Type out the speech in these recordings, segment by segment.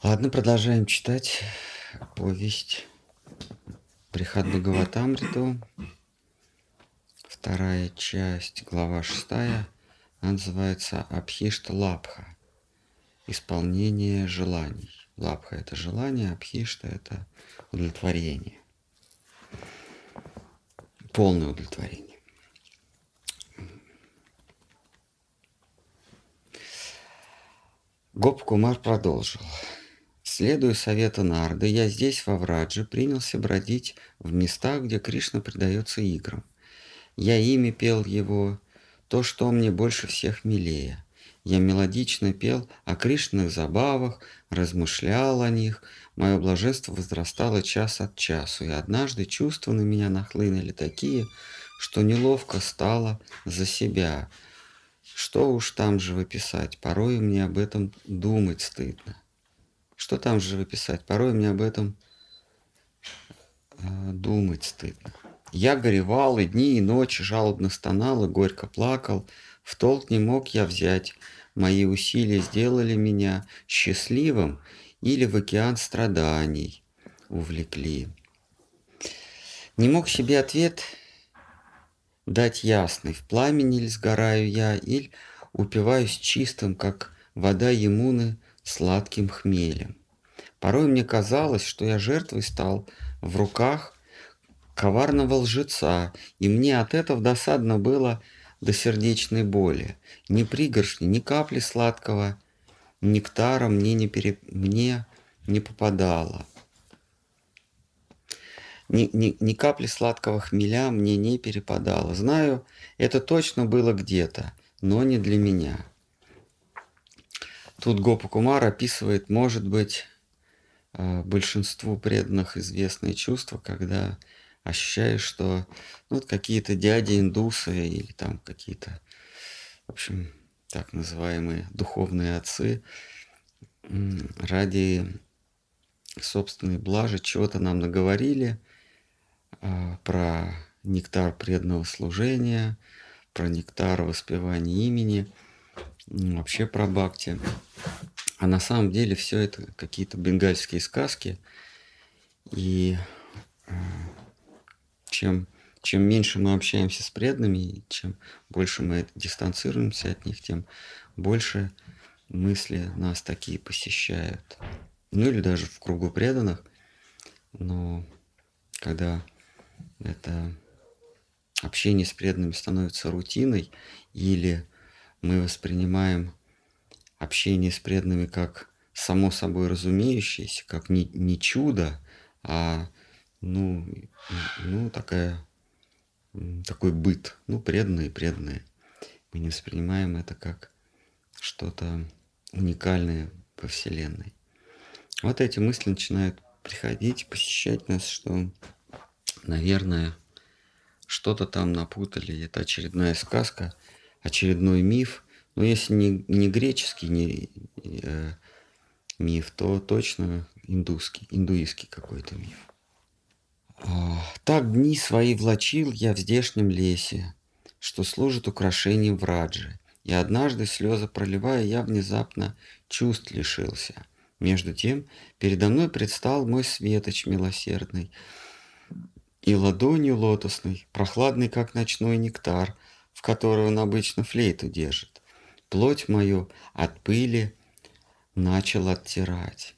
Ладно, продолжаем читать повесть Брихат Бхагаватамриту. Вторая часть, глава шестая. Она называется Абхишта Лапха. Исполнение желаний. Лапха – это желание, Абхишта – это удовлетворение. Полное удовлетворение. Гоп Кумар продолжил. Следуя совету Нарды, я здесь, во Врадже, принялся бродить в местах, где Кришна предается играм. Я ими пел его, то, что мне больше всех милее. Я мелодично пел о Кришных забавах, размышлял о них. Мое блаженство возрастало час от часу, и однажды чувства на меня нахлынули такие, что неловко стало за себя. Что уж там же выписать, порой мне об этом думать стыдно. Что там же выписать? Порой мне об этом э, думать стыдно. Я горевал и дни, и ночи, жалобно стонал и горько плакал. В толк не мог я взять. Мои усилия сделали меня счастливым или в океан страданий увлекли. Не мог себе ответ дать ясный. В пламени ли сгораю я, или упиваюсь чистым, как вода Емуны, сладким хмелем. Порой мне казалось, что я жертвой стал в руках коварного лжеца, и мне от этого досадно было до сердечной боли. Ни пригоршни, ни капли сладкого нектара мне не, пере... мне не попадало. Ни, ни, ни капли сладкого хмеля мне не перепадало. Знаю, это точно было где-то, но не для меня. Тут Гопа Кумар описывает, может быть, большинству преданных известные чувства, когда ощущаешь, что ну, вот какие-то дяди индусы или там какие-то, в общем, так называемые духовные отцы ради собственной блажи чего-то нам наговорили а, про нектар преданного служения, про нектар воспевания имени – вообще про Бхакти. А на самом деле все это какие-то бенгальские сказки. И э, чем, чем меньше мы общаемся с преданными, чем больше мы дистанцируемся от них, тем больше мысли нас такие посещают. Ну или даже в кругу преданных. Но когда это общение с преданными становится рутиной или мы воспринимаем общение с преданными как само собой разумеющееся, как не, не чудо, а ну, ну такая, такой быт, ну преданные, преданные. Мы не воспринимаем это как что-то уникальное во Вселенной. Вот эти мысли начинают приходить, посещать нас, что, наверное, что-то там напутали. Это очередная сказка – очередной миф. Но если не, не греческий не, э, миф, то точно индусский, индуистский какой-то миф. Так дни свои влачил я в здешнем лесе, что служит украшением в Радже. И однажды, слезы проливая, я внезапно чувств лишился. Между тем, передо мной предстал мой светоч милосердный, и ладонью лотосной, прохладный, как ночной нектар, в которой он обычно флейту держит. Плоть мою от пыли начал оттирать.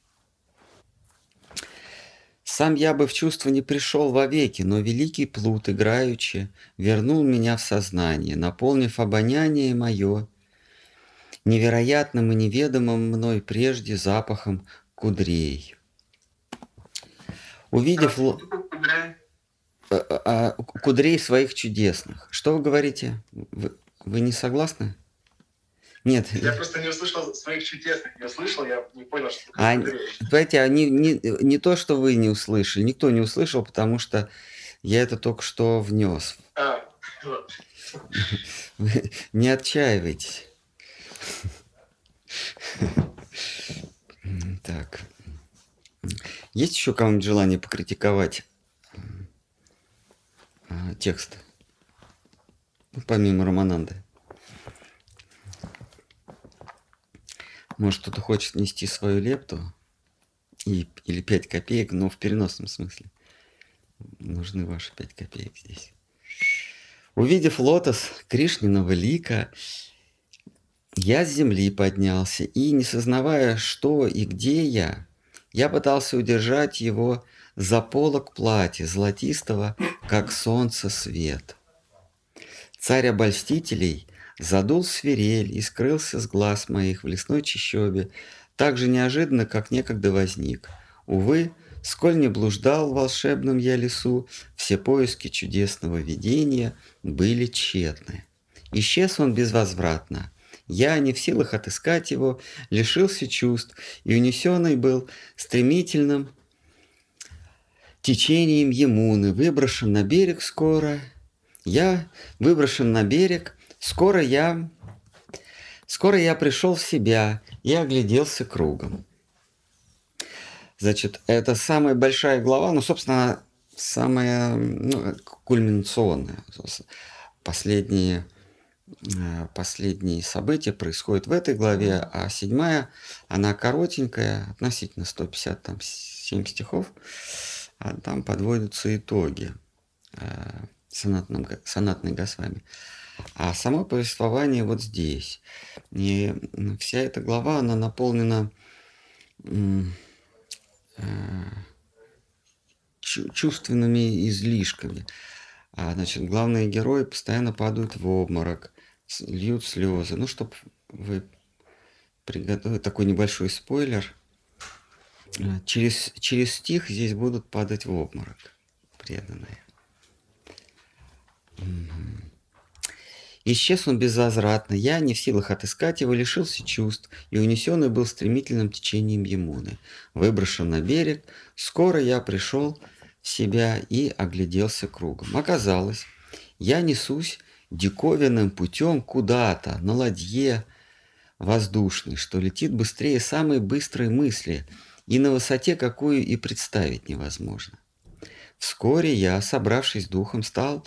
Сам я бы в чувство не пришел вовеки, но великий плут, играючи, вернул меня в сознание, наполнив обоняние мое невероятным и неведомым мной прежде запахом кудрей. Увидев... Кудрей? А, а, кудрей своих чудесных. Что вы говорите? Вы, вы не согласны? Нет. Я просто не услышал своих чудесных. Я услышал, я не понял, что а, Понимаете, они, не, не то, что вы не услышали, никто не услышал, потому что я это только что внес. А, вот. Не отчаивайтесь. Так. Есть еще кому-нибудь желание покритиковать а, текст, ну, помимо Романанды. Может, кто-то хочет нести свою лепту И, или 5 копеек, но в переносном смысле. Нужны ваши 5 копеек здесь. Увидев лотос Кришниного лика, я с земли поднялся, и, не сознавая, что и где я, я пытался удержать его за полок платья, золотистого, как солнце свет. Царь обольстителей задул свирель и скрылся с глаз моих в лесной чащобе, так же неожиданно, как некогда возник. Увы, сколь не блуждал в волшебном я лесу, все поиски чудесного видения были тщетны. Исчез он безвозвратно. Я, не в силах отыскать его, лишился чувств и унесенный был стремительным течением Емуны, выброшен на берег скоро. Я выброшен на берег, скоро я... Скоро я пришел в себя и огляделся кругом. Значит, это самая большая глава, ну, собственно, самая ну, кульминационная. Последние, э, последние события происходят в этой главе, а седьмая, она коротенькая, относительно 157 стихов а там подводятся итоги э, сонатным, сонатной Госвами. А само повествование вот здесь. И вся эта глава, она наполнена э, чувственными излишками. А, значит, главные герои постоянно падают в обморок, льют слезы. Ну, чтобы вы приготовили такой небольшой спойлер – Э, через, через стих здесь будут падать в обморок преданные. Исчез он безвозвратно, я, не в силах отыскать его, лишился чувств и унесенный был стремительным течением Емуны. Выброшен на берег, скоро я пришел в себя и огляделся кругом. Оказалось, я несусь диковинным путем куда-то, на ладье воздушной, что летит быстрее самой быстрой мысли – и на высоте, какую и представить невозможно. Вскоре я, собравшись духом, стал,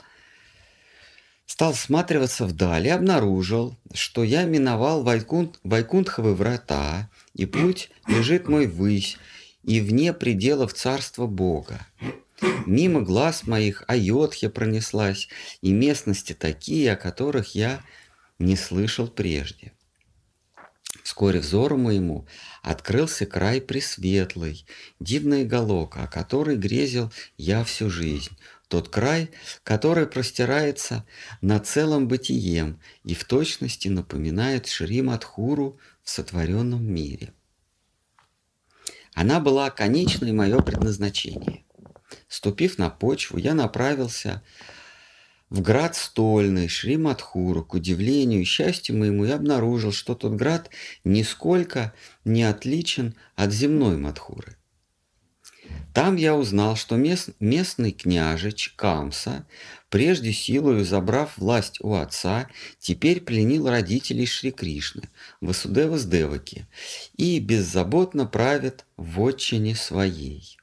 стал всматриваться вдали обнаружил, что я миновал Вайкунт, Вайкунтховы врата, и путь лежит мой ввысь, и вне пределов царства Бога. Мимо глаз моих Айотхе пронеслась, и местности такие, о которых я не слышал прежде. Вскоре взору моему открылся край пресветлый, дивный уголок, о который грезил я всю жизнь. Тот край, который простирается над целым бытием и в точности напоминает Шри Мадхуру в сотворенном мире. Она была конечной мое предназначение. Ступив на почву, я направился в град стольный, Шри Мадхуру, к удивлению и счастью моему, я обнаружил, что тот град нисколько не отличен от земной Мадхуры. Там я узнал, что мест, местный княжич Камса, прежде силою забрав власть у отца, теперь пленил родителей Шри Кришны, Васудева с Деваки, и беззаботно правит в отчине своей.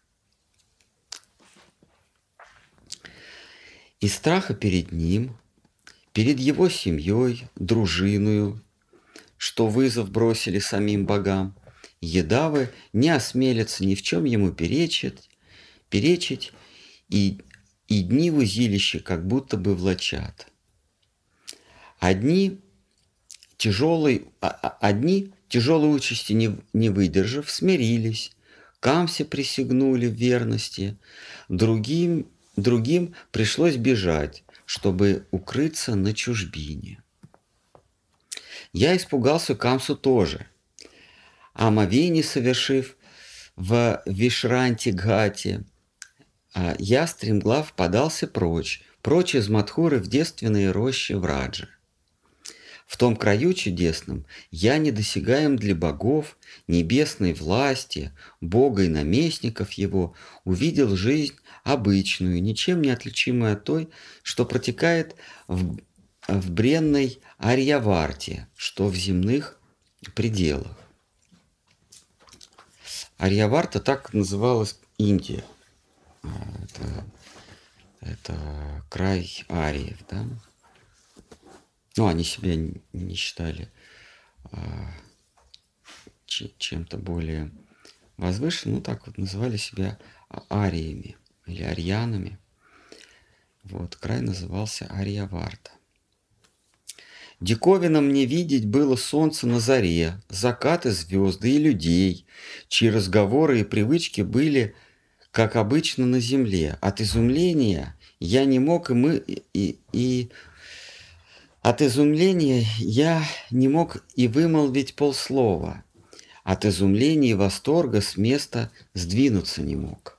И страха перед ним, перед его семьей, дружиною, что вызов бросили самим богам, едавы не осмелятся ни в чем ему перечить, перечить и, и дни в узилище как будто бы влачат. Одни тяжелой, а, а, одни тяжелой участи не, не выдержав, смирились, камсе присягнули в верности, другим Другим пришлось бежать, чтобы укрыться на чужбине. Я испугался Камсу тоже. А Мавини, совершив в Вишранти-Гате, а я, стремглав, подался прочь, прочь из Мадхуры в девственные рощи в Раджи. В том краю чудесном я недосягаем для богов, небесной власти, Бога и наместников его, увидел жизнь обычную, ничем не отличимую от той, что протекает в, в бренной Арьяварте, что в земных пределах. Арьяварта так называлась Индия. А, это, это край ариев, да? Ну, они себя не считали а, чем-то более возвышенные, ну так вот называли себя ариями или арьянами. Вот, край назывался Арьяварта. Диковина мне видеть было солнце на заре, закаты звезды и людей, чьи разговоры и привычки были, как обычно, на земле. От изумления я не мог и мы и, и от изумления я не мог и вымолвить полслова. От изумления и восторга с места сдвинуться не мог.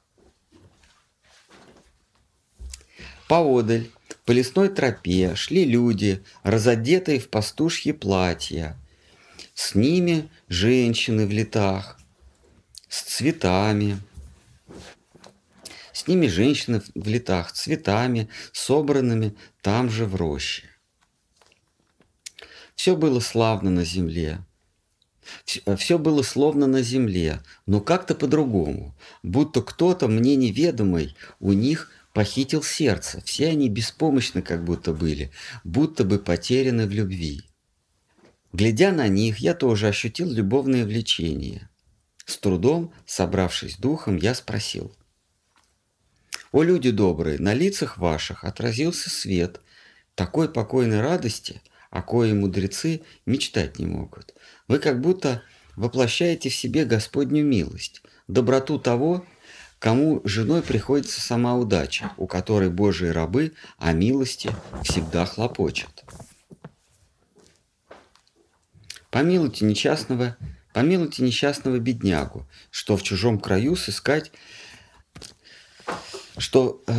Поодаль, по лесной тропе, шли люди, разодетые в пастушьи платья. С ними женщины в летах, с цветами. С ними женщины в летах, цветами, собранными там же в роще. Все было славно на земле. Все было словно на земле, но как-то по-другому, будто кто-то мне неведомый у них похитил сердце. Все они беспомощны как будто были, будто бы потеряны в любви. Глядя на них, я тоже ощутил любовное влечение. С трудом, собравшись духом, я спросил. «О, люди добрые, на лицах ваших отразился свет такой покойной радости, о коей мудрецы мечтать не могут. Вы как будто воплощаете в себе Господню милость, доброту того, кому женой приходится сама удача, у которой Божьи рабы о милости всегда хлопочут. Помилуйте несчастного, помилуйте несчастного беднягу, что в чужом краю сыскать что, э,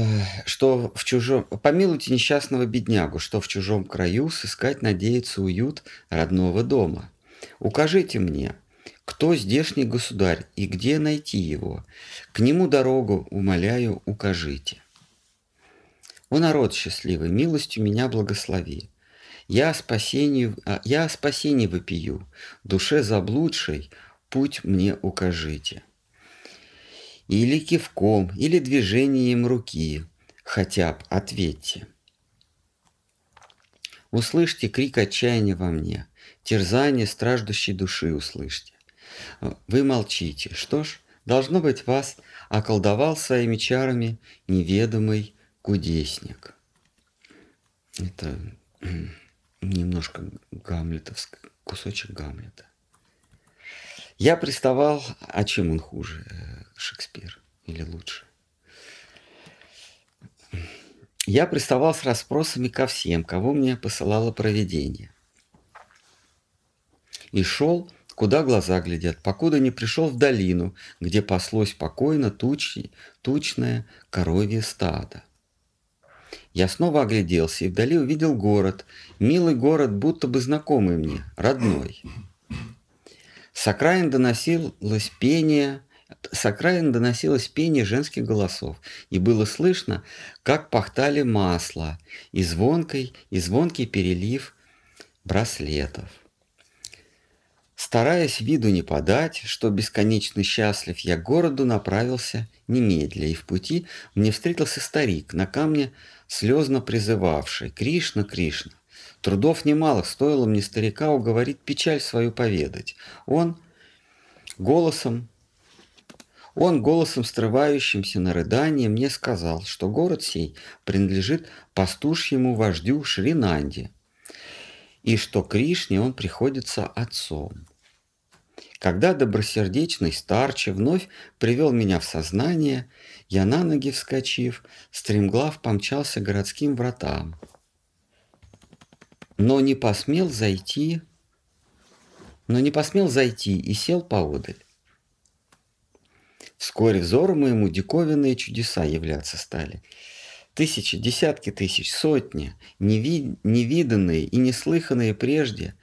что в чужом... Помилуйте несчастного беднягу, что в чужом краю сыскать надеется уют родного дома. Укажите мне, кто здешний государь и где найти его? К нему дорогу, умоляю, укажите. О народ счастливый, милостью меня благослови. Я о спасении, а, я о спасении вопию, душе заблудшей путь мне укажите или кивком, или движением руки, хотя бы ответьте. Услышьте крик отчаяния во мне, терзание страждущей души услышьте. Вы молчите. Что ж, должно быть, вас околдовал своими чарами неведомый кудесник. Это немножко гамлетовский, кусочек Гамлета. Я приставал, а чем он хуже, э, Шекспир, или лучше? Я приставал с расспросами ко всем, кого мне посылало провидение. И шел, куда глаза глядят, покуда не пришел в долину, где паслось спокойно тучи, тучное коровье стадо. Я снова огляделся и вдали увидел город, милый город, будто бы знакомый мне, родной. С окраин доносилось пение, с окраин доносилось пение женских голосов, и было слышно, как пахтали масло и звонкой, и звонкий перелив браслетов. Стараясь виду не подать, что бесконечно счастлив, я городу направился немедля, и в пути мне встретился старик на камне, слезно призывавший «Кришна, Кришна». Трудов немалых стоило мне старика уговорить печаль свою поведать. Он голосом, он голосом срывающимся на рыдание мне сказал, что город сей принадлежит пастушьему вождю Шринанде, и что Кришне он приходится отцом. Когда добросердечный старче вновь привел меня в сознание, я на ноги вскочив, стремглав помчался городским вратам – но не посмел зайти, но не посмел зайти и сел поодаль. Вскоре взору моему диковинные чудеса являться стали. Тысячи, десятки тысяч, сотни, неви, невиданные и неслыханные прежде,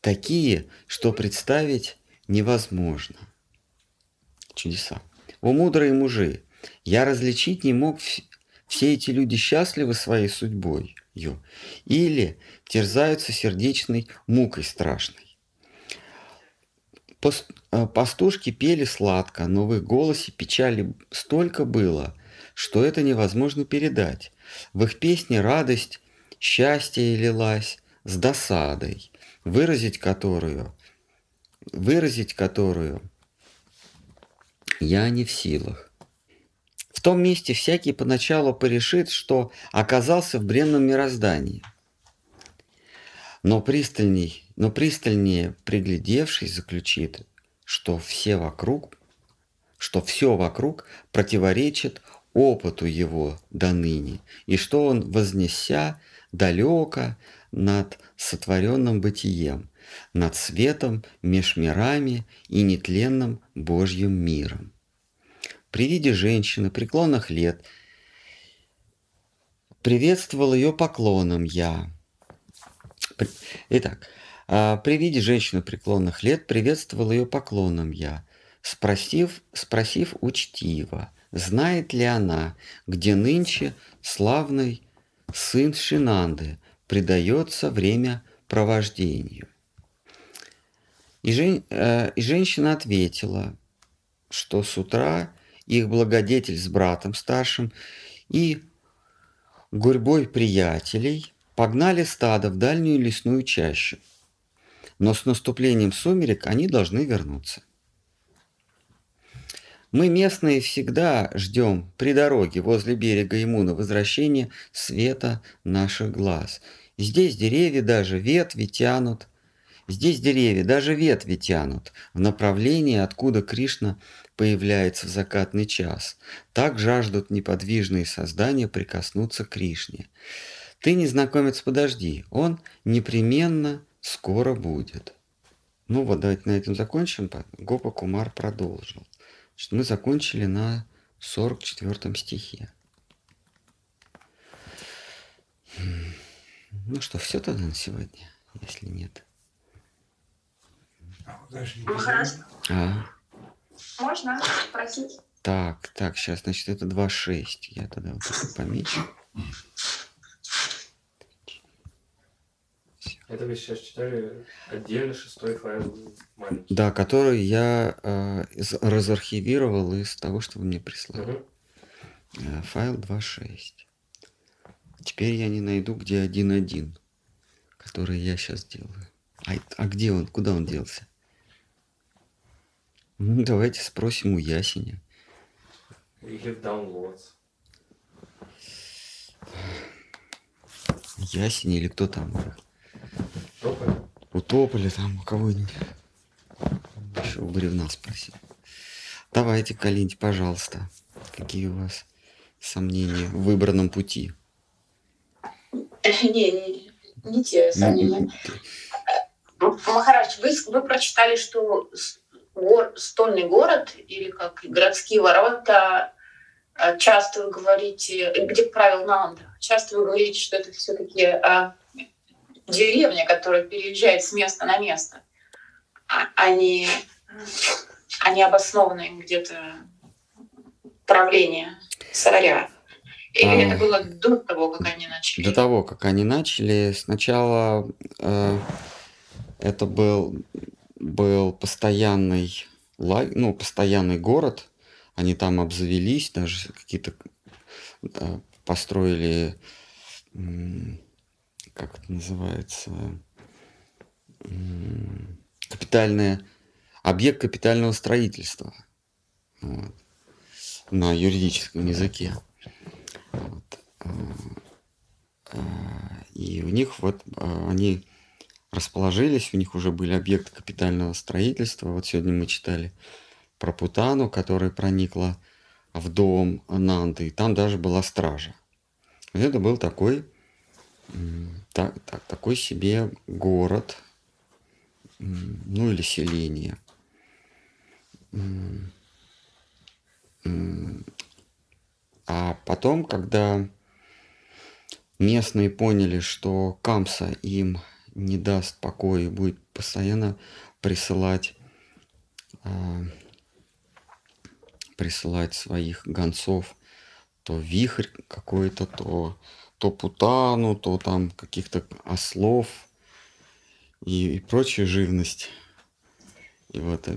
такие, что представить невозможно. Чудеса. О, мудрые мужи, я различить не мог все эти люди счастливы своей судьбой или терзаются сердечной мукой страшной. Э, пастушки пели сладко, но в их голосе печали столько было, что это невозможно передать. В их песне радость, счастье лилась с досадой, выразить которую, выразить которую я не в силах. В том месте всякий поначалу порешит, что оказался в бренном мироздании. Но пристальней, но пристальнее приглядевшись, заключит, что все вокруг, что все вокруг противоречит опыту его до ныне, и что он, вознеся далеко над сотворенным бытием, над светом меж мирами и нетленным Божьим миром. При виде женщины преклонных лет приветствовал ее поклоном я. Итак, а, при виде женщины преклонных лет приветствовал ее поклоном я, спросив, спросив учтиво, знает ли она, где нынче славный сын Шинанды предается время провождению. И, жен, э, и женщина ответила, что с утра их благодетель с братом старшим и гурьбой приятелей погнали стадо в дальнюю лесную чащу. Но с наступлением сумерек они должны вернуться. Мы местные всегда ждем при дороге возле берега Имуна возвращения света наших глаз. Здесь деревья даже ветви тянут, здесь деревья даже ветви тянут в направлении, откуда Кришна появляется в закатный час. Так жаждут неподвижные создания прикоснуться к Кришне. Ты, незнакомец, подожди, он непременно скоро будет. Ну вот, давайте на этом закончим. Гопа Кумар продолжил что мы закончили на 44 стихе. Ну что, все тогда на сегодня, если нет. Хорошо. А, Можно спросить? так, так, сейчас, значит, это 2.6. Я тогда вот это помечу. Это вы сейчас читали отдельно шестой файл маленький. Да, который я э, из- разархивировал из того, что вы мне прислали. Мгм. Э, Файл 2.6. Теперь я не найду, где 1.1, который я сейчас делаю. А, а где он? Куда он делся? Ну, давайте спросим у Ясеня. Или downloads. Ясень или кто там? Тополь. У Тополя там, у кого-нибудь. Еще у бревна спросил. Давайте, Калинь, пожалуйста. Какие у вас сомнения в выбранном пути? Не, не, не те сомнения. М, Махарадж, вы, вы прочитали, что гор- стольный город или как городские ворота, а, часто вы говорите, где правил Нанда, часто вы говорите, что это все-таки деревня, которая переезжает с места на место, а, а не, а не обоснованное где-то правление царя. Или А. это было до того, как они начали? До того, как они начали, сначала э, это был, был постоянный, ну, постоянный город. Они там обзавелись, даже какие-то э, построили, как это называется, капитальное, объект капитального строительства вот, на юридическом языке. Вот. э, э, И у них вот они расположились, у них уже были объекты капитального строительства. Вот сегодня мы читали про Путану, которая проникла в дом Нанды, и там даже была стража. Это был такой, так, так, такой себе город, ну или селение. А потом, когда местные поняли, что Камса им не даст покоя и будет постоянно присылать а, присылать своих гонцов то вихрь какой-то, то, то путану, то там каких-то ослов и, и прочая живность. И вот э,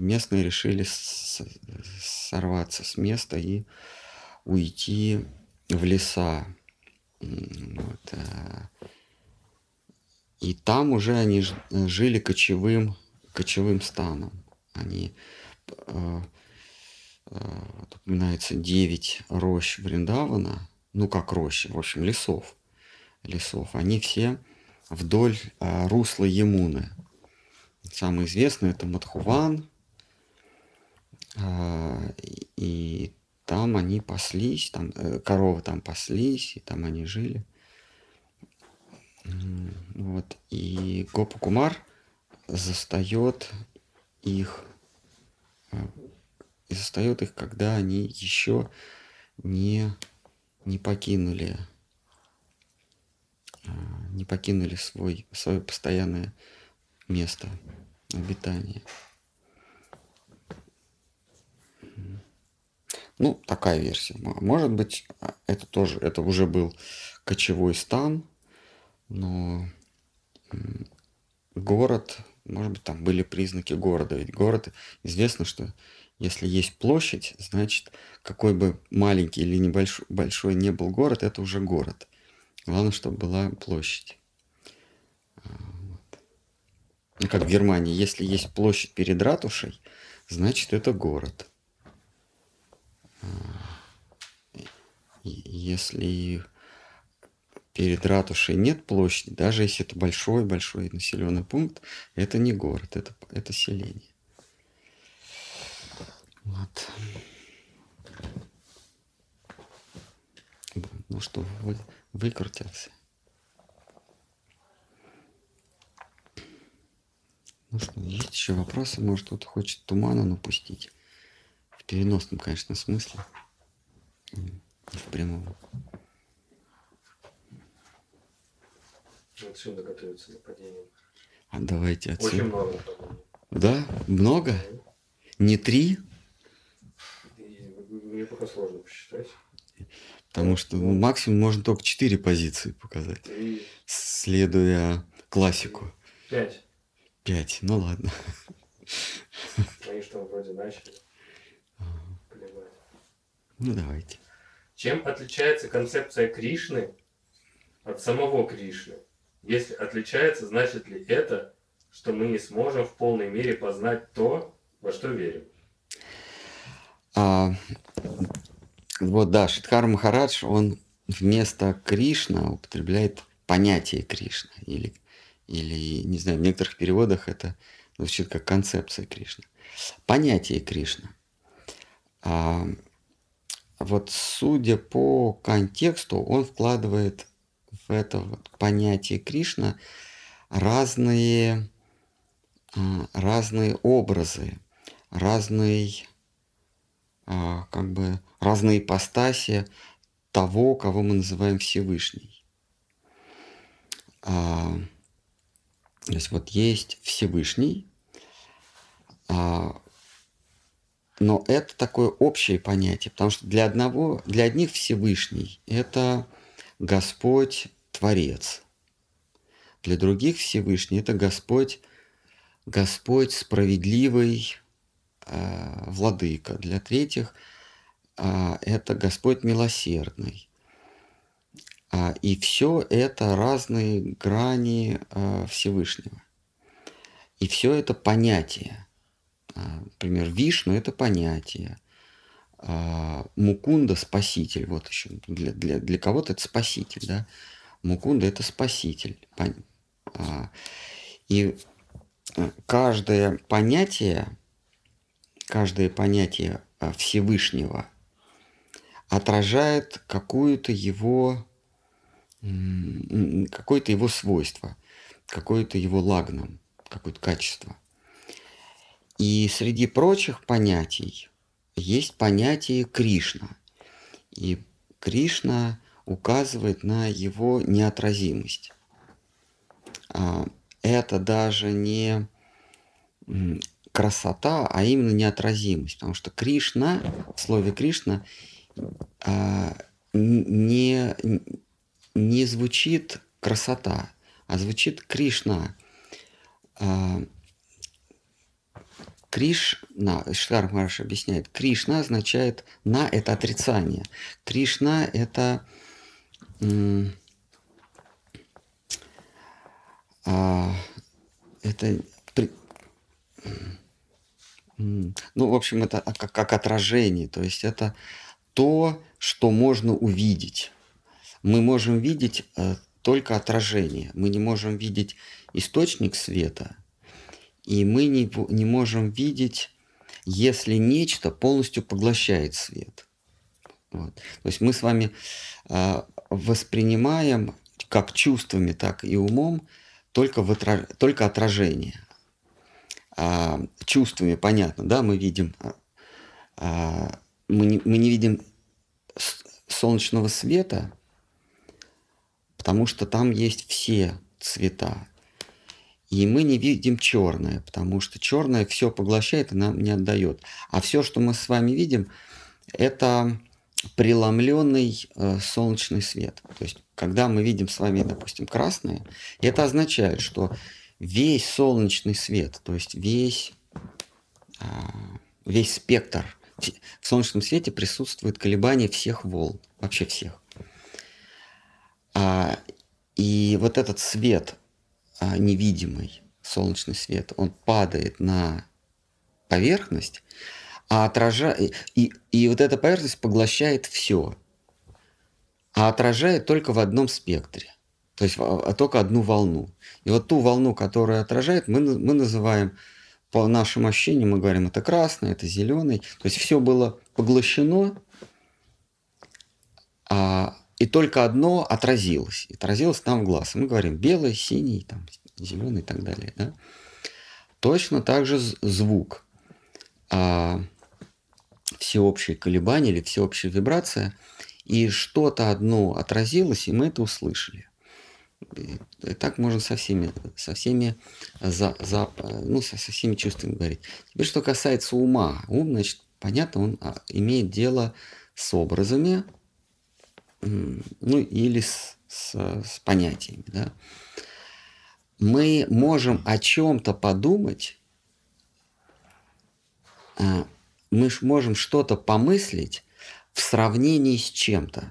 местные решили сорваться с места и уйти в леса. Вот, э, и там уже они э, жили кочевым, кочевым станом. Они э, упоминается 9 рощ Вриндавана, ну как рощи, в общем, лесов, лесов, они все вдоль а, русла Емуны. Самый известный это Мадхуван, а, и там они паслись, там э, коровы там паслись, и там они жили. Вот. И Гопа Кумар застает их а, и застает их, когда они еще не, не покинули а, не покинули свой, свое постоянное место обитания. Ну, такая версия. Может быть, а, это тоже, это уже был кочевой стан, но город, может быть, там были признаки города. Ведь город, известно, что если есть площадь, значит, какой бы маленький или небольшой большой не был город, это уже город. Главное, чтобы была площадь. А. Ну, как в Германии, если есть площадь перед ратушей, значит, это город. А, если перед ратушей нет площади, даже если это большой-большой населенный пункт, это не город, это, это селение. Вот. Ну что, вы, выкрутился. Ну что, есть еще вопросы? Может, кто-то хочет тумана напустить? В переносном, конечно, смысле. В прямом. Отсюда готовится нападение. А давайте отсюда. Очень много нападений. Да? Много? Не три? И мне пока сложно посчитать. Потому что ну, максимум можно только четыре позиции показать, Три, следуя классику. пять. Пять. Ну ладно. Они что, вроде начали поливать. Ну давайте. Чем отличается концепция Кришны от самого Кришны? Если отличается, значит ли это, что мы не сможем в полной мере познать то, во что верим? А, вот да, Шидхар Махарадж, он вместо Кришна употребляет понятие Кришна. Или, или, не знаю, в некоторых переводах это звучит как концепция Кришны. Понятие Кришна. А, вот судя по контексту, он вкладывает в это вот понятие Кришна разные, а, разные образы, разные а, как бы разные ипостаси того, кого мы называем Всевышний. А, то есть вот есть Всевышний, но это такое общее понятие, потому что для одного, для одних Всевышний – это Господь Творец, для других Всевышний – это Господь, Господь справедливый, э, Владыка, для третьих э, это Господь милосердный. А, и все это разные грани э, Всевышнего. И все это понятие. Например, Вишну – это понятие. Мукунда – спаситель. Вот еще для, для, для кого-то это спаситель. Да? Мукунда – это спаситель. А, и каждое понятие, каждое понятие Всевышнего отражает какую-то его какое-то его свойство, какое-то его лагном, какое-то качество – и среди прочих понятий есть понятие Кришна. И Кришна указывает на его неотразимость. А, это даже не красота, а именно неотразимость. Потому что Кришна, в слове Кришна, а, не, не звучит красота, а звучит Кришна. А, Кришна, Шрар Мараш объясняет, Кришна означает «на» – это отрицание. Кришна – это а, это Ну, в общем, это как, как отражение, то есть это то, что можно увидеть. Мы можем видеть э, только отражение, мы не можем видеть источник света, и мы не, не можем видеть, если нечто полностью поглощает свет. Вот. То есть мы с вами э, воспринимаем как чувствами, так и умом только, в отра... только отражение а, чувствами, понятно, да, мы видим, а, а, мы, не, мы не видим солнечного света, потому что там есть все цвета. И мы не видим черное, потому что черное все поглощает и нам не отдает. А все, что мы с вами видим, это преломленный э, солнечный свет. То есть, когда мы видим с вами, допустим, красное, это означает, что весь солнечный свет, то есть весь, а, весь спектр. В солнечном свете присутствует колебание всех волн, вообще всех. А, и вот этот свет, а, невидимый солнечный свет, он падает на поверхность, а отражает, и, и вот эта поверхность поглощает все, а отражает только в одном спектре. То есть а только одну волну. И вот ту волну, которая отражает, мы, мы называем, по нашим ощущениям, мы говорим, это красный, это зеленый. То есть все было поглощено, а, и только одно отразилось. Отразилось там в глаз. Мы говорим белый, синий, там, зеленый и так далее. Да? Точно так же звук. А, всеобщее колебание или всеобщая вибрация. И что-то одно отразилось, и мы это услышали. И так можно со всеми, со всеми, за, за, ну, со, со всеми чувствами говорить. Теперь, что касается ума. Ум, значит, понятно, он а, имеет дело с образами, ну, или с, с, с понятиями, да. Мы можем о чем-то подумать, а, мы можем что-то помыслить в сравнении с чем-то.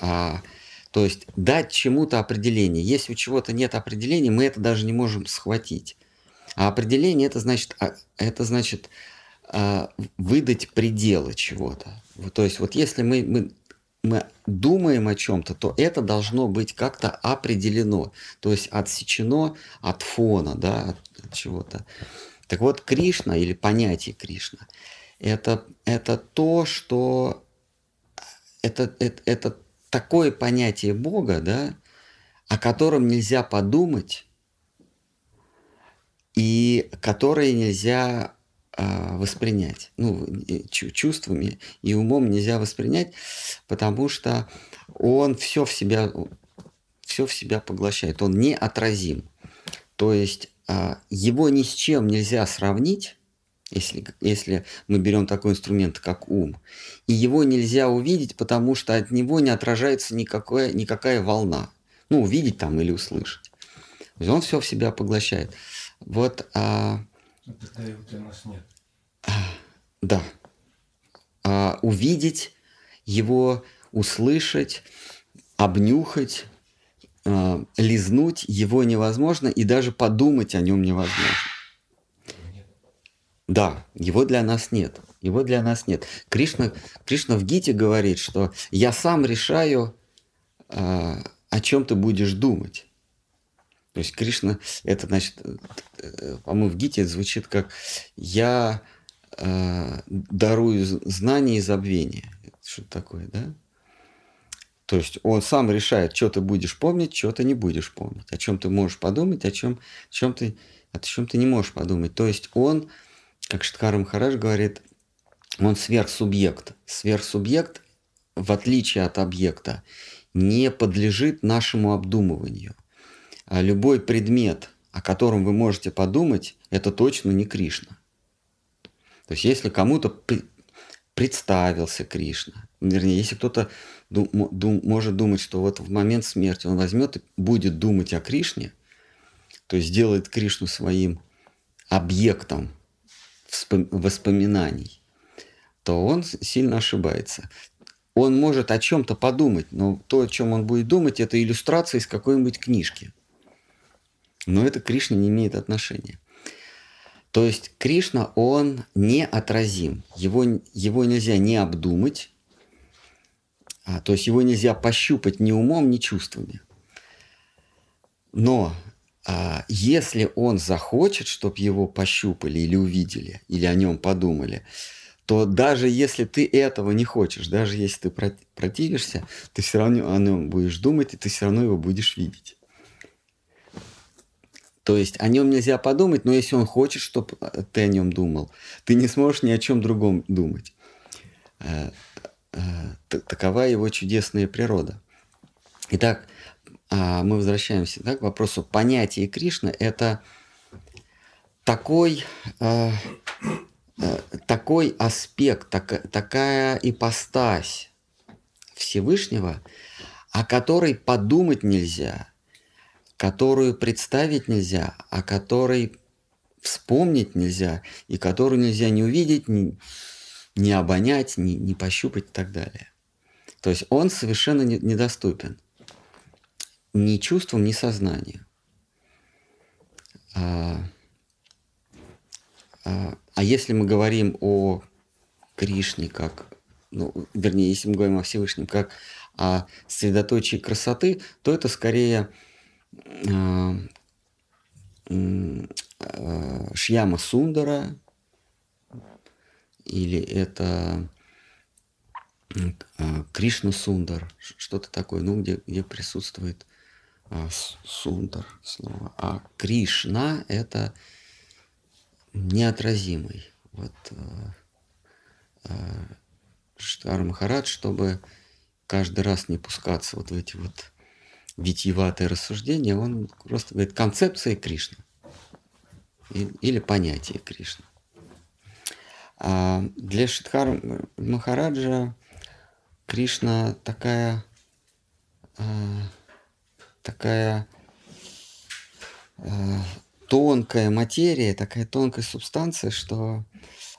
А, то есть дать чему-то определение. Если у чего-то нет определения, мы это даже не можем схватить. А определение это значит, а, это значит э, выдать пределы чего-то. То есть вот если мы, мы, мы думаем о чем-то, то это должно быть как-то определено, то есть отсечено от фона, да, от, от чего-то. Так вот, Кришна или понятие Кришна это, это то, что это, это, это такое понятие Бога, да, о котором нельзя подумать и которое нельзя э, воспринять. Ну, чувствами и умом нельзя воспринять, потому что он все в себя, все в себя поглощает, он неотразим. То есть его ни с чем нельзя сравнить, если, если мы берем такой инструмент, как ум. И его нельзя увидеть, потому что от него не отражается никакое, никакая волна. Ну, увидеть там или услышать. Он все в себя поглощает. Вот. А, Тогда его для нас нет. А, да. А, увидеть его, услышать, обнюхать, а, лизнуть его невозможно, и даже подумать о нем невозможно. Да, его для нас нет. Его для нас нет. Кришна, Кришна в Гите говорит, что я сам решаю, э, о чем ты будешь думать. То есть Кришна, это значит, э, по-моему, в Гите это звучит как «я э, дарую знания и забвение». Что такое, да? То есть он сам решает, что ты будешь помнить, что ты не будешь помнить, о чем ты можешь подумать, о чем, о чем, ты, о чем ты не можешь подумать. То есть он как Штхар Махарадж говорит, он сверхсубъект. Сверхсубъект, в отличие от объекта, не подлежит нашему обдумыванию. А любой предмет, о котором вы можете подумать, это точно не Кришна. То есть если кому-то представился Кришна, вернее, если кто-то дум, дум, может думать, что вот в момент смерти он возьмет и будет думать о Кришне, то есть сделает Кришну своим объектом воспоминаний, то он сильно ошибается. Он может о чем-то подумать, но то, о чем он будет думать, это иллюстрация из какой-нибудь книжки. Но это к Кришне не имеет отношения. То есть Кришна, он неотразим. Его, его нельзя не обдумать, а, то есть его нельзя пощупать ни умом, ни чувствами. Но а, если он захочет, чтобы его пощупали или увидели, или о нем подумали, то даже если ты этого не хочешь, даже если ты противишься, ты все равно о нем будешь думать, и ты все равно его будешь видеть. То есть о нем нельзя подумать, но если он хочет, чтобы ты о нем думал, ты не сможешь ни о чем другом думать. Э, э, такова его чудесная природа. Итак, а, мы возвращаемся да, к вопросу понятия Кришны. Это такой, э, такой аспект, так, такая ипостась Всевышнего, о которой подумать нельзя – которую представить нельзя, о которой вспомнить нельзя, и которую нельзя не увидеть, не обонять, не, не пощупать и так далее. То есть он совершенно не, недоступен ни чувствам, ни сознанию. А, а, а если мы говорим о Кришне как, ну, вернее, если мы говорим о Всевышнем как о средоточии красоты, то это скорее Э, э, Шьяма Сундара, или это э, Кришна Сундар, что-то такое, ну, где, где присутствует Сундар слово. А Кришна – это неотразимый. Вот Штар Махарадж, чтобы каждый раз не пускаться вот в эти вот витиеватое рассуждение, он просто говорит концепция Кришны или понятие Кришны. А для Шидхар Махараджа Кришна такая, а, такая а, тонкая материя, такая тонкая субстанция, что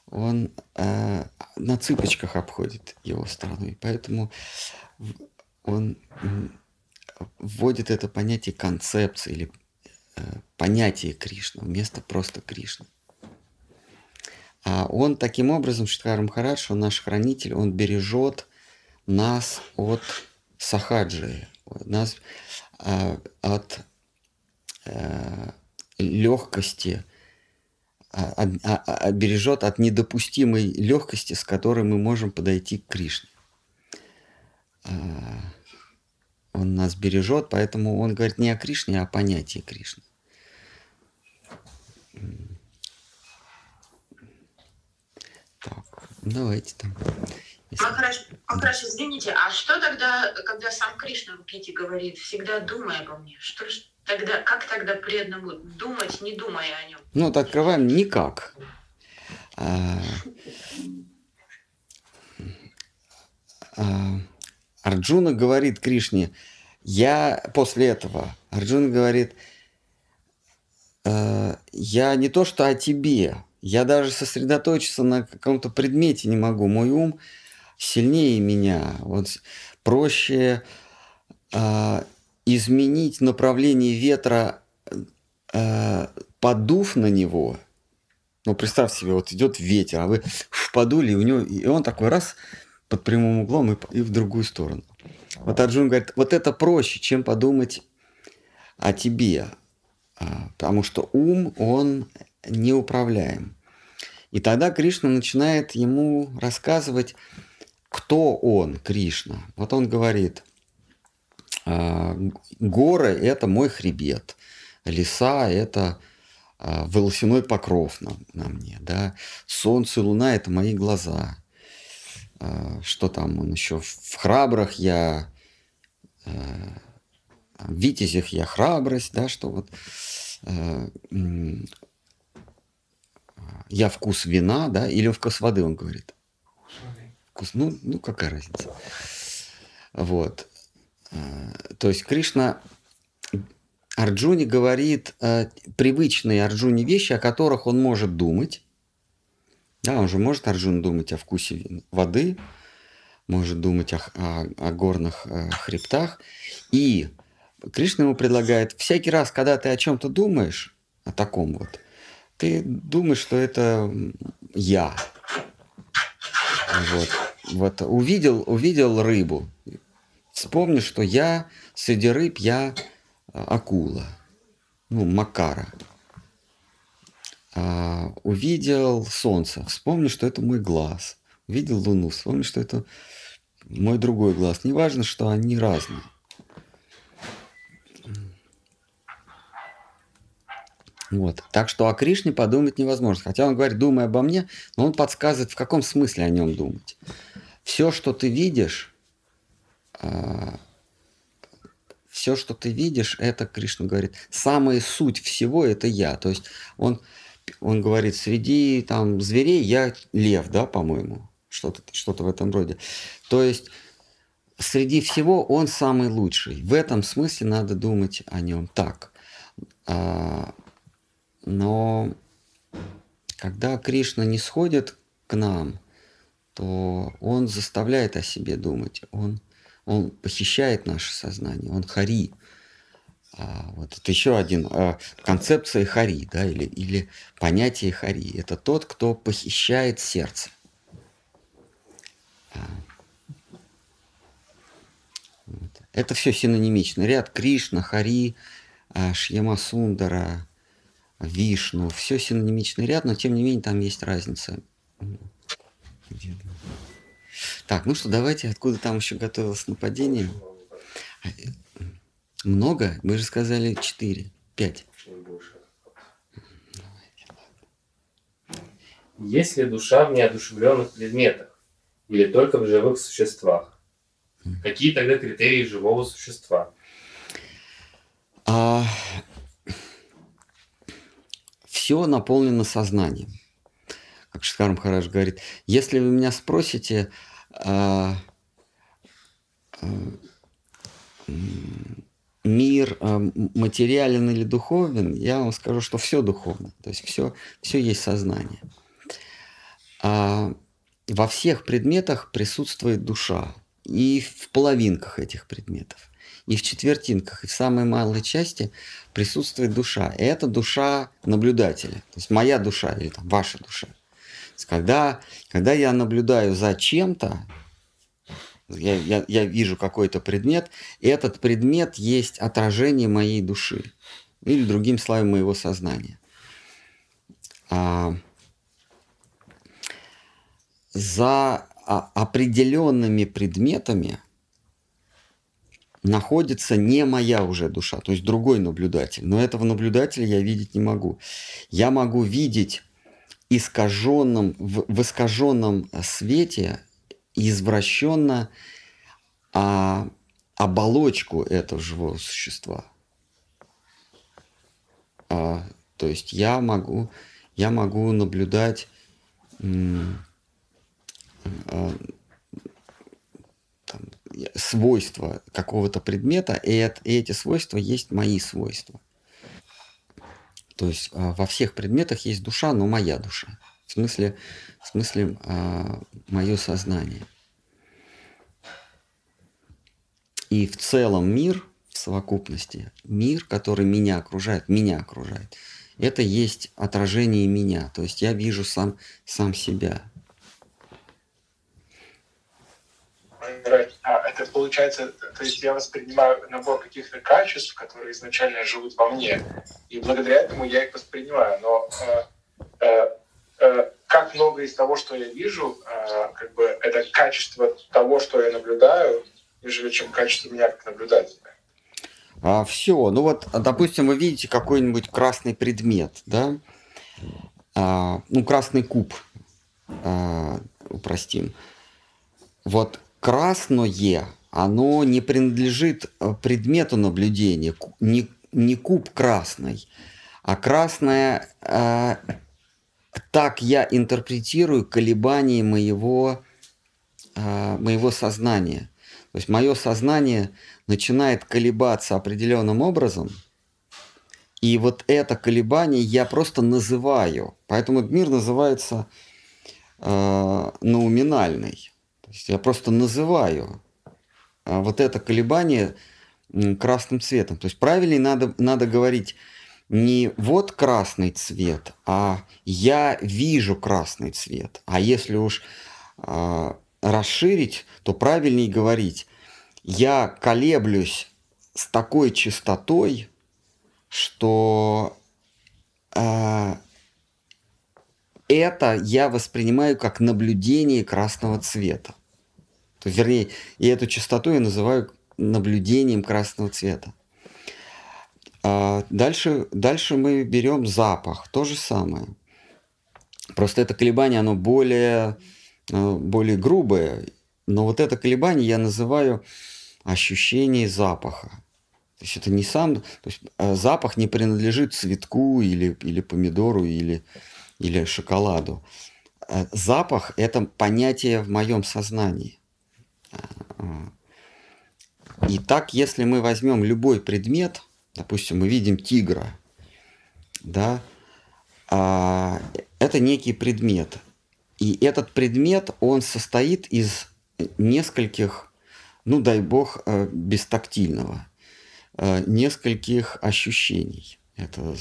он на цыпочках обходит его страну. И поэтому он вводит это понятие концепции или э, понятие Кришна вместо просто Кришны. А он таким образом, Шидхар Махарадж, он наш хранитель, он бережет нас от сахаджи, нас э, от э, легкости, а, а, а, а, бережет от недопустимой легкости, с которой мы можем подойти к Кришне. А, он нас бережет, поэтому он говорит не о Кришне, а о понятии Кришны. Давайте там. Если... Махарадж, Махарадж, извините, а что тогда, когда сам Кришна в Гите говорит, всегда думай обо мне, что тогда, как тогда преданному думать, не думая о нем? Ну, вот открываем никак. А, а, Арджуна говорит Кришне, я после этого, Арджуна говорит, э, я не то что о тебе, я даже сосредоточиться на каком-то предмете не могу. Мой ум сильнее меня. Вот проще э, изменить направление ветра, э, подув на него. Ну, представь себе, вот идет ветер, а вы подули, и у него, и он такой раз под прямым углом и, и в другую сторону. Вот Арджун говорит, вот это проще, чем подумать о тебе, а, потому что ум, он неуправляем. И тогда Кришна начинает ему рассказывать, кто он, Кришна. Вот он говорит, «А, горы – это мой хребет, леса – это а, волосяной покров на, на мне, да? солнце и луна – это мои глаза, Э, что там он еще, в храбрах я, в витязях я храбрость, да, что вот я вкус вина, да, или вкус воды, он говорит. Вкус, ну, ну какая разница. Вот. То есть Кришна Арджуне говорит привычные Арджуне вещи, о которых он может думать, да, он же может, Арджун, думать о вкусе воды, может думать о, о, о горных о э, хребтах. И Кришна ему предлагает, всякий раз, когда ты о чем-то думаешь, о таком вот, ты думаешь, что это я. Вот. Вот увидел, увидел рыбу. Вспомни, что я среди рыб, я а, акула. Ну, Макара. А, увидел солнце. Вспомни, что это мой глаз. Увидел луну. Вспомни, что это мой другой глаз. Неважно, что они разные. Вот. Так что о Кришне подумать невозможно. Хотя он говорит, думай обо мне, но он подсказывает, в каком смысле о нем думать. Все, что ты видишь, а, все, что ты видишь, это Кришна говорит. Самая суть всего это я. То есть он, он говорит, среди там зверей я лев, да, по-моему, что-то что в этом роде. То есть среди всего он самый лучший. В этом смысле надо думать о нем так. Но когда Кришна не сходит к нам, то он заставляет о себе думать, он, он похищает наше сознание, он хари. А, вот это еще один а, концепция хари, да, или, или понятие хари. Это тот, кто похищает сердце. А, вот. Это все синонимично. Ряд Кришна, Хари, а, Шьяма Сундара, Вишну, все синонимичный ряд, но тем не менее там есть разница. Так, ну что, давайте, откуда там еще готовилось нападение? Много? Мы же сказали четыре, пять. Есть ли душа в неодушевленных предметах или только в живых существах? Какие тогда критерии живого существа? А, все наполнено сознанием. Как Шкарм Хараш говорит, если вы меня спросите, а, а, мир а, материален или духовен, я вам скажу, что все духовно. То есть все, все есть сознание. А во всех предметах присутствует душа. И в половинках этих предметов и в четвертинках, и в самой малой части присутствует душа. И это душа наблюдателя, то есть моя душа или там, ваша душа. когда, когда я наблюдаю за чем-то, я, я, я вижу какой-то предмет, и этот предмет есть отражение моей души, или другим словом моего сознания. А, за а, определенными предметами – находится не моя уже душа, то есть другой наблюдатель. Но этого наблюдателя я видеть не могу. Я могу видеть искаженном, в, в искаженном свете извращенно а, оболочку этого живого существа. А, то есть я могу, я могу наблюдать а, свойства какого-то предмета, и, это, и эти свойства есть мои свойства. То есть а, во всех предметах есть душа, но моя душа. В смысле, в смысле а, мое сознание. И в целом мир, в совокупности, мир, который меня окружает, меня окружает, это есть отражение меня. То есть я вижу сам, сам себя. А, это получается, то есть я воспринимаю набор каких-то качеств, которые изначально живут во мне, и благодаря этому я их воспринимаю. Но э, э, э, как много из того, что я вижу, э, как бы это качество того, что я наблюдаю, нежели чем качество меня как наблюдателя. А, все, ну вот, допустим, вы видите какой-нибудь красный предмет, да, а, ну красный куб, а, упростим. Вот красное, оно не принадлежит э, предмету наблюдения, не, не куб красный, а красное, э, так я интерпретирую колебания моего, э, моего сознания. То есть мое сознание начинает колебаться определенным образом, и вот это колебание я просто называю. Поэтому мир называется э, науминальный я просто называю а, вот это колебание красным цветом. То есть правильнее надо, надо говорить не вот красный цвет, а я вижу красный цвет. А если уж э, расширить, то правильнее говорить, я колеблюсь с такой частотой, что э, это я воспринимаю как наблюдение красного цвета. То, вернее, и эту частоту я называю наблюдением красного цвета. А дальше, дальше мы берем запах, то же самое. Просто это колебание, оно более, э, более грубое, но вот это колебание я называю ощущение запаха. То есть это не сам, то есть э, запах не принадлежит цветку или, или помидору или, или шоколаду. Э, запах – это понятие в моем сознании. И так, если мы возьмем любой предмет – допустим, мы видим тигра, да, а, это некий предмет. И этот предмет, он состоит из нескольких, ну дай бог, э, бестактильного, э, нескольких ощущений. Это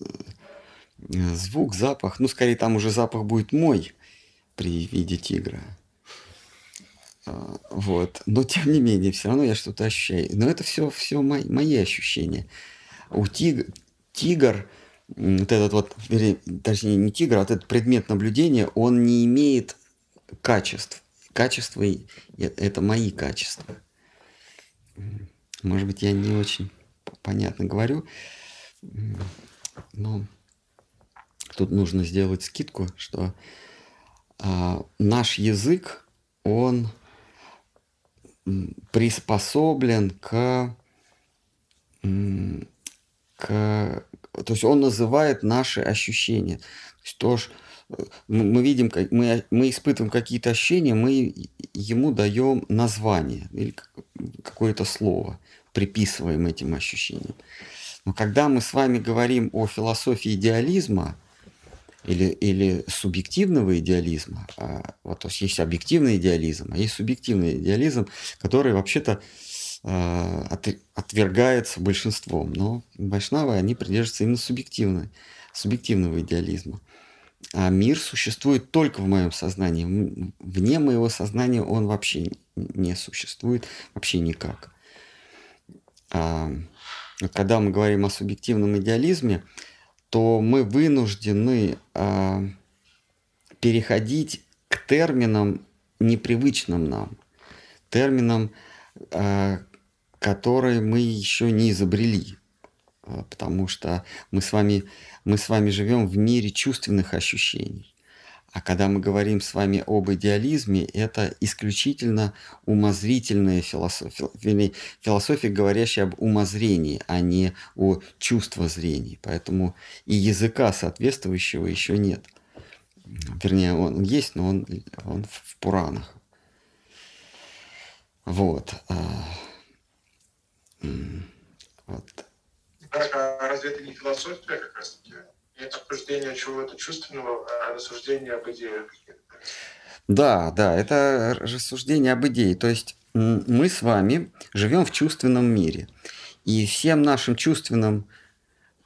э, звук, запах, ну скорее там уже запах будет мой при виде тигра. Вот. Но тем не менее, все равно я что-то ощущаю. Но это все, все мои, мои ощущения. У тиг, тигр, вот этот вот, точнее не тигр, а вот этот предмет наблюдения, он не имеет качеств. Качества – это мои качества. Может быть, я не очень понятно говорю, но тут нужно сделать скидку, что а, наш язык, он приспособлен к, к... То есть он называет наши ощущения. То есть то, что мы видим, мы, мы испытываем какие-то ощущения, мы ему даем название или какое-то слово, приписываем этим ощущениям. Но когда мы с вами говорим о философии идеализма, или, или субъективного идеализма. А, вот, то есть есть объективный идеализм, а есть субъективный идеализм, который вообще-то от, отвергается большинством. Но Вайшнавы, они придерживаются именно субъективной, субъективного идеализма. А мир существует только в моем сознании. Вне моего сознания он вообще не существует, вообще никак. А, когда мы говорим о субъективном идеализме, то мы вынуждены э, переходить к терминам непривычным нам, терминам, э, которые мы еще не изобрели, э, потому что мы с вами мы с вами живем в мире чувственных ощущений. А когда мы говорим с вами об идеализме, это исключительно умозрительная философия, философия, говорящая об умозрении, а не о чувствозрении. Поэтому и языка соответствующего еще нет. Вернее, он есть, но он, он в Пуранах. Вот. А, вот. Разве это не философия как раз-таки? Нет обсуждения чего-то чувственного, а рассуждение об идее Да, да, это рассуждение об идее. То есть мы с вами живем в чувственном мире. И всем нашим чувственным,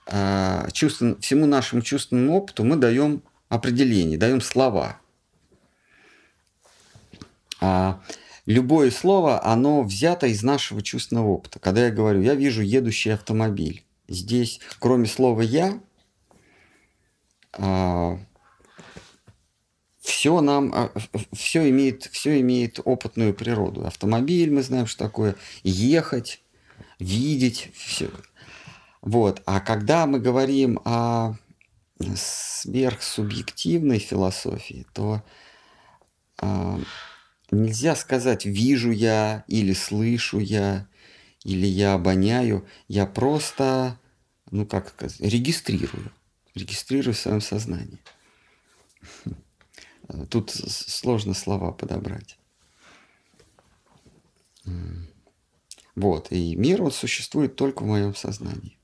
а, чувствен, всему нашему чувственному опыту мы даем определение, даем слова. А любое слово, оно взято из нашего чувственного опыта. Когда я говорю, я вижу едущий автомобиль. Здесь, кроме слова «я», все нам, а, все имеет, все имеет опытную природу. Автомобиль, мы знаем, что такое, ехать, видеть, все. Вот. А когда мы говорим о сверхсубъективной философии, то э, нельзя сказать «вижу я» или «слышу я» или «я обоняю». Я просто, ну как сказать, регистрирую регистрирую в своем сознании. Тут сложно слова подобрать. Вот, и мир вот существует только в моем сознании.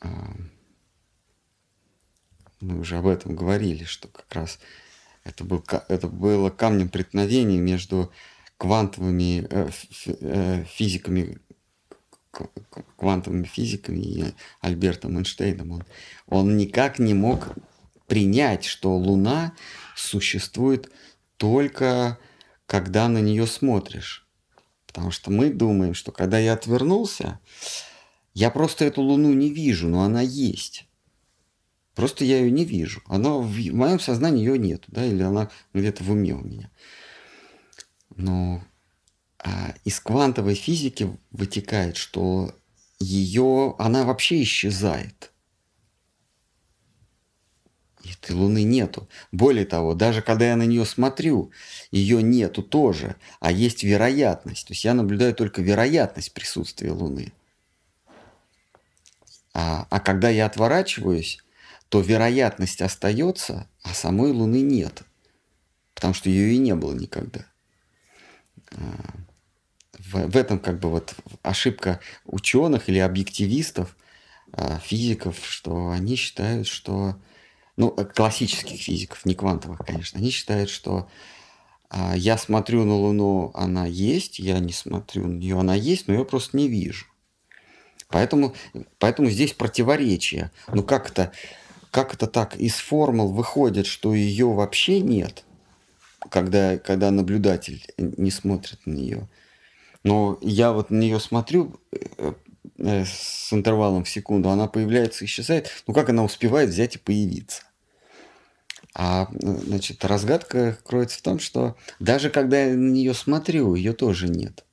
А, мы уже об этом говорили, что как раз это, был, это было камнем преткновения между квантовыми э, э, физиками квантовыми физиками и Альбертом Эйнштейном. Он, он никак не мог принять, что Луна существует только когда на нее смотришь. Потому что мы думаем, что когда я отвернулся, я просто эту Луну не вижу, но она есть. Просто я ее не вижу. Она в, моем сознании ее нет, да, или она где-то в уме у меня. Но из квантовой физики вытекает, что ее, она вообще исчезает. Этой Луны нету. Более того, даже когда я на нее смотрю, ее нету тоже, а есть вероятность. То есть я наблюдаю только вероятность присутствия Луны. А, а когда я отворачиваюсь, то вероятность остается, а самой Луны нет. Потому что ее и не было никогда. В, в этом как бы вот ошибка ученых или объективистов, а, физиков, что они считают, что, ну, классических физиков, не квантовых, конечно, они считают, что а, я смотрю на Луну, она есть, я не смотрю на нее, она есть, но я просто не вижу. Поэтому, поэтому здесь противоречие. Ну как это, как это так? Из формул выходит, что ее вообще нет, когда, когда наблюдатель не смотрит на нее. Но я вот на нее смотрю э, э, с интервалом в секунду, она появляется и исчезает. Ну как она успевает взять и появиться? А значит, разгадка кроется в том, что даже когда я на нее смотрю, ее тоже нет.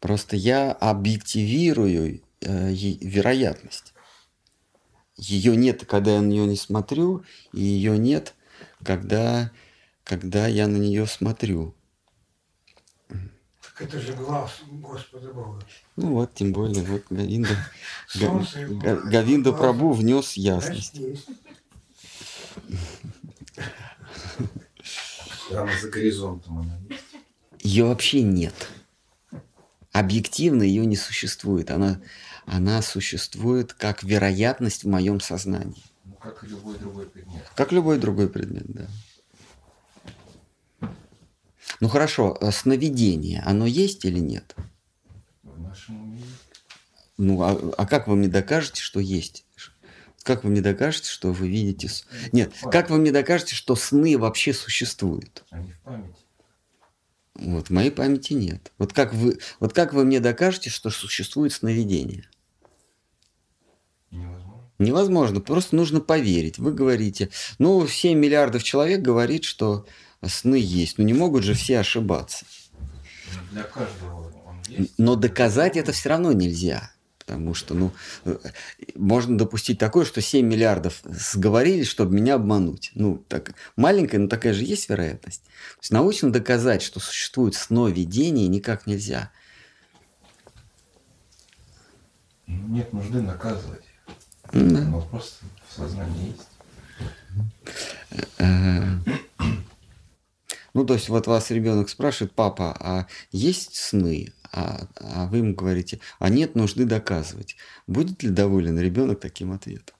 Просто я объективирую э, вероятность. Ее нет, когда я на нее не смотрю, и ее нет, когда, когда я на нее смотрю. Так это же глаз Господа Бога. Ну вот, тем более, вот Гавинда, Гавинда Прабу внес ясность. Прямо за горизонтом она есть. Ее вообще нет объективно ее не существует. Она, она существует как вероятность в моем сознании. Ну, как любой другой предмет. Как любой другой предмет, да. Ну хорошо, а сновидение, оно есть или нет? В нашем уме Ну, а, а как вы мне докажете, что есть? Как вы мне докажете, что вы видите... Нет, как вы мне докажете, что сны вообще существуют? Они в памяти. Вот, в моей памяти нет. Вот как вы, вот как вы мне докажете, что существует сновидение? Невозможно. Невозможно, просто нужно поверить. Вы говорите, ну, 7 миллиардов человек говорит, что сны есть. Ну, не могут же все ошибаться. Для каждого он есть. Но доказать это все равно нельзя. Потому что, ну, э, можно допустить такое, что 7 миллиардов сговорились, чтобы меня обмануть. Ну, так, маленькая, но такая же есть вероятность. То есть научно доказать, что существует сновидение, никак нельзя. Нет нужды наказывать. Да. Оно просто в сознании есть. Ну, то есть вот вас ребенок спрашивает, папа, а есть сны? а, а вы ему говорите, а нет нужды доказывать. Будет ли доволен ребенок таким ответом?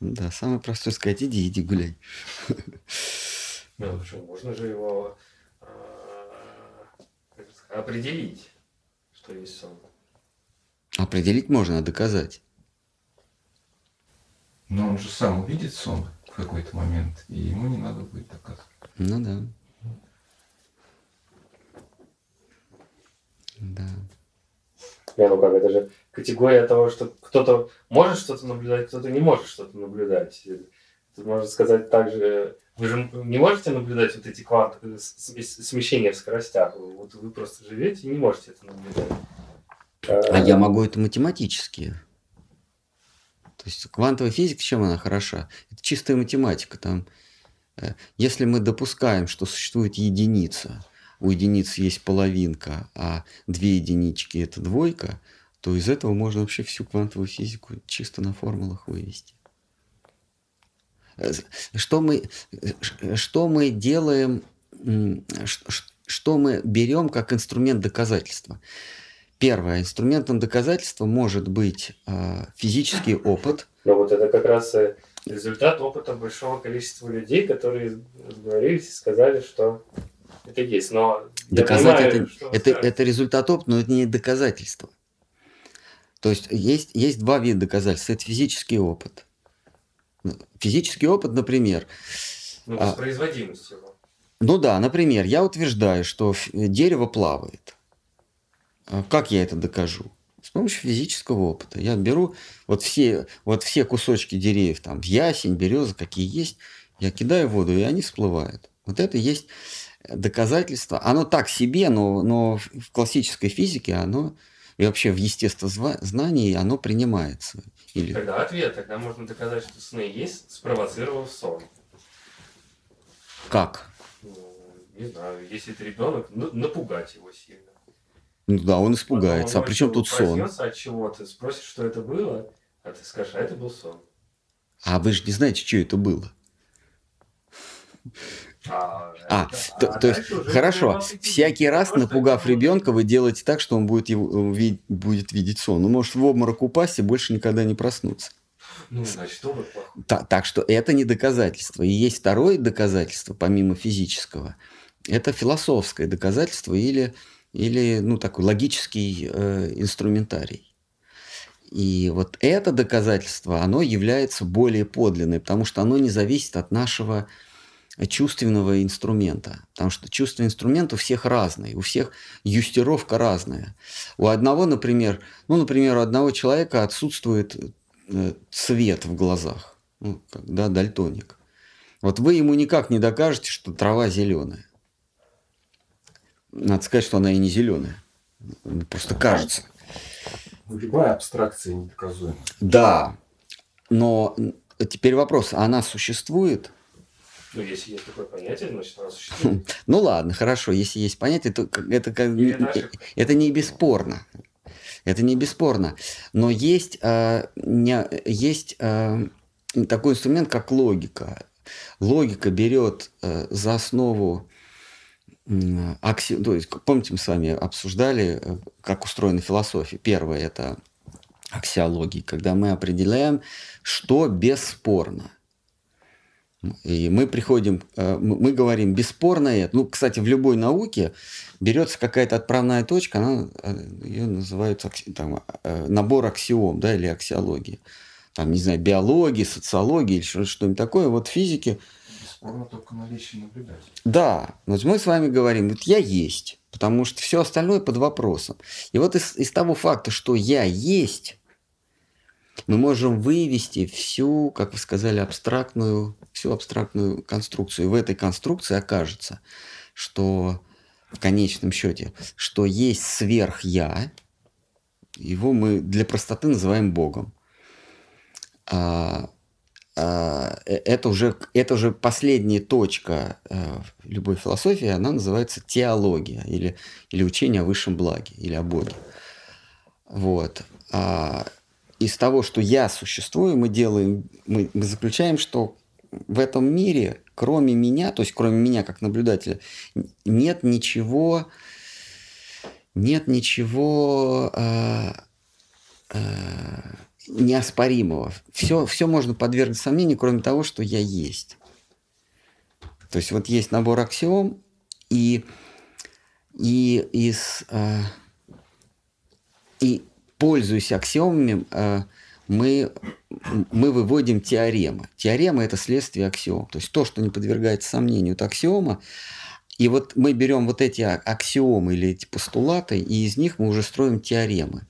Да, самое простое сказать, иди, иди гуляй. Ну, почему? Можно же его а, определить, что есть сон. Определить можно, а доказать. Но он же сам увидит сон в какой-то момент, и ему не надо будет доказывать. Ну да. Да. Не, ну как, это же категория того, что кто-то может что-то наблюдать, кто-то не может что-то наблюдать. Тут можно сказать также, вы же не можете наблюдать вот эти квант, смещения в скоростях. Вот вы просто живете и не можете это наблюдать. А я могу это математически. То есть квантовая физика, чем она хороша? Это чистая математика. Там, э, если мы допускаем, что существует единица, у единицы есть половинка, а две единички это двойка, то из этого можно вообще всю квантовую физику чисто на формулах вывести. Э, что мы, э, что мы делаем, что мы берем как инструмент доказательства? Первое, инструментом доказательства может быть э, физический опыт. Но вот это как раз э, результат опыта большого количества людей, которые сговорились и сказали, что это есть. Но Доказать понимаю, это, это, это результат опыта, но это не доказательство. То есть есть, есть два вида доказательств. Это физический опыт. Физический опыт, например. Ну, воспроизводимость его. Ну да, например, я утверждаю, что дерево плавает. А как я это докажу? С помощью физического опыта. Я беру вот все, вот все кусочки деревьев, там, ясень, береза, какие есть, я кидаю в воду, и они всплывают. Вот это есть доказательство. Оно так себе, но, но в классической физике оно и вообще в естествознании оно принимается. Или... Тогда ответ. Тогда можно доказать, что сны есть, спровоцировав сон. Как? Ну, не знаю, если это ребенок, напугать его сильно. Ну да, он испугается. Потом, а при чем тут сон? от чего ты спросишь, что это было, а ты скажешь, а это был сон. А вы же не знаете, что это было. А, а, это, то, а то есть, хорошо, всякий раз, напугав ребенка, вы делаете так, что он будет, его, будет видеть сон. Ну, может в обморок упасть и больше никогда не проснуться. Ну, значит, обморок так, так что это не доказательство. И есть второе доказательство, помимо физического. Это философское доказательство или, или ну, такой логический э, инструментарий. И вот это доказательство, оно является более подлинным, потому что оно не зависит от нашего чувственного инструмента. Потому что чувственный инструмент у всех разный, у всех юстировка разная. У одного, например, ну, например, у одного человека отсутствует э, цвет в глазах, ну, когда дальтоник. Вот вы ему никак не докажете, что трава зеленая. Надо сказать, что она и не зеленая. Просто кажется. Любая абстракция недоказуема. Да. Но теперь вопрос, она существует? Ну, если есть такое понятие, значит, оно существует. Ну ладно, хорошо, если есть понятие, то это, это, это не бесспорно. Это не бесспорно. Но есть, э, не, есть э, такой инструмент, как логика. Логика берет э, за основу акси... то есть, помните, мы с вами обсуждали, э, как устроена философия. Первое – это аксиология, когда мы определяем, что бесспорно – и мы приходим, э, мы говорим бесспорно это. Ну, кстати, в любой науке берется какая-то отправная точка, она, э, ее называют там, набор аксиом, да, или аксиология. Там, не знаю, биология, социология или что-нибудь такое. Вот в физике... Бесспорно только наличие наблюдателя. Да, вот мы с вами говорим, вот я есть, потому что все остальное под вопросом. И вот из, из того факта, что я есть, мы можем вывести всю, как вы сказали, абстрактную, всю абстрактную конструкцию. И в этой конструкции окажется, что в конечном счете, что есть сверх-я, его мы для простоты называем Богом. А, это, уже, это уже последняя точка а, любой философии, она называется теология или, или учение о высшем благе или о Боге. Вот. А, из того, что я существую, мы делаем, мы, мы заключаем, что в этом мире, кроме меня, то есть кроме меня как наблюдателя, нет ничего, нет ничего э, э, неоспоримого. Все, все можно подвергнуть сомнению, кроме того, что я есть. То есть вот есть набор аксиом, и, и из... Э, и пользуясь аксиомами, э, мы, мы выводим теоремы. Теорема – это следствие аксиом. То есть то, что не подвергается сомнению, это аксиома. И вот мы берем вот эти аксиомы или эти постулаты, и из них мы уже строим теоремы.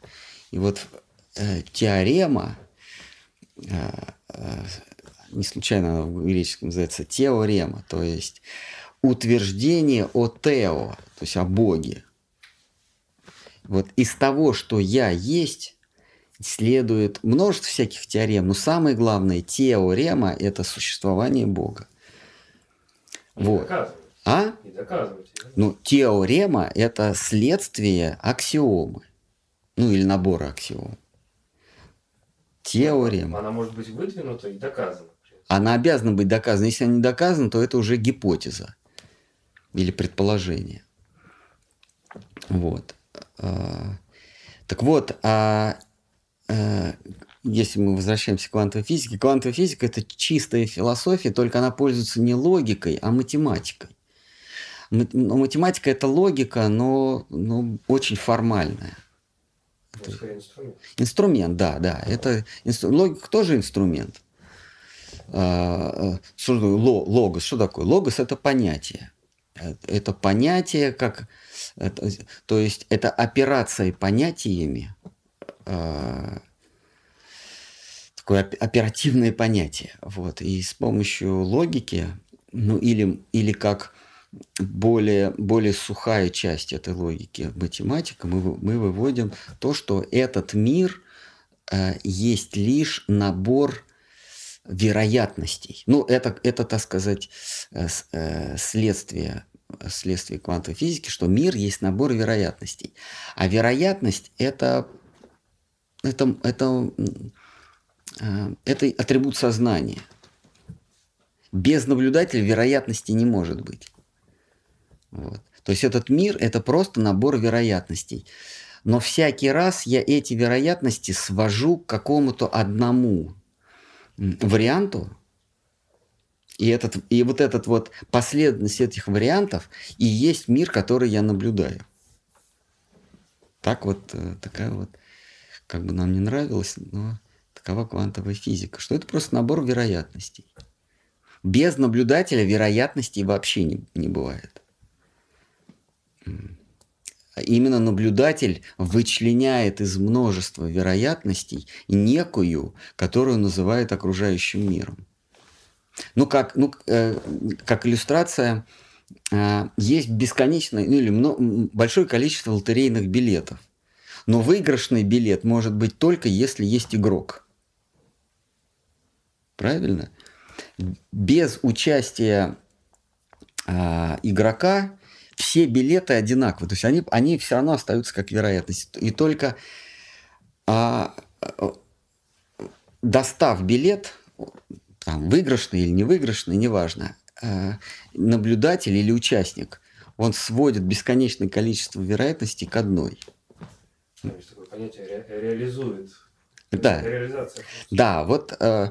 И вот э, теорема, э, э, не случайно она в греческом называется теорема, то есть утверждение о тео, то есть о Боге. Вот из того, что я есть, следует множество всяких теорем, но самое главное, теорема – это существование Бога. Не вот. А? Не доказывайте. Ну, теорема – это следствие аксиомы. Ну, или набора аксиом. Теорема. Она может быть выдвинута и доказана. Она обязана быть доказана. Если она не доказана, то это уже гипотеза или предположение. Вот. А, Так вот, а, а, если мы возвращаемся к квантовой физике, квантовая физика – это чистая философия, только она пользуется не логикой, а математикой. Но математика – это логика, но, но очень формальная. Это инструмент. Инструмент, да, да. Это инстру... Логика тоже инструмент. А, что логос? Что такое? Логос – это понятие. Это понятие, как, это, то есть это операция понятиями, э, такое оперативное понятие. Вот. И с помощью логики, ну или, или как более, более сухая часть этой логики математика, мы, мы выводим то, что этот мир э, есть лишь набор вероятностей. Ну, это, это так сказать, э, э, следствие, следствие квантовой физики, что мир есть набор вероятностей. А вероятность это, это, это, э, это атрибут сознания. Без наблюдателя вероятности не может быть. Вот. То есть этот мир – это просто набор вероятностей. Но всякий раз я эти вероятности свожу к какому-то одному варианту, и, этот, и вот этот вот последовательность этих вариантов и есть мир, который я наблюдаю. Так вот, э, такая вот, как бы нам не нравилось, но такова квантовая физика, что это просто набор вероятностей. Без наблюдателя вероятностей вообще не, не бывает. Именно наблюдатель вычленяет из множества вероятностей некую, которую называет окружающим миром. Ну, как, ну, э, как иллюстрация, э, есть бесконечное, ну, или много, большое количество лотерейных билетов. Но выигрышный билет может быть только если есть игрок. Правильно? Без участия э, игрока все билеты одинаковы. То есть они, они все равно остаются как вероятность. И только а, достав билет, там, выигрышный или невыигрышный, неважно, а, наблюдатель или участник, он сводит бесконечное количество вероятностей к одной. Есть такое понятие ре- реализует. Да. Да, вот э,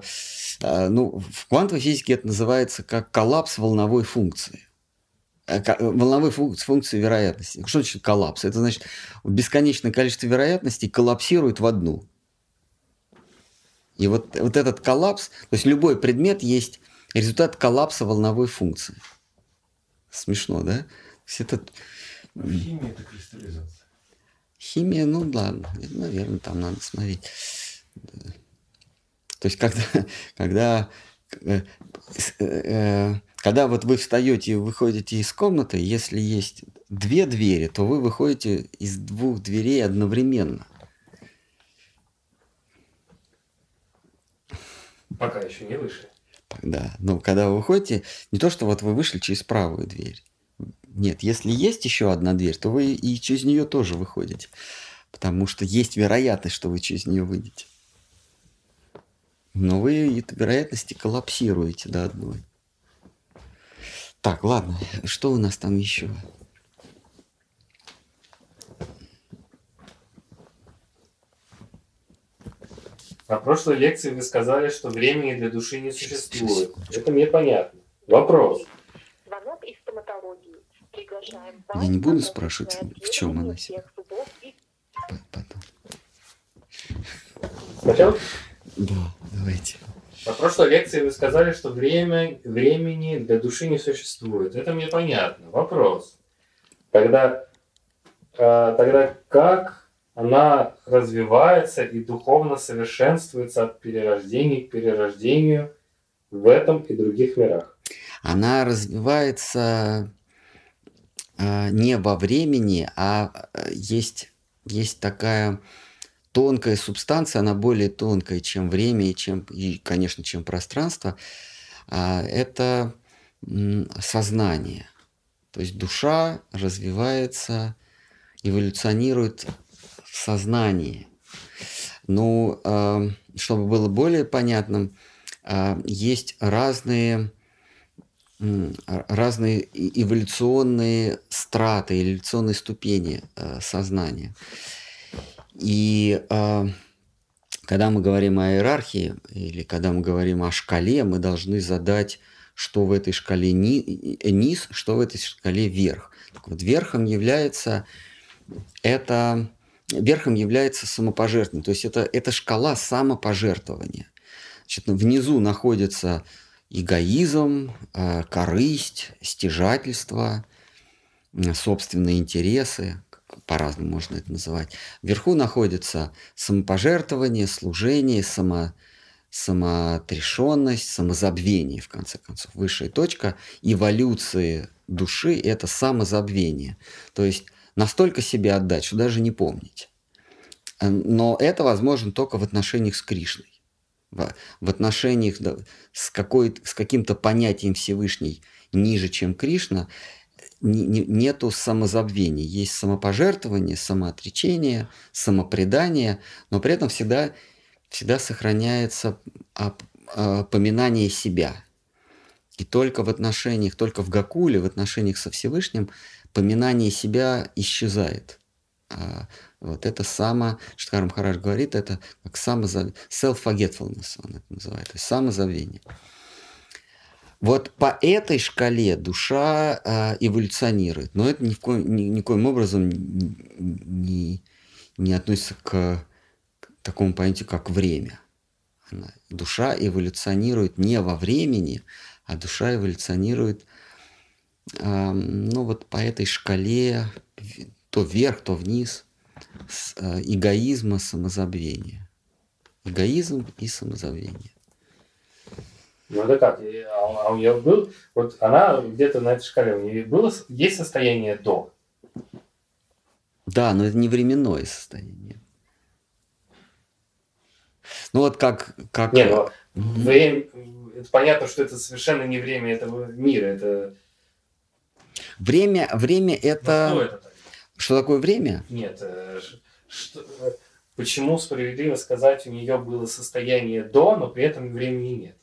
э, ну, в квантовой физике это называется как коллапс волновой функции. Э, волновой функции вероятности. Что значит коллапс? Это значит, бесконечное количество вероятностей коллапсирует в одну. И вот, вот этот коллапс, то есть любой предмет есть результат коллапса волновой функции. Смешно, да? То есть это... Химия – это кристаллизация. Химия, ну ладно, наверное, там надо смотреть. То есть когда, когда э, э, когда вот вы встаете и выходите из комнаты, если есть две двери, то вы выходите из двух дверей одновременно. Пока еще не вышли. Да, но когда вы выходите, не то, что вот вы вышли через правую дверь. Нет, если есть еще одна дверь, то вы и через нее тоже выходите. Потому что есть вероятность, что вы через нее выйдете. Но вы вероятности коллапсируете до одной. Так, ладно, что у нас там еще? На прошлой лекции вы сказали, что времени для души не существует. Это мне понятно. Вопрос. Звонок из стоматологии. Приглашаем Я не буду спрашивать, в чем она себя. Потом. Сначала? Да, давайте. На прошлой лекции вы сказали, что время, времени для души не существует. Это мне понятно. Вопрос. Тогда, э, тогда как она развивается и духовно совершенствуется от перерождения к перерождению в этом и других мирах? Она развивается э, не во времени, а э, есть, есть такая тонкая субстанция, она более тонкая, чем время и, чем, и конечно, чем пространство, а, это сознание. То есть душа развивается, эволюционирует в сознании. Ну, а, чтобы было более понятным, а, есть разные разные эволюционные страты, эволюционные ступени сознания. И э, когда мы говорим о иерархии или когда мы говорим о шкале, мы должны задать, что в этой шкале ни, низ, что в этой шкале верх. Так вот, верхом является это верхом является самопожертвование, то есть это, это шкала самопожертвования. Значит, внизу находится эгоизм, э, корысть, стяжательство, собственные интересы, по-разному можно это называть. Вверху находится самопожертвование, служение, само, самоотрешенность, самозабвение, в конце концов. Высшая точка эволюции души – это самозабвение. То есть настолько себе отдать, что даже не помнить. Но это возможно только в отношениях с Кришной. В, отношениях с, какой, с каким-то понятием Всевышней ниже, чем Кришна, не, не, нету самозабвения. Есть самопожертвование, самоотречение, самопредание, но при этом всегда, всегда сохраняется поминание себя. И только в отношениях, только в Гакуле, в отношениях со Всевышним, поминание себя исчезает. А, вот это само, что Махарадж говорит, это как самозабвение, self-forgetfulness он это называет, то есть самозабвение. Вот по этой шкале душа э, эволюционирует, но это ни в коем, ни, никоим образом не, не относится к, к такому понятию, как время. Она, душа эволюционирует не во времени, а душа эволюционирует э, ну вот по этой шкале то вверх, то вниз, с э, эгоизма, самозабвения. Эгоизм и самозабвение. Ну это как? А, а у нее был, вот она где-то на этой шкале, у нее было, есть состояние до? Да, но это не временное состояние. Ну вот как... как... Не, ну, время, это понятно, что это совершенно не время этого мира, это... Время, время это... Ну, что это так? Что такое время? Нет, э, что, почему справедливо сказать, у нее было состояние до, но при этом времени нет?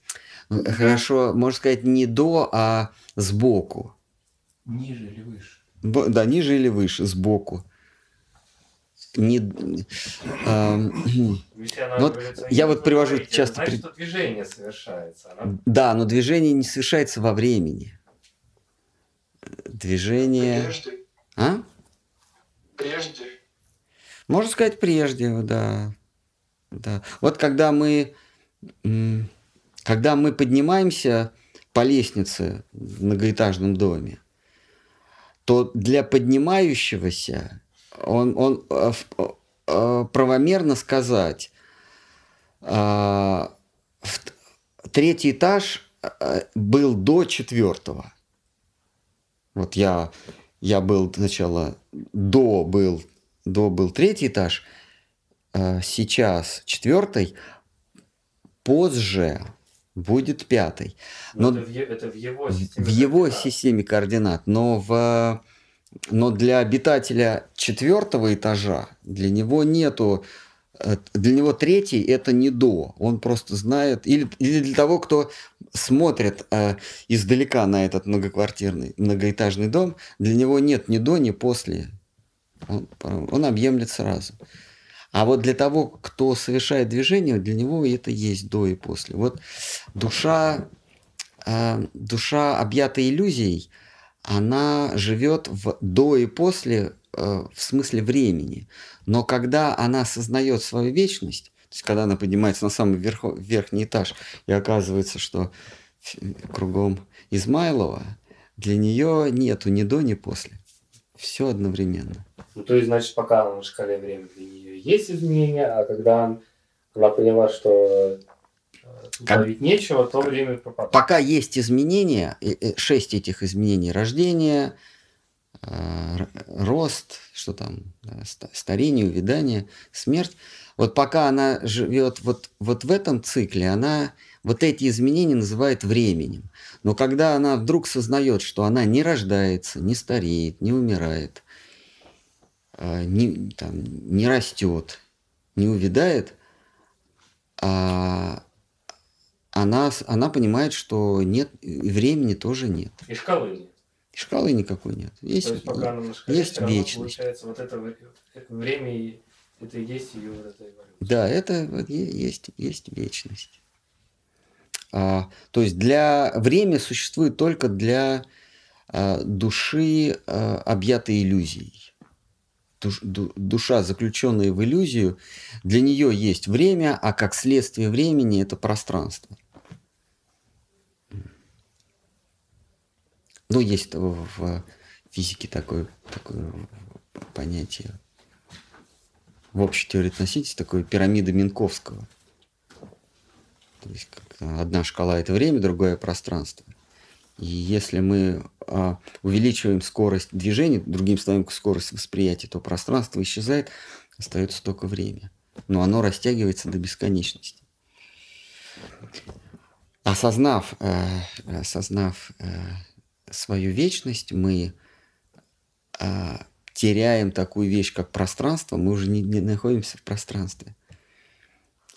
Хорошо, можно сказать, не до, а сбоку. Ниже или выше? Да, ниже или выше, сбоку. Не, э, вот я вот привожу говорите, часто... Значит, что движение совершается. Она... Да, но движение не совершается во времени. Движение... Прежде. А? Прежде. Можно сказать прежде, да. да. Вот когда мы когда мы поднимаемся по лестнице в многоэтажном доме, то для поднимающегося он, он э, э, правомерно сказать, э, третий этаж был до четвертого. Вот я, я был сначала до был, до был третий этаж, сейчас позже будет пятый. Но, но это, в, это в его системе В его координат. системе координат. Но, в, но для обитателя четвертого этажа, для него нету э, для него третий это не до, он просто знает, или, или для того, кто смотрит э, издалека на этот многоквартирный, многоэтажный дом, для него нет ни до, ни после. Он, он объемлет сразу. А вот для того, кто совершает движение, для него это есть до и после. Вот душа, э, душа объята иллюзией, она живет в до и после э, в смысле времени. Но когда она осознает свою вечность, то есть когда она поднимается на самый верх, верхний этаж и оказывается, что кругом Измайлова, для нее нету ни до, ни после. Все одновременно. Ну, то есть, значит, пока она на шкале времени для нее есть изменения, а когда она поняла, что э, как... ловить нечего, то время пропадает. Пока есть изменения, шесть этих изменений, рождение, э, рост, что там, старение, увядание, смерть, вот пока она живет вот, вот в этом цикле, она вот эти изменения называет временем. Но когда она вдруг сознает, что она не рождается, не стареет, не умирает, а, не, там, не растет, не увядает, а она, она понимает, что нет, времени тоже нет. И шкалы нет. И шкалы никакой нет. Есть, То есть, пока она есть вечность. Получается, вот это время Это и есть ее вот эта эволюция. Да, это вот есть, есть вечность. А, то есть для время существует только для а, души, а, объятой иллюзией. Душ- ду- душа, заключенная в иллюзию, для нее есть время, а как следствие времени это пространство. Ну, есть в физике такое, такое понятие в общей теории относительности такой пирамиды Минковского. То есть одна шкала это время, другое пространство. И если мы а, увеличиваем скорость движения, другим словом, скорость восприятия, то пространство исчезает, остается только время. Но оно растягивается до бесконечности. Осознав, э, осознав э, свою вечность, мы а, теряем такую вещь, как пространство, мы уже не, не находимся в пространстве.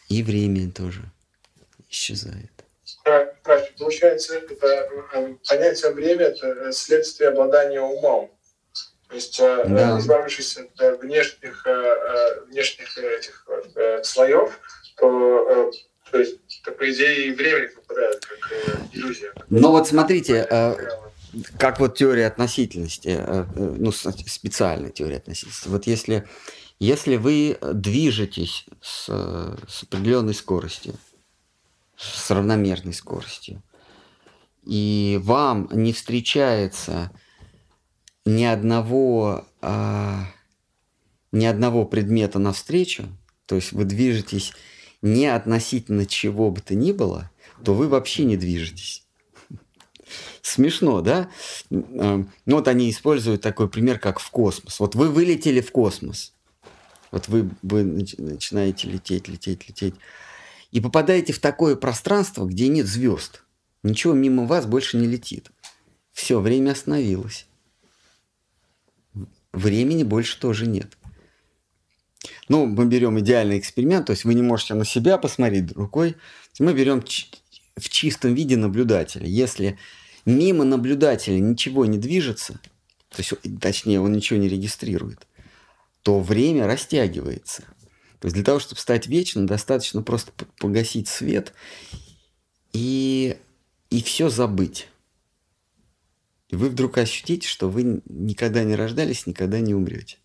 И время тоже исчезает. Пра- Правильно. Получается, это э, понятие время это э, следствие обладания умом. То есть, э, Да. избавившись от внешних, внешних этих слоев, то, то есть, то, по идее, и время выпадает как э, иллюзия. Но вот смотрите, э, как вот теория относительности, э, ну, специальная теория относительности. Вот если, если вы движетесь с, с определенной скоростью, с равномерной скоростью, и вам не встречается ни одного, а, ни одного предмета навстречу, то есть вы движетесь не относительно чего бы то ни было, то вы вообще не движетесь. Смешно, да? М, Ну вот они используют такой пример, как в космос. Вот вы вылетели в космос. Вот вы, вы нач- начинаете лететь, лететь, лететь. И попадаете в такое пространство, где нет звезд. Ничего мимо вас больше не летит. Все, время остановилось. Времени больше тоже нет. Ну, мы берем идеальный эксперимент, то есть вы не можете на себя посмотреть рукой. Мы берем в чистом виде наблюдателя. Если мимо наблюдателя ничего не движется, то есть, точнее, он ничего не регистрирует, то время растягивается. То есть для того, чтобы стать вечным, достаточно просто погасить свет и, и все забыть. И вы вдруг ощутите, что вы никогда не рождались, никогда не умрете.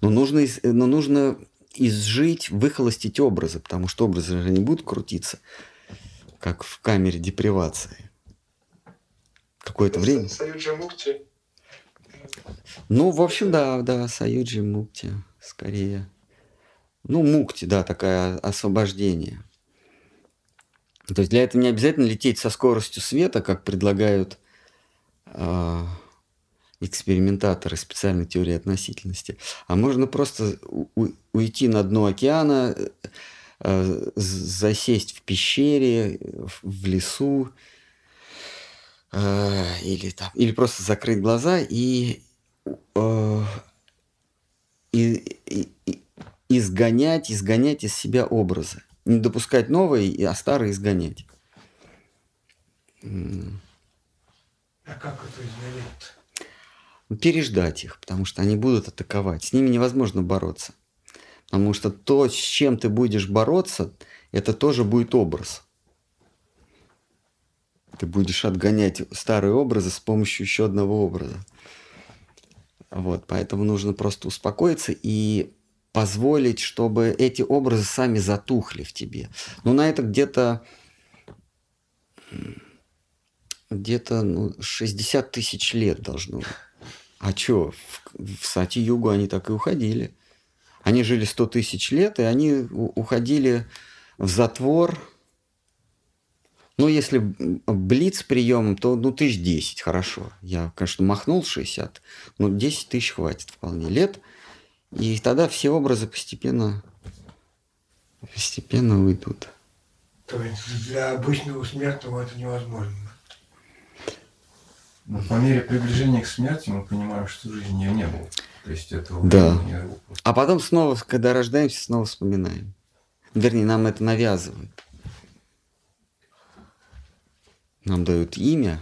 Но нужно, но нужно изжить, выхолостить образы, потому что образы же не будут крутиться, как в камере депривации. Какое-то время. Союджи Мукти. Ну, в общем, да, да, Саюджи Мукти, скорее. Ну, Мукти, да, такое освобождение. То есть для этого не обязательно лететь со скоростью света, как предлагают а, экспериментаторы специальной теории относительности, а можно просто у- уйти на дно океана, э, э, засесть в пещере, в- лесу, э, или, там, или просто закрыть глаза и, э, и- и- изгонять, изгонять из себя образы. Не допускать новые, а старые изгонять. А как это измерить? Переждать их, потому что они будут атаковать. С ними невозможно бороться. Потому что то, с чем ты будешь бороться, это тоже будет образ. Ты будешь отгонять старые образы с помощью еще одного образа. Вот, поэтому нужно просто успокоиться и позволить, чтобы эти образы сами затухли в тебе. Но на это где-то где-то ну, 60 тысяч лет должно. А чё, в, в Сати-Югу они так и уходили. Они жили 100 тысяч лет, и они уходили в затвор. Ну, если блиц приемом, то ну, тысяч 10, хорошо. Я, конечно, махнул 60, но 10 тысяч хватит вполне лет. И тогда все образы постепенно, постепенно уйдут. То есть для обычного смертного это невозможно. Но по мере приближения к смерти мы понимаем, что жизни ее не было. То есть этого Да. времени не было. А потом снова, когда рождаемся, снова вспоминаем. Вернее, нам это навязывают. Нам дают имя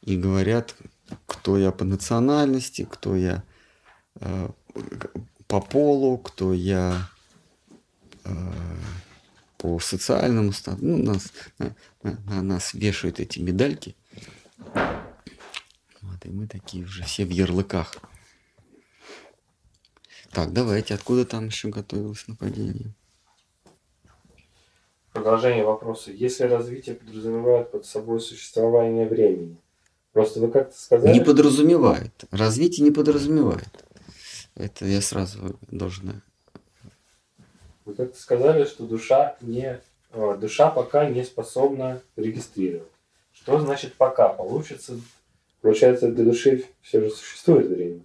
и говорят, кто я по национальности, кто я э, по полу, кто я э, по социальному статусу. Ну, нас, на, на- на нас вешают эти медальки. Вот, и мы такие уже все в ярлыках. Так, давайте, откуда там еще готовилось нападение? Продолжение вопроса. Если развитие подразумевает под собой существование времени, просто вы как-то сказали, Не подразумевает. Развитие не подразумевает. Это я сразу должен... вы как-то сказали, что душа не э, душа пока не способна регистрировать. Что значит пока? Получится, получается, для души все же существует время.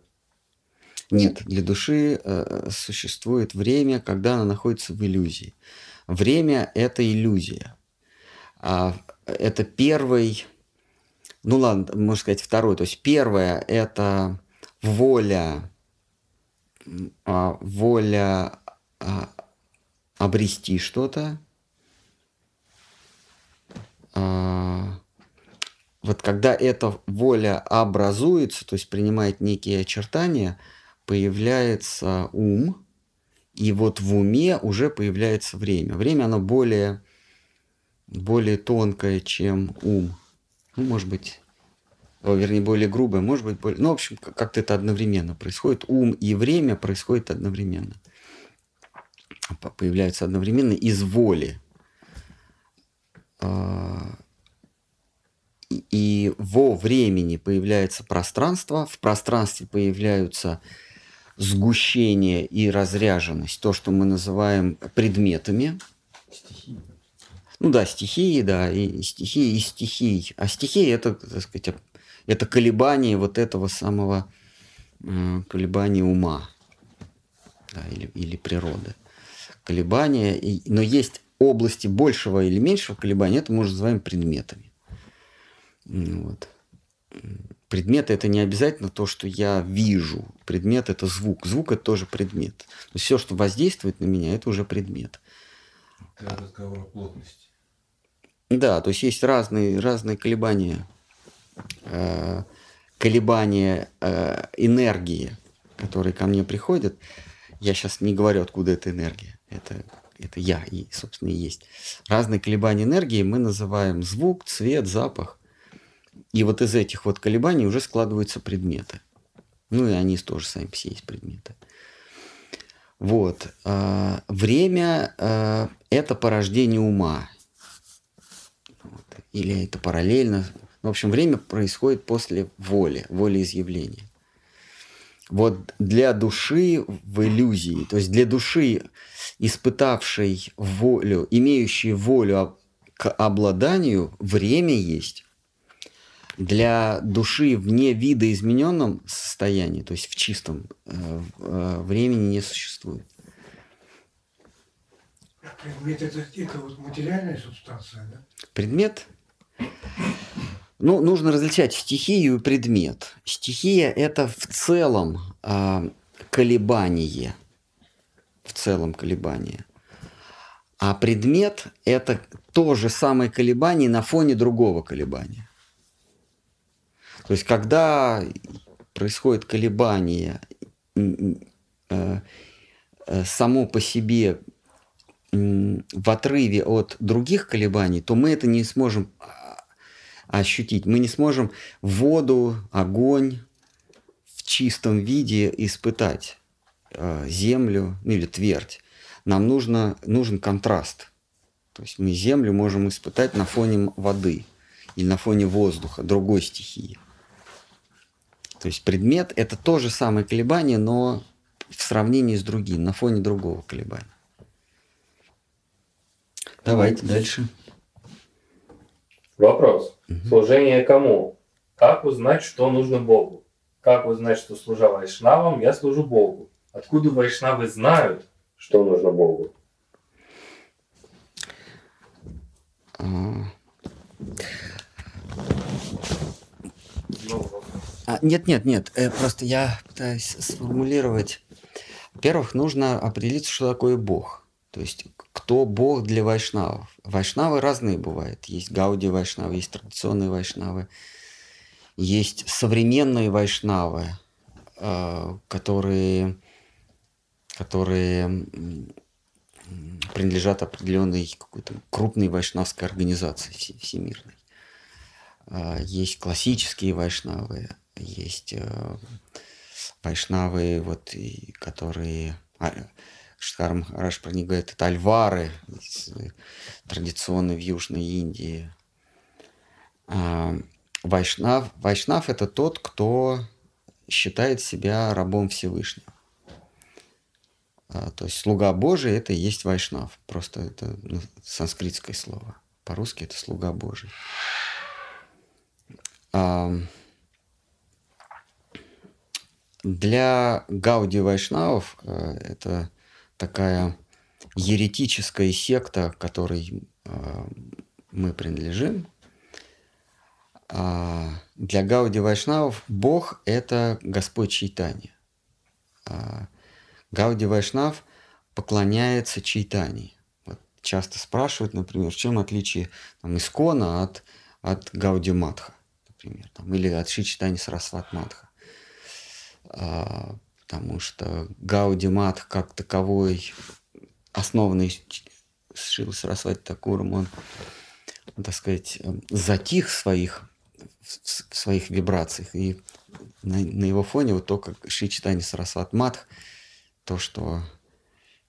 Нет, для души э, существует время, когда она находится в иллюзии. Время – это иллюзия. А это первый, ну ладно, можно сказать второй. То есть первое – это воля, а, воля а, обрести что-то. А, вот когда эта воля образуется, то есть принимает некие очертания, появляется ум, и вот в уме уже появляется время. Время, оно более, более тонкое, чем ум. Ну, может быть, вернее, более грубое, может быть, более... Ну, в общем, как- как-то это одновременно происходит. Ум и время происходит одновременно. По- Появляются одновременно из воли. А, И, во времени появляется пространство, в пространстве появляются сгущение и разряженность, то, что мы называем предметами. Стихии. Ну да, стихии, да, и стихии, и стихий. А стихии это, так сказать, это колебание вот этого самого э, колебания ума да, или, или природы. Колебания, и- но есть области большего или меньшего колебания, это мы уже называем предметами. Ну Вот. Предметы это не обязательно то, что я вижу. Предмет это звук. Звук это тоже предмет. То есть все, что воздействует на меня, это уже предмет. Это разговор о плотности. Да, то есть есть разные, разные колебания, э, колебания э, энергии, которые ко мне приходят. Я сейчас не говорю, откуда эта энергия. Это, это я, и, собственно, и есть. Разные колебания энергии мы называем звук, цвет, запах. И вот из этих вот колебаний уже складываются предметы. Ну и они тоже сами себе есть предметы. Вот. а, Время а, – это порождение ума. Или это параллельно. В общем, время происходит после воли, волеизъявления. Вот для души в иллюзии, то есть для души, испытавшей волю, имеющей волю к обладанию, время есть. Для души в невидоизмененном состоянии, то есть в чистом, э, э, времени не существует. Предмет это, это вот материальная субстанция, да? Предмет? Ну, нужно различать стихию и предмет. Стихия – это в целом а, колебание. В целом колебание. А предмет – это то же самое колебание на фоне другого колебания. То есть, когда происходит колебание э, э, само по себе в отрыве от других колебаний, то мы это не сможем ощутить. Мы не сможем воду, огонь в чистом виде испытать, э, землю ну, или твердь. Нам нужно, нужен контраст. То есть мы землю можем испытать на фоне воды или на фоне воздуха, другой стихии. То есть предмет – это то же самое колебание, но в сравнении с другим, на фоне другого колебания. Давайте дальше. Вопрос. Служение кому? Как узнать, что нужно Богу? Как узнать, что служа вайшнавам, я служу Богу? Откуда вайшнавы знают, что нужно Богу? А. А, нет, нет, нет. э, просто я пытаюсь сформулировать. Во-первых, нужно определиться, что такое Бог. То есть, кто Бог для вайшнавов. Вайшнавы разные бывают. Есть гауди вайшнавы, есть традиционные вайшнавы, есть современные вайшнавы, э, которые которые принадлежат определенной какой-то крупной вайшнавской организации всемирной. А, есть классические вайшнавы, есть э, вайшнавы, вот, которые Шткар Махараш про них говорит, это альвары, традиционно в Южной Индии. А, вайшнав, вайшнав – это тот, кто считает себя рабом Всевышнего. А, то есть слуга Божий – это и есть вайшнав. Просто это ну, санскритское слово. По-русски это слуга Божий. А, для Гауди Вайшнавов э, это такая еретическая секта, которой э, мы принадлежим. А для Гауди Вайшнавов Бог – это Господь Чайтани. А Гауди Вайшнав поклоняется Чайтани. Вот часто спрашивают, например, в чем отличие там, Искона от, от Гауди Матха, например, там, или от Ши Чайтани Сарасват Матха. А, потому что Гауди Матх как таковой, основанный Шил Сарасвати Такуром, он, так сказать, затих в своих, в своих вибрациях. И на, на его фоне вот только Шри Читани Сарасват Матх, то, что,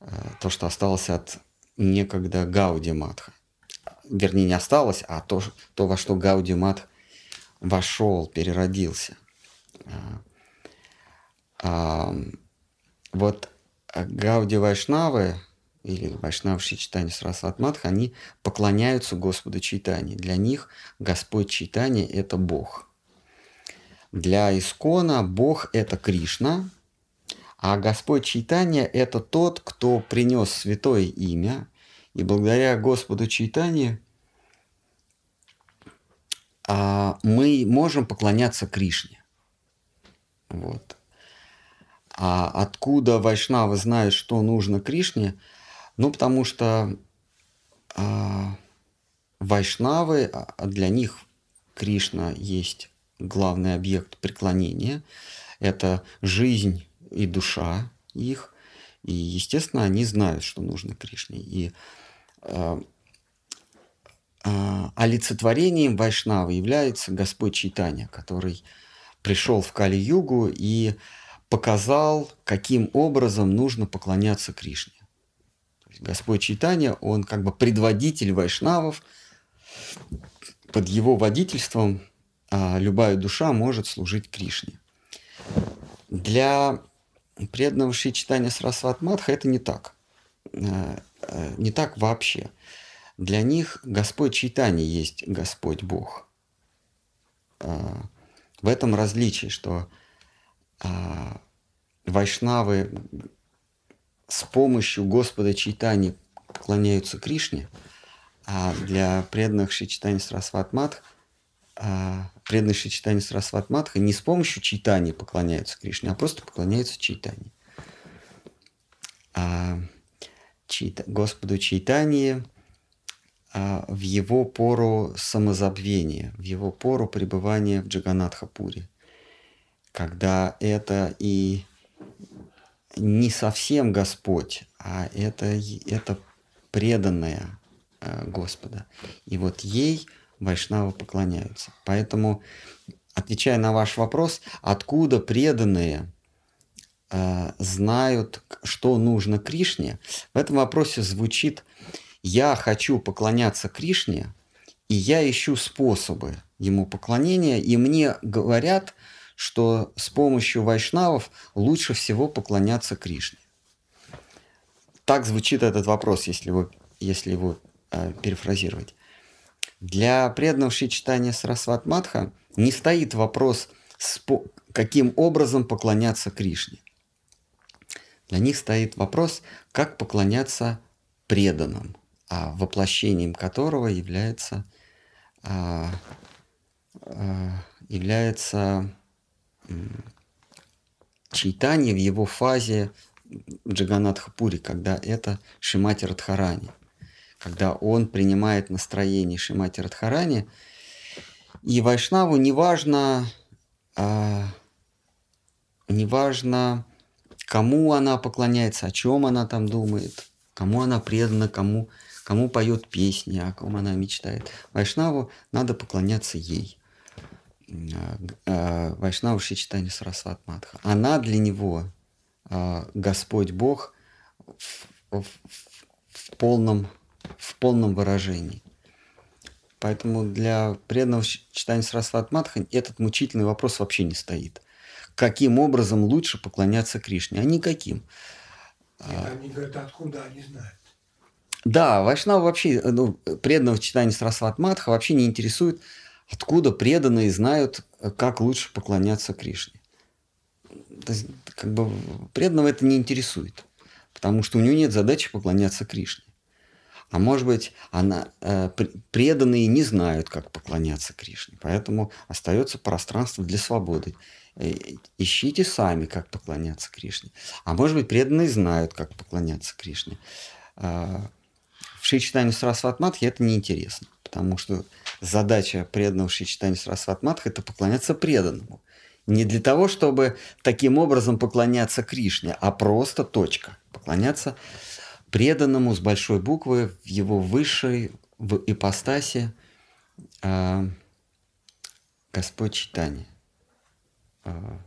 э, то, что осталось от некогда Гауди Матха. Вернее, не осталось, а то, то во что Гауди Матх вошел, переродился. А, вот Гауди Вайшнавы или Вайшнав Читани Сарасват Матх, они поклоняются Господу Читани. Для них Господь Читани – это Бог. Для Искона Бог – это Кришна, а Господь Читания – это тот, кто принес святое имя, и благодаря Господу Читанию а, мы можем поклоняться Кришне. Вот. А откуда вайшнавы знают, что нужно Кришне? Ну, потому что а, вайшнавы, а для них Кришна есть главный объект преклонения. Это жизнь и душа их. И, естественно, они знают, что нужно Кришне. И а, а, олицетворением Вайшнавы является Господь Читания, который пришел в Кали-Югу и показал, каким образом нужно поклоняться Кришне. Господь Читания, он как бы предводитель вайшнавов, под его водительством а, любая душа может служить Кришне. Для преданного Шри Читания Сарасват Мадха это не так. А, а, не так вообще. Для них Господь Читания есть Господь Бог. А, в этом различие, что вайшнавы с помощью Господа Чайтани поклоняются Кришне, а для преданных Шичитани Сарасват Матх а, преданные Шичитани Сарасват Матха не с помощью Чайтани поклоняются Кришне, а просто поклоняются Чайтани. А, чита, Господу Чайтани а, в его пору самозабвения, в его пору пребывания в Джаганатхапуре – когда это и не совсем Господь, а это, это преданная э, Господа. И вот ей вайшнавы поклоняются. Поэтому, отвечая на ваш вопрос, откуда преданные э, знают, что нужно Кришне, в этом вопросе звучит «Я хочу поклоняться Кришне, и я ищу способы ему поклонения, и мне говорят – что с помощью вайшнавов лучше всего поклоняться Кришне. Так звучит этот вопрос, если его, если его э, перефразировать. Для преданного Шичитания Сарасват Матха не стоит вопрос, каким образом поклоняться Кришне. Для них стоит вопрос, как поклоняться преданным, а воплощением которого является, а, а, является читание в его фазе Джаганатхапури, когда это Шимати Радхарани, когда он принимает настроение Шимати Радхарани, и Вайшнаву неважно, а, неважно, кому она поклоняется, о чем она там думает, кому она предана, кому, кому поет песни, о ком она мечтает. Вайшнаву надо поклоняться ей. А, а, Вайшнаву Шичтани Сарасват Матха. Она для него а, Господь Бог в, в, в, полном, в полном выражении. Поэтому для преданного читания Сарасват Матха этот мучительный вопрос вообще не стоит. Каким образом лучше поклоняться Кришне? А никаким. Они говорят, откуда они знают. Да, Вайшнава вообще, ну, преданного читания Сарасват Матха вообще не интересует, откуда преданные знают, как лучше поклоняться Кришне. То есть, как бы преданного это не интересует, потому что у него нет задачи поклоняться Кришне. А может быть, она, э, преданные не знают, как поклоняться Кришне, поэтому остается пространство для свободы. Э, ищите сами, как поклоняться Кришне. А может быть, преданные знают, как поклоняться Кришне. Э, в Шичитане Сарасват Матхи это неинтересно, потому что задача преданного Шичитани Сарасват Матха – это поклоняться преданному. Не для того, чтобы таким образом поклоняться Кришне, а просто точка. Поклоняться преданному с большой буквы в его высшей в ипостаси э, Господь Читания э,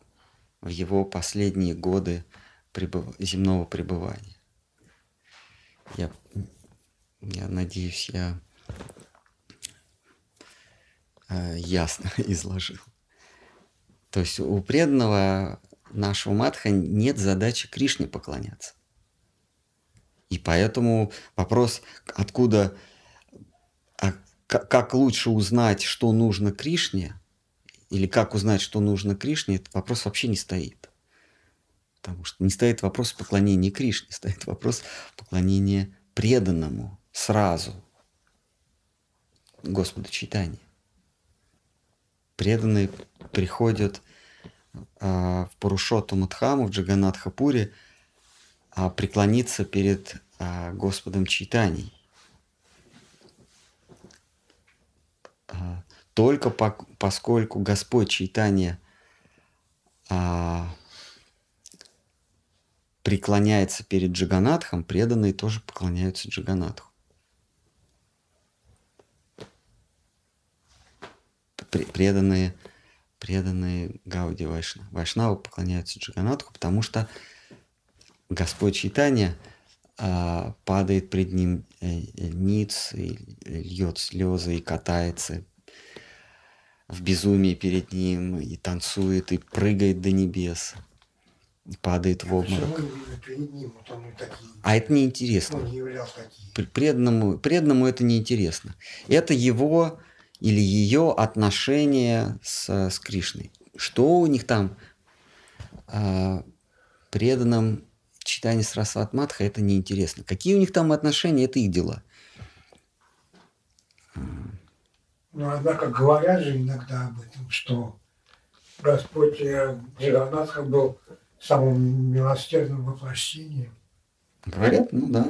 в его последние годы пребыв... земного пребывания. Я, я надеюсь, я ясно изложил. То есть у преданного нашего матха нет задачи Кришне поклоняться. И поэтому вопрос, откуда, а как лучше узнать, что нужно Кришне, или как узнать, что нужно Кришне, этот вопрос вообще не стоит. Потому что не стоит вопрос поклонения Кришне, стоит вопрос поклонения преданному сразу Господу Читания. Преданные приходят а, в Парушоту Мадхаму, в Джаганатхапуре, а, преклониться перед а, Господом Читаний. А, только по, поскольку Господь Читания а, преклоняется перед Джаганатхом, преданные тоже поклоняются Джаганатху. Преданные, преданные Гауди Вайшна. Вайшнавы поклоняются Джаганатху, потому что Господь Читания а, падает пред ним э, э, ниц, и льет слезы и катается в безумии перед ним, и танцует, и прыгает до небес, и падает в обморок. А это неинтересно. Преданному, преданному это неинтересно. Это его или ее отношение с, с Кришной. Что у них там а, преданным читание Срасват Матха это неинтересно. Какие у них там отношения, это их дела. Ну, однако говорят же иногда об этом, что Господь э, Джаганатха был самым милосердным воплощением. Говорят, ну да.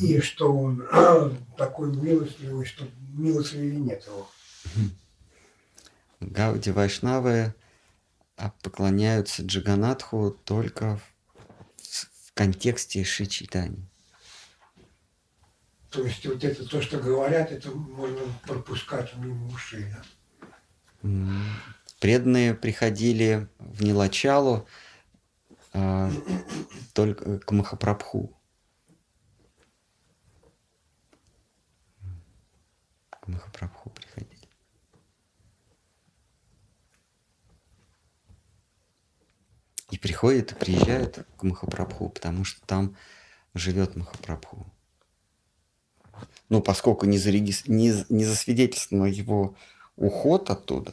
И что он такой милостливый, что милостливее нет его. Гауди Вайшнавы а, поклоняются Джаганатху только контексте Шичитани. То есть вот это то, что говорят, это можно пропускать мимо ушей. Да? Преданные приходили в Нилачалу а, только к Махапрабху. К Махапрабху приходили. И приходят, и приезжают к Махапрабху, потому что там живет Махапрабху. Ну, поскольку не, зареги... не, не засвидетельствован его уход оттуда,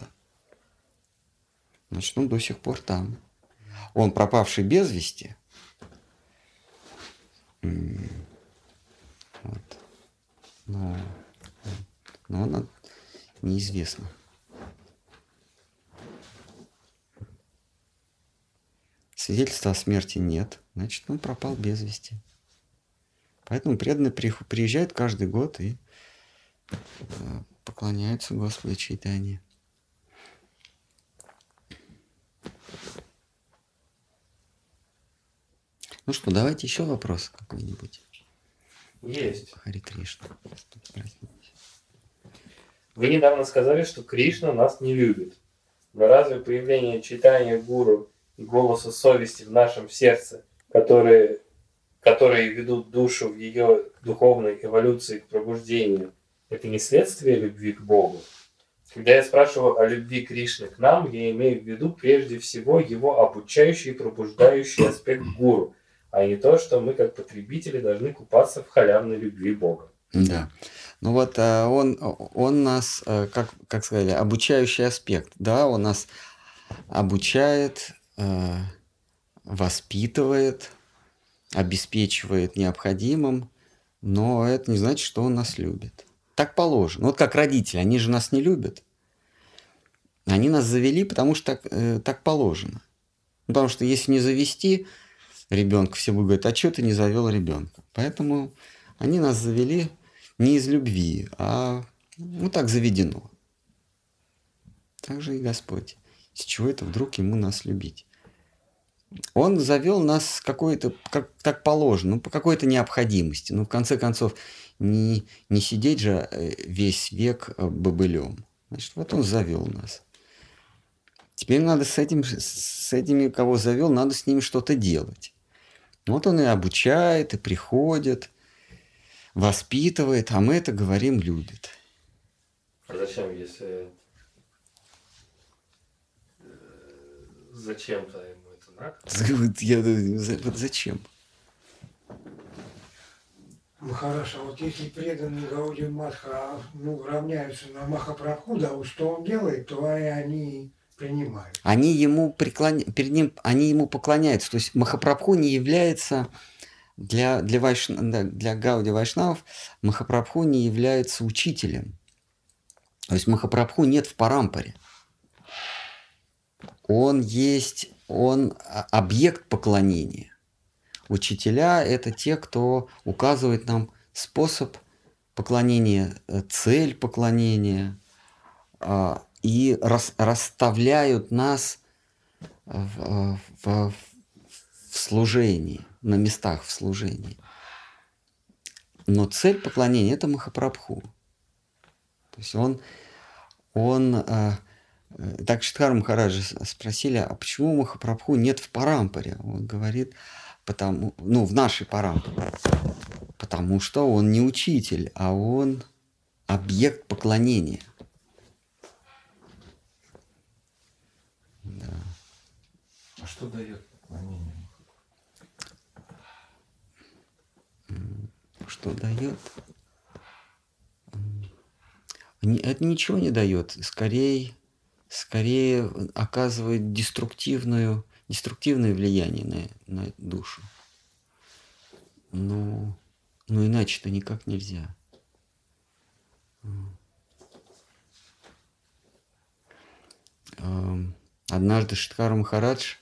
значит, он до сих пор там. Он пропавший без вести. Вот. Но, но он неизвестно. Свидетельства о смерти нет, значит, он пропал без вести. Поэтому преданные приезжают каждый год и э, поклоняются Господу Чайтании. Ну что, давайте еще вопрос какой-нибудь. Есть. Хари Кришна. Вы недавно сказали, что Кришна нас не любит. Но разве появление читания гуру голоса совести в нашем сердце, которые, которые ведут душу в ее духовной эволюции к пробуждению, это не следствие любви к Богу? Когда я спрашиваю о любви Кришны к нам, я имею в виду прежде всего его обучающий и пробуждающий аспект гуру, а не то, что мы как потребители должны купаться в халявной любви Бога. Да. Ну вот э, он, он нас, э, как, как сказали, обучающий аспект, да, он нас обучает, э, воспитывает, обеспечивает необходимым, но это не значит, что он нас любит. Так положено. Вот как родители, они же нас не любят. Они нас завели, потому что так, э, так положено. Потому что если не завести ребенка, все будут говорить, а что ты не завел ребенка? Поэтому они нас завели не из любви, а ну так заведено. Так же и Господь. С чего это вдруг ему нас любить? Он завел нас какой-то, как, как положено, ну, по какой-то необходимости. Ну, в конце концов, не, не сидеть же э, весь век э, бобылем. Значит, вот он завел нас. Теперь надо с, этим, с этими, кого завел, надо с ними что-то делать. Вот он и обучает, и приходит, воспитывает, а мы это говорим, любит. А зачем, если... э, Зачем-то надо? Я, вот зачем? Махараша, вот если преданные Гауди Матха ну, равняются на Махапрабху, да, вот что он делает, то и они принимают. Они ему, преклон... перед ним, они ему поклоняются. То есть Махапрабху не является для, для, вайш... для Гауди Вайшнавов, Махапрабху не является учителем. То есть Махапрабху нет в Парампаре. Он есть, он объект поклонения. Учителя – это те, кто указывает нам способ поклонения, э, цель поклонения, а, и рас, расставляют нас в, в, в служении, на местах в служении. Но цель поклонения – это Махапрабху. То есть он, он э, э так Шидхар Махараджа спросили, а почему Махапрабху нет в Парампаре? Он говорит, потому, ну, в нашей Парампаре. Потому что он не учитель, а он объект поклонения – Да. А что дает поклонение? Что дает? Это ничего не дает. Скорее, скорее оказывает деструктивную, деструктивное влияние на, на душу. Но, но иначе-то никак нельзя. Однажды Шиткар Махарадж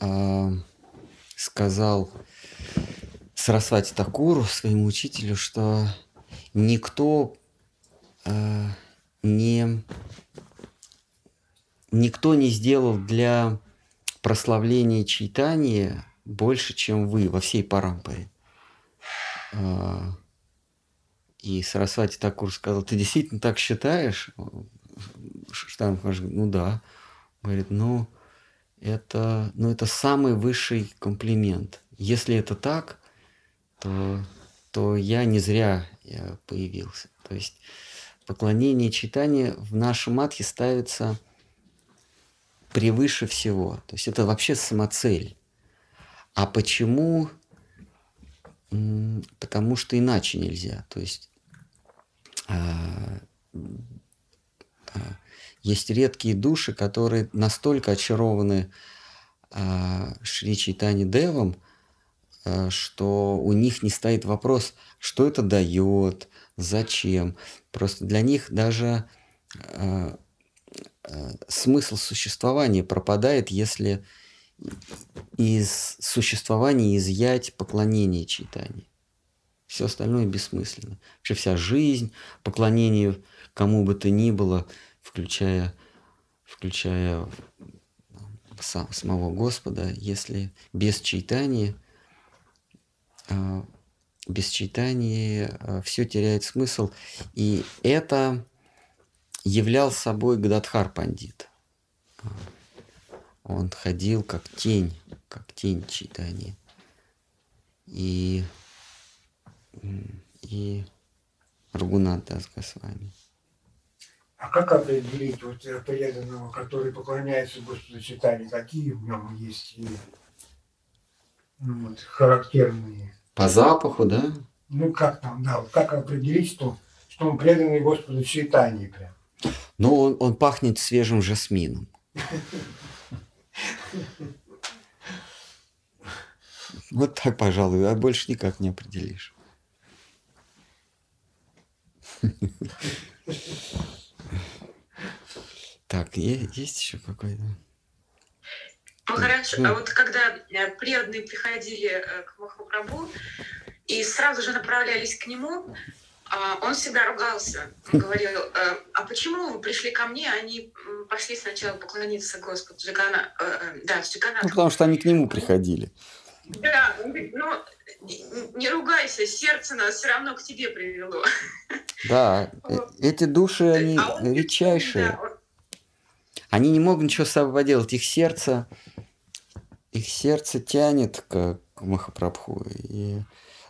э, сказал Сарасвати Такуру, своему учителю, что никто э, не никто не сделал для прославления читания больше, чем вы во всей Парампаре. Э, и Сарасвати Такур сказал, ты действительно так считаешь? Штам ну да. Говорит, ну, это, ну, это самый высший комплимент. Если это так, то, то я не зря я появился. То есть поклонение и читание в нашем матхе ставится превыше всего. То есть это вообще самоцель. А почему? Потому что иначе нельзя. То есть а, а, есть редкие души, которые настолько очарованы э, Шри Чайтани Девом, что у них не стоит вопрос, что это дает, зачем. Просто для них даже смысл существования пропадает, если из существования изъять поклонение читания. Все остальное бессмысленно. Вообще вся жизнь, поклонение кому бы то ни было – включая, включая самого Господа, если без читания, а, без читания а, все теряет смысл. И это являл собой Гададхар Пандит. Он ходил как тень, как тень читания. И, и Рагунат Дас Госвами. А как определить вот преданного, который поклоняется Господу читанию? Какие в нем есть и, ну, вот, характерные? По запаху, да? Ну как там, да, вот как определить, что, что он преданный Господу читанию прям? Ну, он, он пахнет свежим жасмином. Вот так, пожалуй, а больше никак не определишь. Так, есть еще какой-то? Ну хорошо, а вот когда э, преданные приходили э, к Махапрабху и сразу же направлялись к нему, он всегда ругался. Он говорил, «Э, а почему вы пришли ко мне, а они пошли сначала поклониться Господу Джигана, да, Джиганатху? Ну, потому что они к нему приходили. Да, ну, не ругайся, сердце нас все равно к тебе привело. Да, эти души, они а редчайшие. Да, они не могут ничего с собой поделать. Их сердце, их сердце тянет к, к Махапрабху. И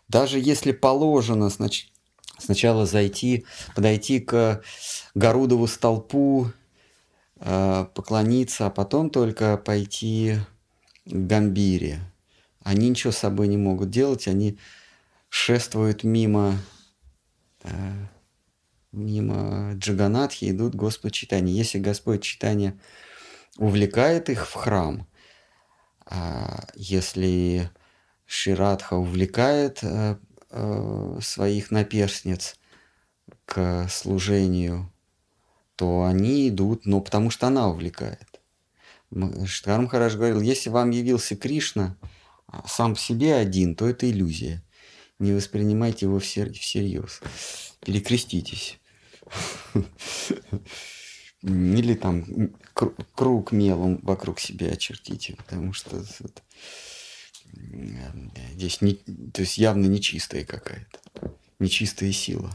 даже если положено значит, сначала зайти, подойти к Горудову столпу, э, поклониться, а потом только пойти к Гамбире. Они ничего с собой не могут делать, они шествуют мимо э, мимо Джаганатхи идут Господь читания. Если Господь читания увлекает их в храм, а если Ширадха увлекает э, своих наперстниц к служению, то они идут, но потому что она увлекает. Штхар Махарадж говорил, если вам явился Кришна сам по себе один, то это иллюзия. Не воспринимайте его всерьез перекреститесь. Или там круг мелом вокруг себя очертите, потому что здесь не, то есть явно нечистая какая-то, нечистая сила.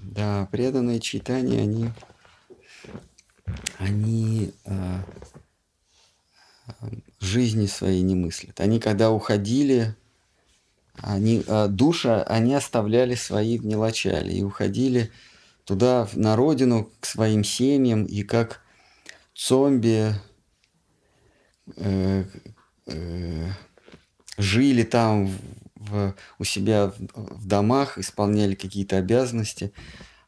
Да, преданные читания, они, они э, жизни своей не мыслят. Они когда уходили, они, а, душа они оставляли свои в Нелачале и уходили туда, на родину, к своим семьям, и как зомби э, э, жили там в, у себя в, в домах, исполняли какие-то обязанности,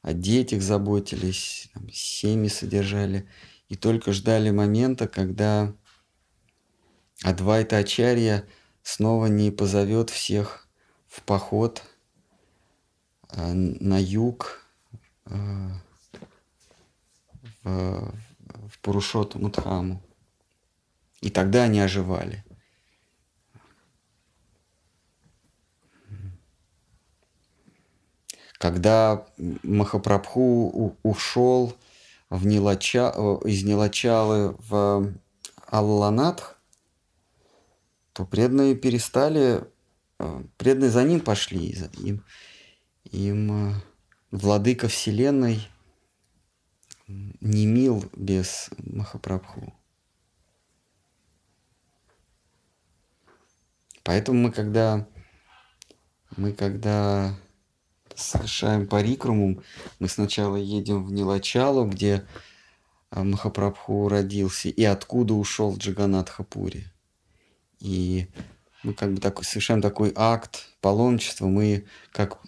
о детях заботились, там, семьи содержали, и только ждали момента, когда Адвайта Ачарья – снова не позовет всех в поход э, на юг э, в, в Пурушоту Мудхаму. И тогда они оживали. Когда Махапрабху ушел в Нилача, э, из Нилачалы в Алланатх, то преданные перестали, э, преданные за ним пошли, им, им э, владыка вселенной не мил без Махапрабху. Поэтому мы когда мы когда совершаем парикруму, мы сначала едем в Нилачалу, где э, Махапрабху родился, и откуда ушел Джаганатхапури. И мы как бы такой, совершаем такой акт паломничества. Мы как,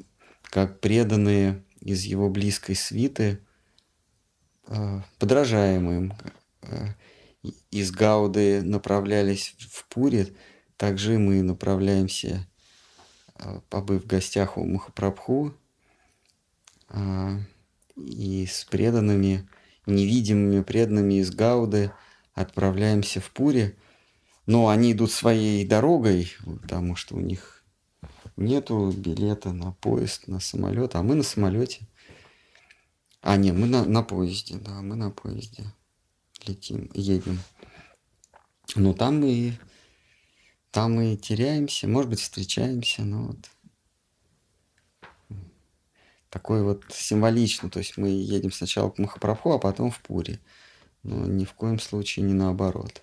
как преданные из его близкой свиты э, подражаем им. Э, из Гауды направлялись в Пури, также мы направляемся, побыв в гостях у Махапрабху, и с преданными, невидимыми преданными из Гауды отправляемся в Пури – но они идут своей дорогой, потому что у них нету билета на поезд, на самолет, а мы на самолете. А, нет, мы на, на поезде, да, мы на поезде летим, едем. Ну, там мы, там мы теряемся, может быть, встречаемся, но вот такой вот символично. То есть мы едем сначала к Махапрабху, а потом в Пури. Но ни в коем случае не наоборот.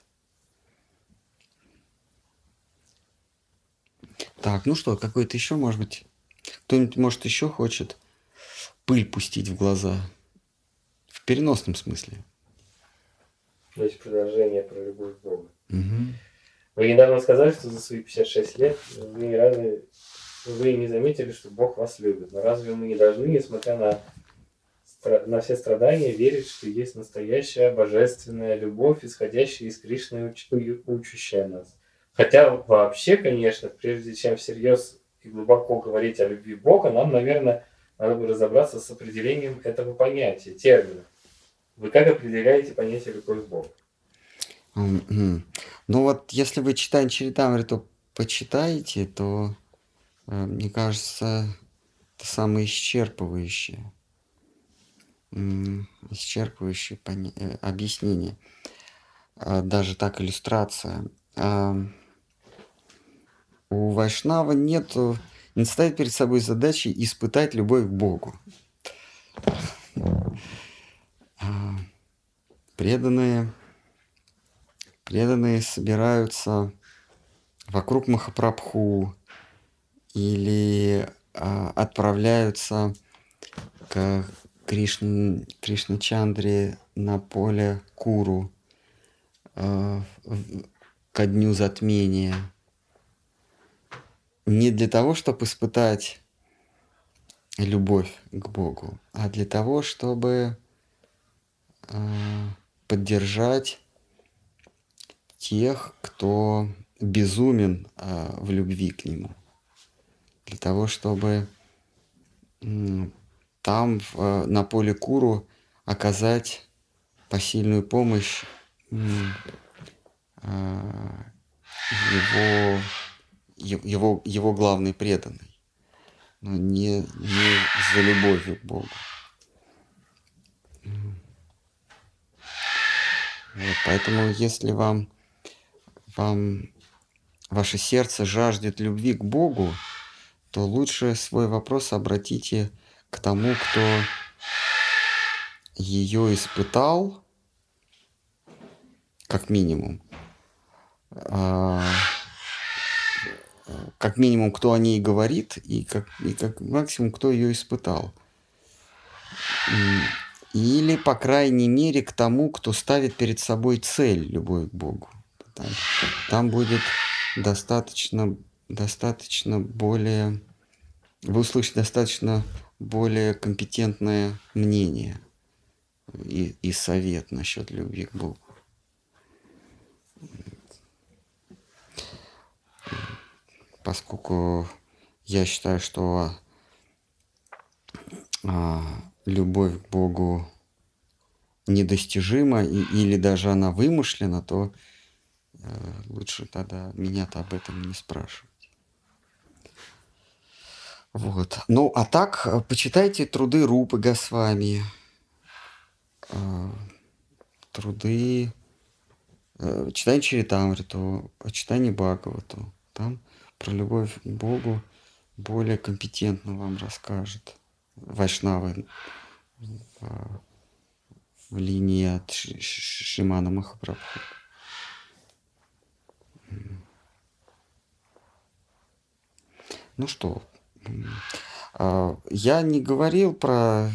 Так, ну что, какой-то еще, может быть, кто-нибудь, может, еще хочет пыль пустить в глаза? В переносном смысле. Есть продолжение про любовь к Богу. Угу. Вы недавно сказали, что за свои 56 лет вы ни разу вы не заметили, что Бог вас любит. Но разве мы не должны, несмотря на, на все страдания, верить, что есть настоящая божественная любовь, исходящая из Кришны, учащая нас? Хотя вообще, конечно, прежде чем всерьез и глубоко говорить о любви Бога, нам, наверное, надо бы разобраться с определением этого понятия, термина. Вы как определяете понятие любовь Бога? Ну вот, если вы читаете Чаритамриту, почитаете, то, мне кажется, это самое исчерпывающее, исчерпывающее поня- э, объяснение. А, даже так иллюстрация. А, у Вайшнава нету, не ставит перед собой задачи испытать любовь к Богу. А, преданные преданные собираются вокруг Махапрабху или а, отправляются к Кришн, Кришначандре на поле Куру а, ко дню затмения. Не для того, чтобы испытать любовь к Богу, а для того, чтобы а, поддержать тех, кто безумен а, в любви к нему. Для того, чтобы там, на поле Куру, оказать посильную помощь а, его, его, его главный преданный, но не, не за любовью к Богу. Вот, поэтому, если вам вам ваше сердце жаждет любви к Богу, то лучше свой вопрос обратите к тому, кто ее испытал, как минимум. А, как минимум, кто о ней говорит, и как, и как максимум, кто ее испытал. Или, по крайней мере, к тому, кто ставит перед собой цель любовь к Богу. Там, там будет достаточно, достаточно более... Вы услышите достаточно более компетентное мнение и, и совет насчет любви к Богу. Поскольку я считаю, что а, любовь к Богу недостижима и, или даже она вымышлена, то э, лучше тогда меня-то об этом не спрашивать. Вот. Ну, а так, э, почитайте труды Рупы Госвами, э, труды, э, читайте Чаритамриту, читайте Бхагавату. Там про любовь к Богу более компетентно вам расскажет. Вайшнавы в, в линии от Ши- Ши- Шимана Махапрабху. Ну что, я не говорил про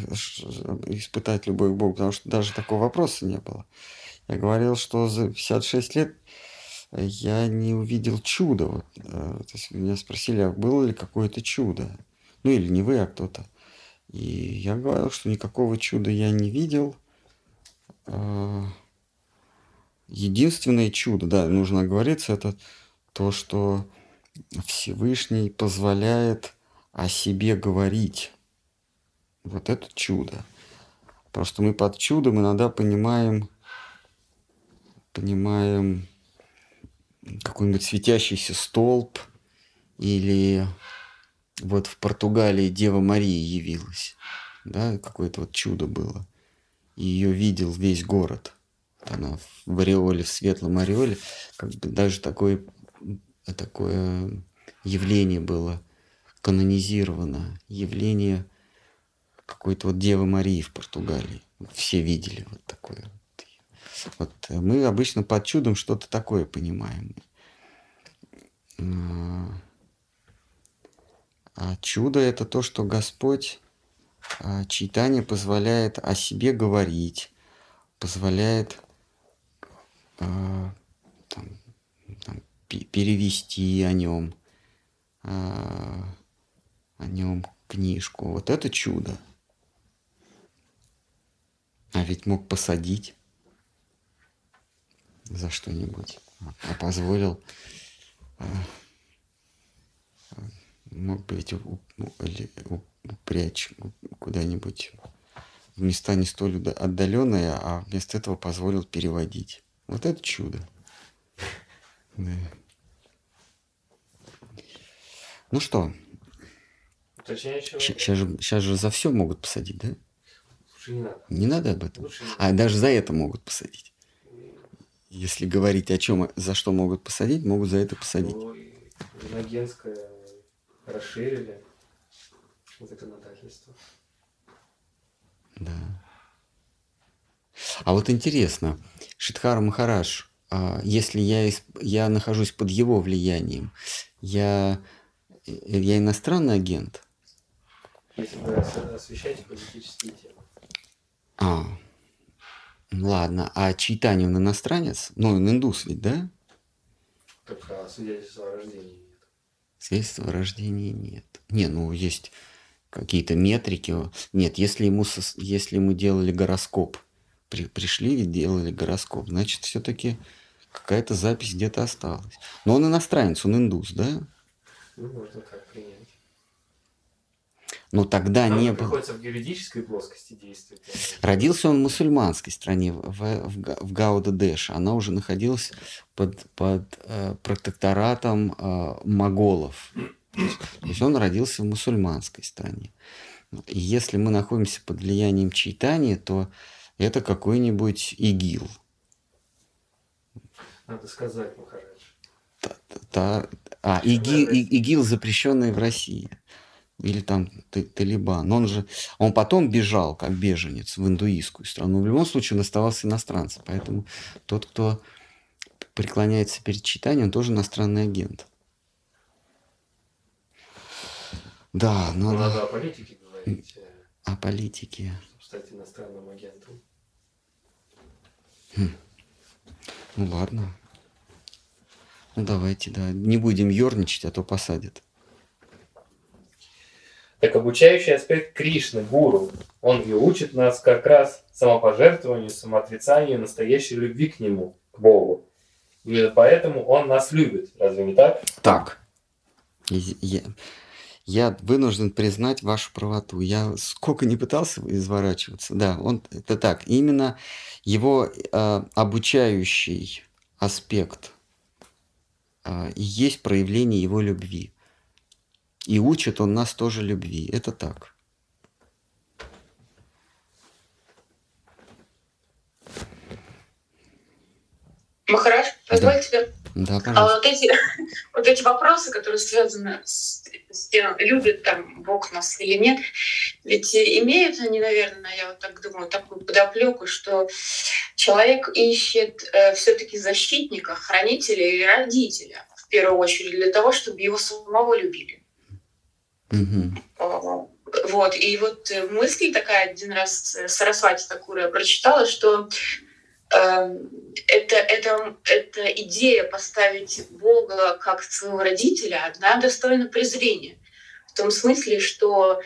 испытать любовь к потому что даже такого вопроса не было. Я говорил, что за 56 лет я не увидел чуда. Вот, э, то есть меня спросили, а было ли какое-то чудо? Ну или не вы, а кто-то. И я говорил, что никакого чуда я не видел. А, Единственное чудо, да, нужно оговориться, это то, что Всевышний позволяет о себе говорить. Вот это чудо. Просто мы под чудом иногда понимаем, понимаем какой-нибудь светящийся столб или вот в Португалии Дева Мария явилась, да, какое-то вот чудо было, и ее видел весь город. она в ореоле, в светлом ореоле, как бы даже такое, такое явление было канонизировано, явление какой-то вот Девы Марии в Португалии. Все видели вот такое. Вот мы обычно под чудом что-то такое понимаем. А, а чудо это то, что Господь а, читание позволяет о себе говорить, позволяет а, там, там, перевести о нем, о нем книжку. Вот это чудо. А ведь мог посадить за что-нибудь, а позволил а, мог бы ведь упрячь куда-нибудь в места не столь отдаленные, а вместо этого позволил переводить. Вот это чудо. Ну что? Сейчас же, сейчас же за все могут посадить, да? Лучше не надо. Не надо об этом? Лучше а даже за это могут посадить. Если говорить о чем, за что могут посадить, могут за это посадить. Ну, Иногенское расширили законодательство. Да. А вот интересно, Шидхара Махараш, а если я, я нахожусь под его влиянием, я, я иностранный агент? Если вы освещаете политические темы. А, ладно. А Чайтани он иностранец? Ну, он индус ведь, да? Только свидетельство о рождении нет. Свидетельства о рождении нет. Не, ну есть какие-то метрики. Нет, если ему, если ему делали гороскоп, при, пришли и делали гороскоп, значит, все-таки какая-то запись где-то осталась. Но он иностранец, он индус, да? Ну, можно так принять. Но тогда Но не было... приходится в юридической плоскости действовать. Родился он в мусульманской стране, в, в, в Гауда-Дэш. Она уже находилась под, под э, протекторатом э, моголов. То есть он родился в мусульманской стране. И если мы находимся под влиянием читания, то это какой-нибудь ИГИЛ. Надо сказать, Махарадж. Та, та, а, ИГИЛ, ИГИЛ, запрещенный в России. Или там Талибан. Но он же, он потом бежал, как беженец, в индуистскую страну. В любом случае он оставался иностранцем. Поэтому тот, кто преклоняется перед читанием, он тоже иностранный агент. Да. Ну, надо о политике говорить. Э, о политике. Чтобы стать иностранным агентом. Хм. Ну ладно. Ну давайте, да. Не будем ерничать, а то посадят. Так обучающий аспект Кришны, гуру, он и учит нас как раз самопожертвованию, самоотрицанию, настоящей любви к нему, к Богу. И поэтому он нас любит. Разве не так? Так. Я, я вынужден признать вашу правоту. Я сколько не пытался изворачиваться. Да, он это так. Именно его э, обучающий аспект э, есть проявление его любви. И учит он нас тоже любви. Это так. Махараш, позвольте да, а вот эти, вот эти вопросы, которые связаны с, с тем, любит там Бог нас или нет, ведь имеют они, наверное, я вот так думаю, такую подоплеку, что человек ищет э, все-таки защитника, хранителя или родителя в первую очередь для того, чтобы его самого любили. Угу. Вот, и вот мысль такая один раз Сарасвати Такура прочитала, что Эм, это, это, это идея поставить Бога как своего родителя, она достойна презрения. В том смысле, что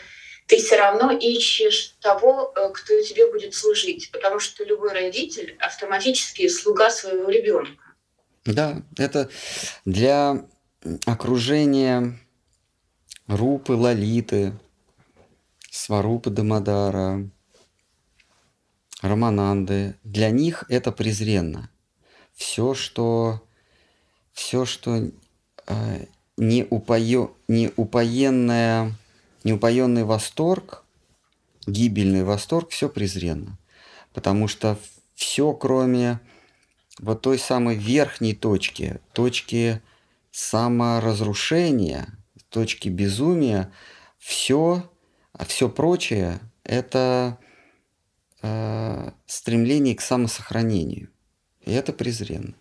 ты все равно ищешь того, э, кто тебе будет служить, потому что любой родитель автоматически слуга своего ребенка. Да, это для окружения Рупы, Лолиты, Сварупы Дамадара, Романанды, для них это презренно. Все, что, все, что э, не, упоё, не упоенное, неупоенный восторг, гибельный восторг, все презренно. Потому что все, кроме вот той самой верхней точки, точки саморазрушения, точки безумия, все, а все прочее – это э, стремление к самосохранению. И это презренно.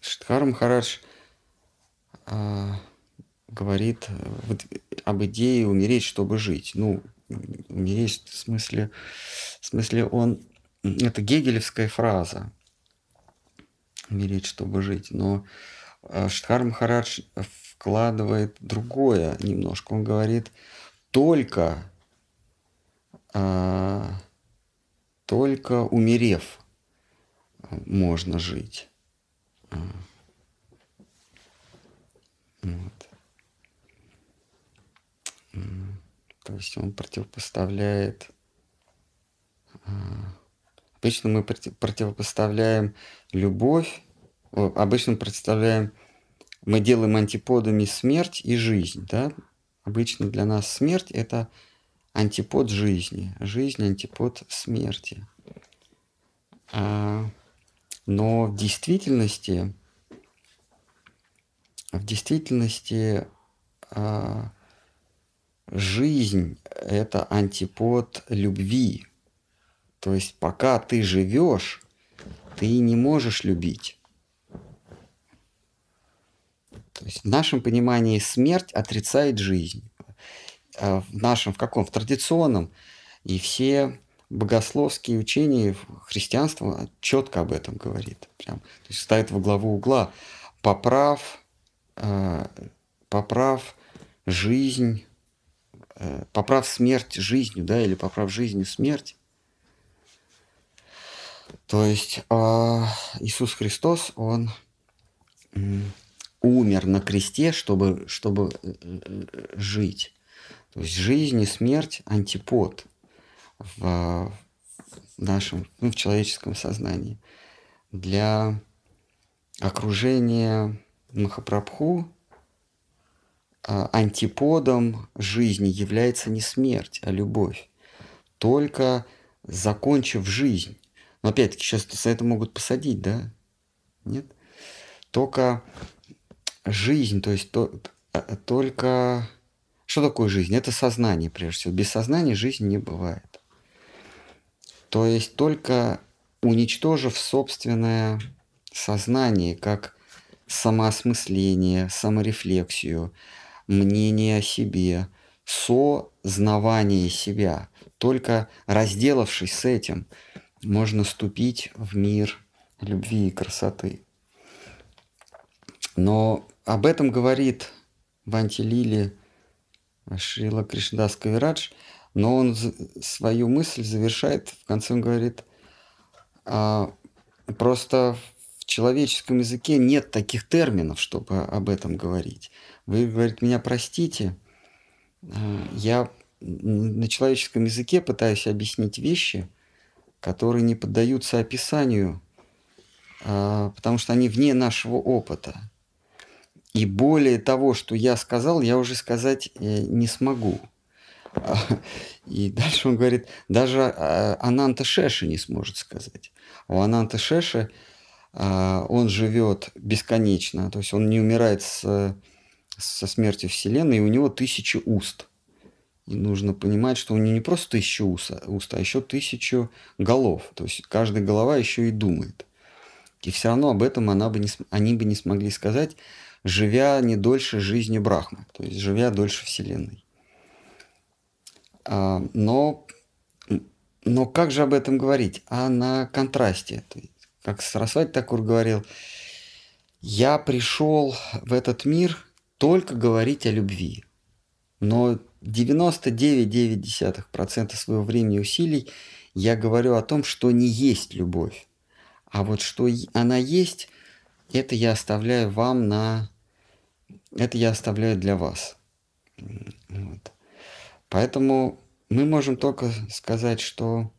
Штхар Махарадж э, говорит об идее умереть, чтобы жить. Ну, умереть в смысле, в смысле он... Это гегелевская фраза. Умереть, чтобы жить. Но Штхар Махарадж вкладывает другое немножко. Он говорит, только, э, только умерев можно жить. А. Вот. То есть он противопоставляет... А, обычно мы противопоставляем любовь, обычно представляем, мы делаем антиподами смерть и жизнь, да? Обычно для нас смерть – это антипод жизни, жизнь – антипод смерти. А, но в действительности, в действительности жизнь – это антипод любви. То есть пока ты живешь, ты не можешь любить. То есть в нашем понимании смерть отрицает жизнь. А в нашем, в каком? В традиционном. И все богословские учения христианства четко об этом говорит. Прям, то есть ставит во главу угла. Поправ, э, поправ жизнь Э, поправ смерть жизнью, да, или поправ жизнью смерть. То есть а, Иисус Христос, Он умер на кресте, чтобы, чтобы э, э, жить. То есть жизнь и смерть – антипод в нашем, ну, в человеческом сознании. Для окружения Махапрабху а, антиподом жизни является не смерть, а любовь. Только закончив жизнь. Но опять-таки сейчас за это могут посадить, да? Нет? Только жизнь, то есть то, а, только... Что такое жизнь? Это сознание, прежде всего. Без сознания жизни не бывает. То есть только уничтожив собственное сознание, как самоосмысление, саморефлексию, мнение о себе, сознавание себя. Только разделавшись с этим, можно ступить в мир любви и красоты. Но об этом говорит Вантилили Шрила Кришнадас Кавирадж, но он свою мысль завершает, в конце он говорит, а, просто в человеческом языке нет таких терминов, чтобы об этом говорить. Вы, говорит, меня простите, э, я на человеческом языке пытаюсь объяснить вещи, которые не поддаются описанию, а, потому что они вне нашего опыта. И более того, что я сказал, я уже сказать э, не смогу. И дальше он говорит, даже э, Ананта Шеши не сможет сказать. У Ананта Шеши он живет бесконечно, то есть он не умирает с со смертью Вселенной, и у него тысячи уст. И нужно понимать, что у него не просто тысячу уст, а еще тысячу голов. То есть каждая голова еще и думает. И все равно об этом она бы не, они бы не смогли сказать, живя не дольше жизни Брахмы, то есть живя дольше Вселенной. А, но, но как же об этом говорить? А на контрасте. Как Сарасвати Такур говорил, я пришел в этот мир – только говорить о любви. Но 99,9% своего времени и усилий я говорю о том, что не есть любовь. А вот что она есть, это я оставляю вам на... Это я оставляю для вас. Вот. Поэтому мы можем только сказать, что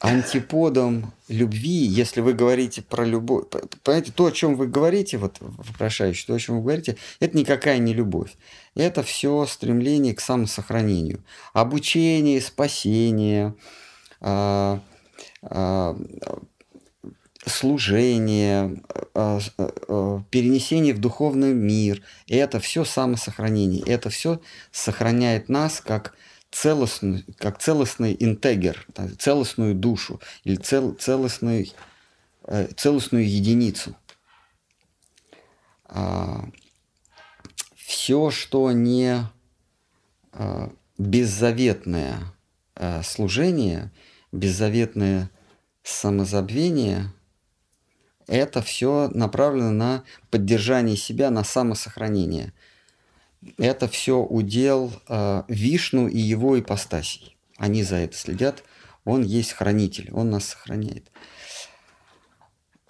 антиподом любви, если вы говорите про любовь, понимаете, то, о чем вы говорите, вот вопрошающий, то, о чем вы говорите, это никакая не любовь. Это все стремление к самосохранению. Обучение, спасение, а, а, служение, а, перенесение в духовный мир. Это все самосохранение. Это все сохраняет нас как целостный, как целостный интегер, целостную душу или цел, целостный, э, целостную единицу. А, все, что не беззаветное служение, беззаветное самозабвение, это все направлено на поддержание себя, на самосохранение – это все удел э, Вишну и его ипостасий. Они за это следят. Он есть хранитель, он нас сохраняет.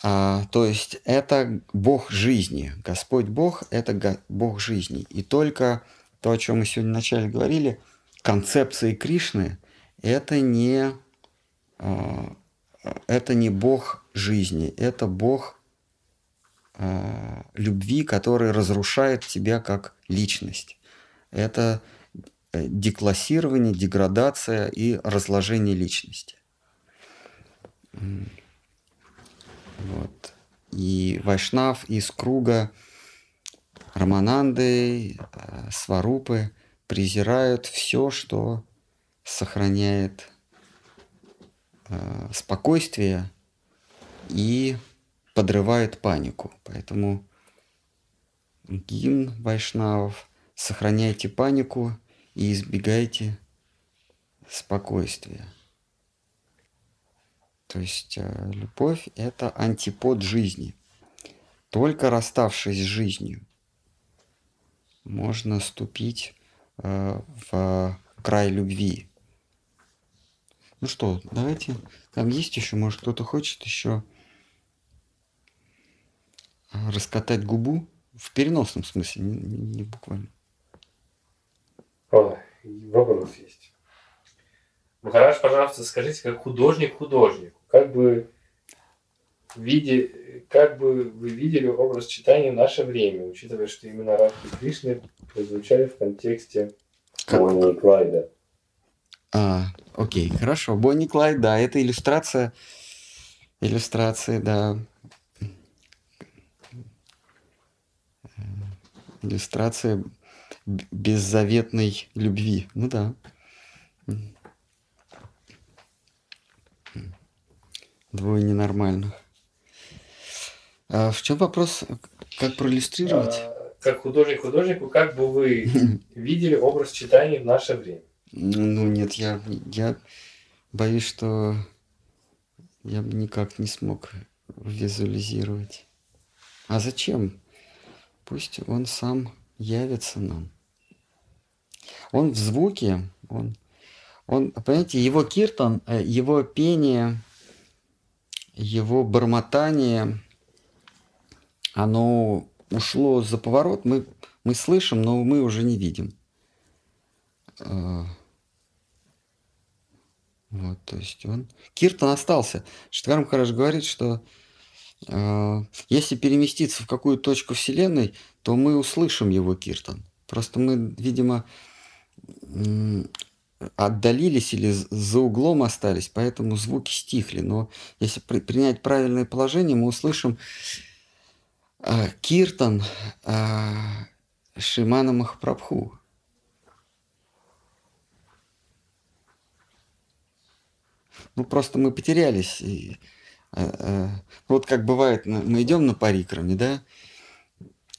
А, то есть это Бог жизни. Господь Бог – это Бог жизни. И только то, о чем мы сегодня вначале говорили, концепции Кришны – это не, а, это не Бог жизни, это Бог а, любви, который разрушает тебя как личность. Это э, деклассирование, деградация и разложение личности. Вот. И Вайшнав из круга Рамананды, э, Сварупы презирают все, что сохраняет э, спокойствие и подрывает панику. Поэтому гимн вайшнавов «Сохраняйте панику и избегайте спокойствия». То есть э, любовь – это антипод жизни. Только расставшись с жизнью, можно ступить э, в край любви. Ну что, давайте, там есть еще, может кто-то хочет еще раскатать губу в переносном смысле, не, не буквально. О, вопрос есть. Махараш, пожалуйста, скажите, как художник художнику, как бы виде, как бы вы видели образ читания в наше время, учитывая, что именно Радхи Кришны прозвучали в контексте Бонни и Клайда? А, окей, хорошо. Бонни Клайд, да, это иллюстрация, иллюстрации, да, иллюстрация беззаветной любви. Ну да. Двое ненормальных. А в чем вопрос? Как проиллюстрировать? А, как художник художнику, как бы вы видели образ читания в наше время? Ну нет, я, я боюсь, что я бы никак не смог визуализировать. А зачем? Пусть он сам явится нам. Он в звуке, он, он, понимаете, его киртан, э, его пение, его бормотание, оно ушло за поворот, мы, мы слышим, но мы уже не видим. Э, вот, то есть он... Киртан остался. Штгарм Хараш говорит, что если переместиться в какую точку Вселенной, то мы услышим его киртан. Просто мы, видимо, отдалились или за углом остались, поэтому звуки стихли. Но если при, принять правильное положение, мы услышим э, киртан э, Шимана Махапрабху. Ну, просто мы потерялись. И, Э, э, вот как бывает, мы идем на парикраме, да,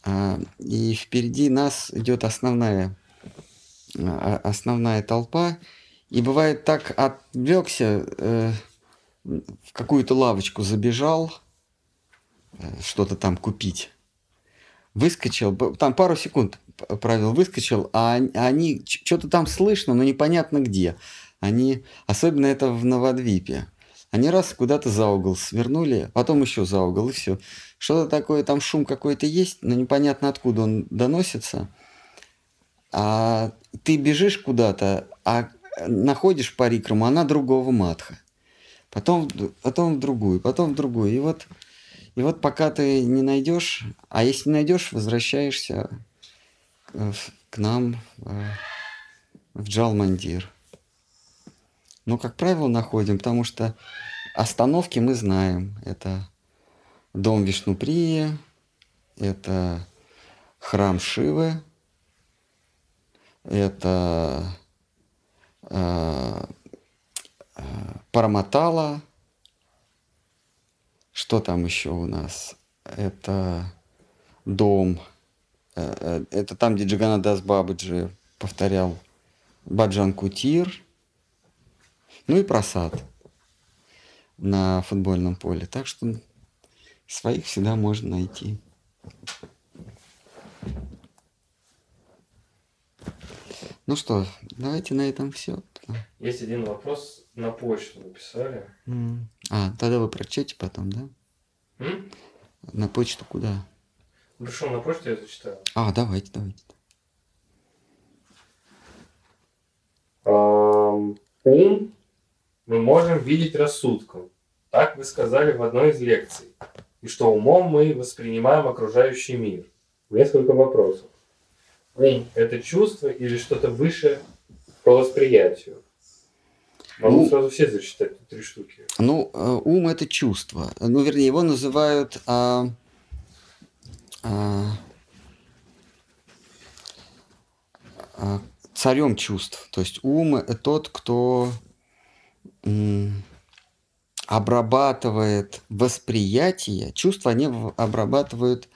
а, и впереди нас идет основная, а, основная толпа, и бывает так отвлекся, э, в какую-то лавочку забежал, что-то там купить, выскочил, там пару секунд правил, выскочил, а они, что-то там слышно, но непонятно где. Они, особенно это в Новодвипе, они раз куда-то за угол свернули, потом еще за угол, и все. Что-то такое, там шум какой-то есть, но непонятно откуда он доносится. А ты бежишь куда-то, а находишь парикраму, она другого матха. потом, потом в другую, потом в другую. И вот, и вот пока ты не найдешь, а если найдешь, возвращаешься к нам в Джалмандир. Но, как правило, находим, потому что остановки мы знаем. Это дом Вишнуприи, это храм Шивы, это э, э, Параматала, что там еще у нас? Это дом, э, э это там, где Джаганадас Бабаджи повторял Баджан Кутир, ну и просад на футбольном поле. Так что своих всегда можно найти. Ну что, давайте на этом все. Есть один вопрос на почту написали. А, тогда вы прочтете потом, да? М? На почту куда? Пришел на почту, я зачитаю. А, давайте, давайте. Ум мы можем видеть рассудком. Так вы сказали в одной из лекций. И что умом мы воспринимаем окружающий мир. Несколько вопросов. Ум – это чувство или что-то выше по восприятию? Могу ну, сразу все зачитать три штуки. Ну, э, ум – это чувство. Ну, вернее, его называют а, а, а, царем чувств. То есть ум – тот, кто обрабатывает восприятие, чувства они обрабатывают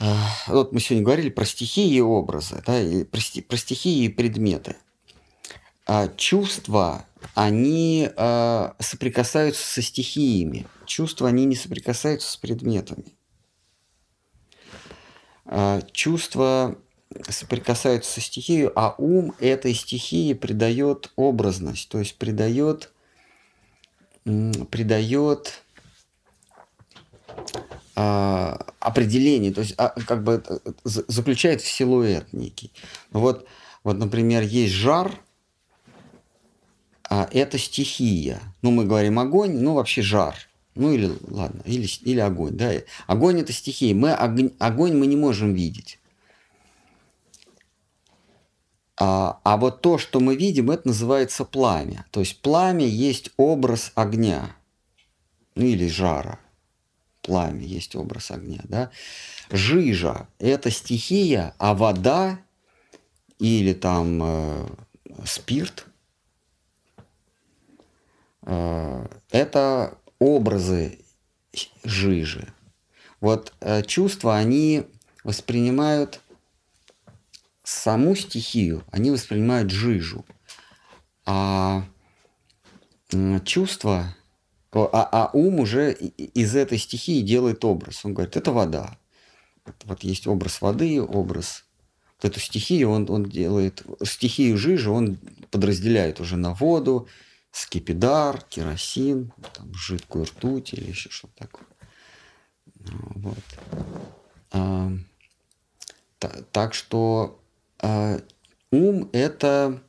а, вот мы сегодня говорили про стихии и образы, да, и про, про стихии и предметы. А чувства, они а, соприкасаются со стихиями. Чувства, они не соприкасаются с предметами. А, чувства соприкасаются со стихией, а ум этой стихии придает образность, то есть придает, придает а, определение, то есть а, как бы заключает в силуэт некий. Вот, вот, например, есть жар, а это стихия. Ну, мы говорим огонь, ну, вообще жар. Ну, или, ладно, или, или огонь, да. Огонь – это стихия. Мы огонь, огонь мы не можем видеть. А, а вот то, что мы видим, это называется пламя. То есть пламя есть образ огня, ну или жара. Пламя есть образ огня, да. Жижа – это стихия, а вода или там э, спирт э, – это образы жижи. Вот э, чувства, они воспринимают саму стихию, они воспринимают жижу. А чувство, а, а ум уже из этой стихии делает образ. Он говорит, это вода. Вот есть образ воды, образ вот эту стихию он, он делает, стихию жижи он подразделяет уже на воду, скипидар, керосин, там, жидкую ртуть или еще что-то такое. Вот. А, так что а, ум – это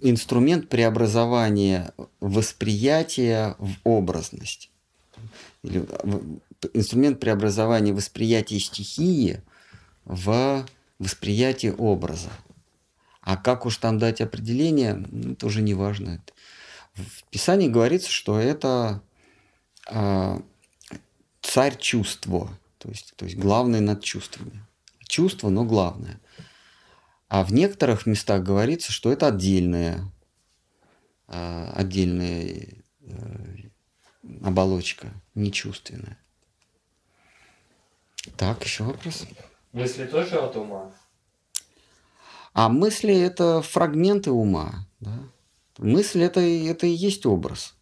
инструмент преобразования восприятия в образность. Или инструмент преобразования восприятия стихии в восприятие образа. А как уж там дать определение, ну, это уже не важно. В Писании говорится, что это э, царь чувства, то есть, то есть главное над чувствами чувство, но главное. А в некоторых местах говорится, что это отдельная, а, отдельная э, оболочка, нечувственная. Так, еще вопрос? Мысли тоже от ума? А мысли – это фрагменты ума. Да? Мысль это, – это и есть образ.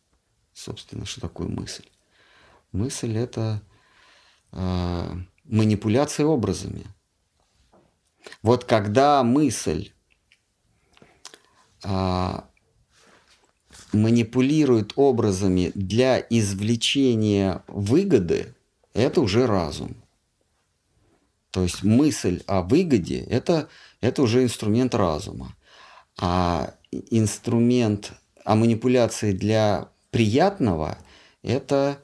Собственно, что такое мысль? Мысль – это э, манипуляция образами – вот когда мысль а, манипулирует образами для извлечения выгоды, это уже разум. То есть мысль о выгоде это, это уже инструмент разума. А инструмент, а манипуляции для приятного – это,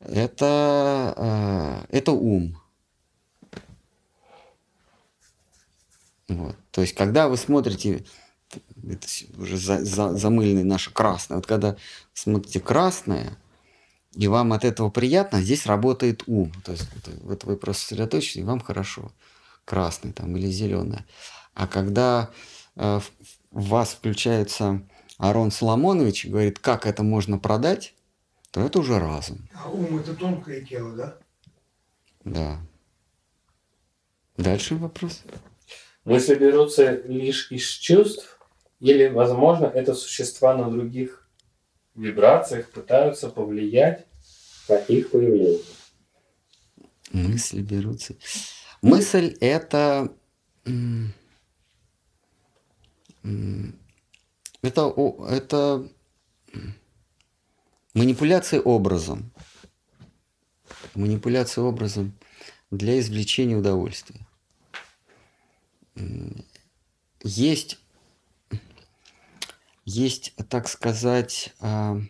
это, э, это ум. Вот. То есть, когда вы смотрите, это уже за, за, замыленное наше красное, вот когда смотрите красное, и вам от этого приятно, здесь работает ум. То есть, вот вы просто сосредоточитесь, и вам хорошо. Красный там или зеленое. А когда э, в вас включается Арон Соломонович и говорит, как это можно продать, то это уже разум. А ум это тонкое тело, да? Да. Дальше вопрос. Мысли берутся лишь из чувств, или, возможно, это существа на других вибрациях пытаются повлиять на их появление. Мысли берутся. Мысль это это, это манипуляция образом. Манипуляция образом для извлечения удовольствия. Есть, есть, так сказать, а,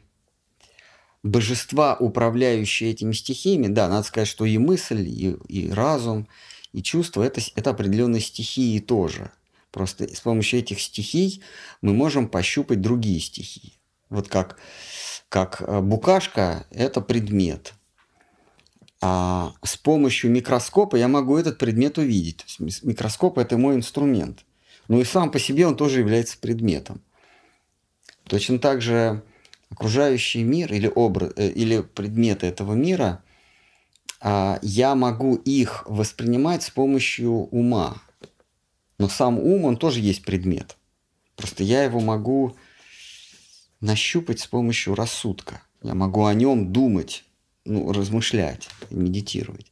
божества, управляющие этими стихиями. Да, надо сказать, что и мысль, и, и разум, и чувство это, это определенные стихии тоже. Просто с помощью этих стихий мы можем пощупать другие стихии. Вот как, как а, букашка – это предмет. А с помощью микроскопа я могу этот предмет увидеть. То есть микроскоп – это мой инструмент. Но и сам по себе он тоже является предметом. Точно так же окружающий мир или, образ, э, или предметы этого мира, а, я могу их воспринимать с помощью ума. Но сам ум, он тоже есть предмет. Просто я его могу нащупать с помощью рассудка. Я могу о нем думать, ну, размышлять, медитировать.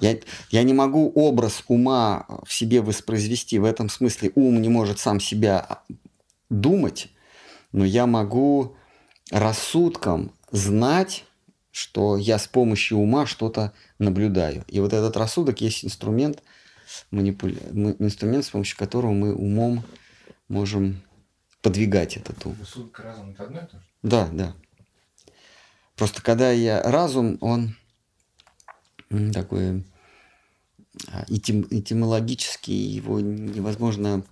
Я, я не могу образ ума в себе воспроизвести. В этом смысле ум не может сам себя думать, но я могу рассудком знать, что я с помощью ума что-то наблюдаю. И вот этот рассудок есть инструмент, манипуля... инструмент, с помощью которого мы умом можем подвигать этот ум. Рассудок и разум – это одно и то же? Да, да. Просто когда я разум, он такой а, этим, этимологически его невозможно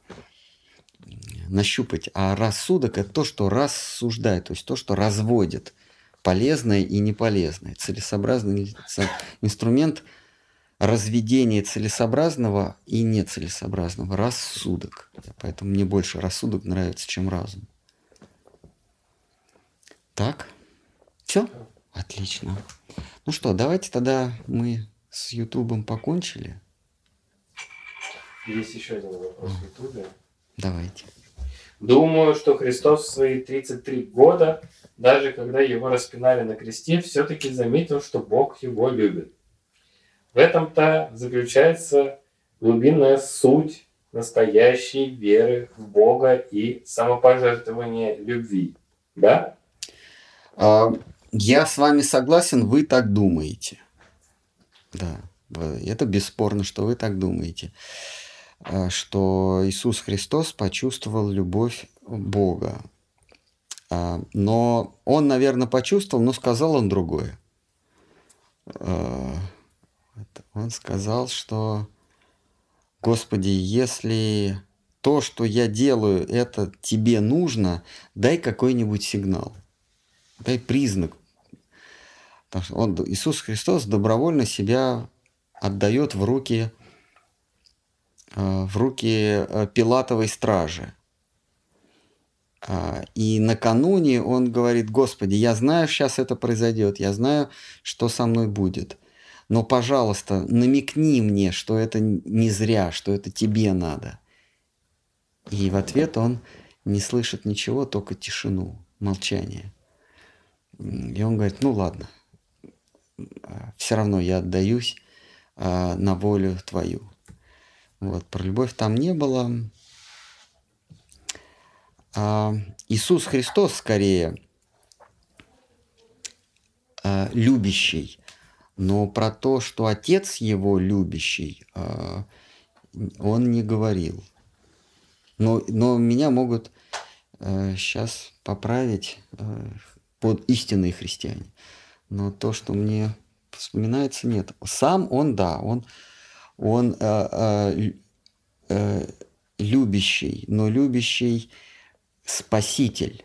нащупать. А рассудок – это то, что рассуждает, то есть то, что разводит полезное и неполезное. Целесообразный инструмент разведения целесообразного и нецелесообразного. Рассудок. Поэтому мне больше рассудок нравится, чем разум. Так? Все? Отлично. Ну что, давайте тогда мы с Ютубом покончили. Есть еще один вопрос в Ютубе. Давайте. Думаю, что Христос в свои 33 года, даже когда его распинали на кресте, все-таки заметил, что Бог его любит. В этом-то заключается глубинная суть настоящей веры в Бога и самопожертвования любви. Да? А, я с вами согласен, вы так думаете. Да, это бесспорно, что вы так думаете. А, что Иисус Христос почувствовал любовь Бога. А, но он, наверное, почувствовал, но сказал он другое. А, он сказал, что, Господи, если то, что я делаю, это тебе нужно, дай какой-нибудь сигнал – дай признак. Потому что он, Иисус Христос добровольно себя отдает в руки, э, в руки э, Пилатовой стражи. А, и накануне он говорит, Господи, я знаю, сейчас это произойдет, я знаю, что со мной будет. Но, пожалуйста, намекни мне, что это не зря, что это тебе надо. И в ответ он не слышит ничего, только тишину, молчание. И он говорит, ну ладно, все равно я отдаюсь а, на волю твою. Вот, про любовь там не было. А, Иисус Христос скорее а, любящий, но про то, что Отец его любящий, а, он не говорил. Но, но меня могут э, сейчас поправить э, под истинные христиане. Но то, что мне вспоминается, нет. Сам он, да, он, он э, э, э, любящий, но любящий спаситель.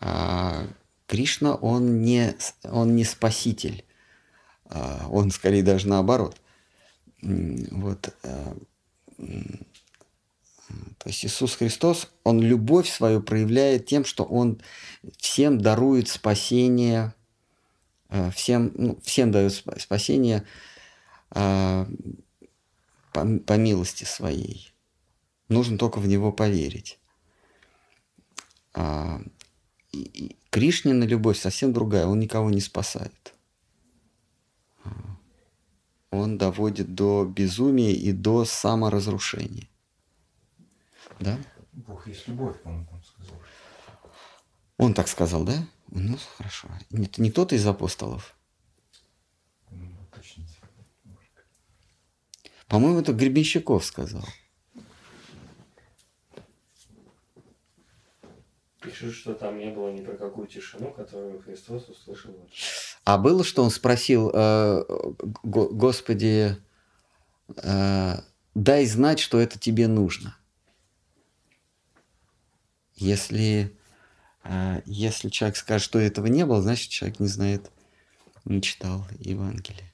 А Кришна, он не, он не спаситель. А, он скорее даже наоборот. Вот. Э, то есть Иисус Христос, Он любовь свою проявляет тем, что Он всем дарует спасение, э, всем, ну, всем дает спасение а, по, по милости своей. Нужно только в Него поверить. А, Кришнина любовь совсем другая, Он никого не спасает он доводит до безумия и до саморазрушения. Да? Бог есть любовь, он там сказал. Он так сказал, да? Ну, хорошо. Это не кто-то из апостолов? Ну, По-моему, это Гребенщиков сказал. Пишут, что там не было ни про какую тишину, которую Христос услышал. А было, что он спросил, э, Господи, э, дай знать, что это тебе нужно. Если, э, если человек скажет, что этого не было, значит, человек не знает, не читал Евангелие.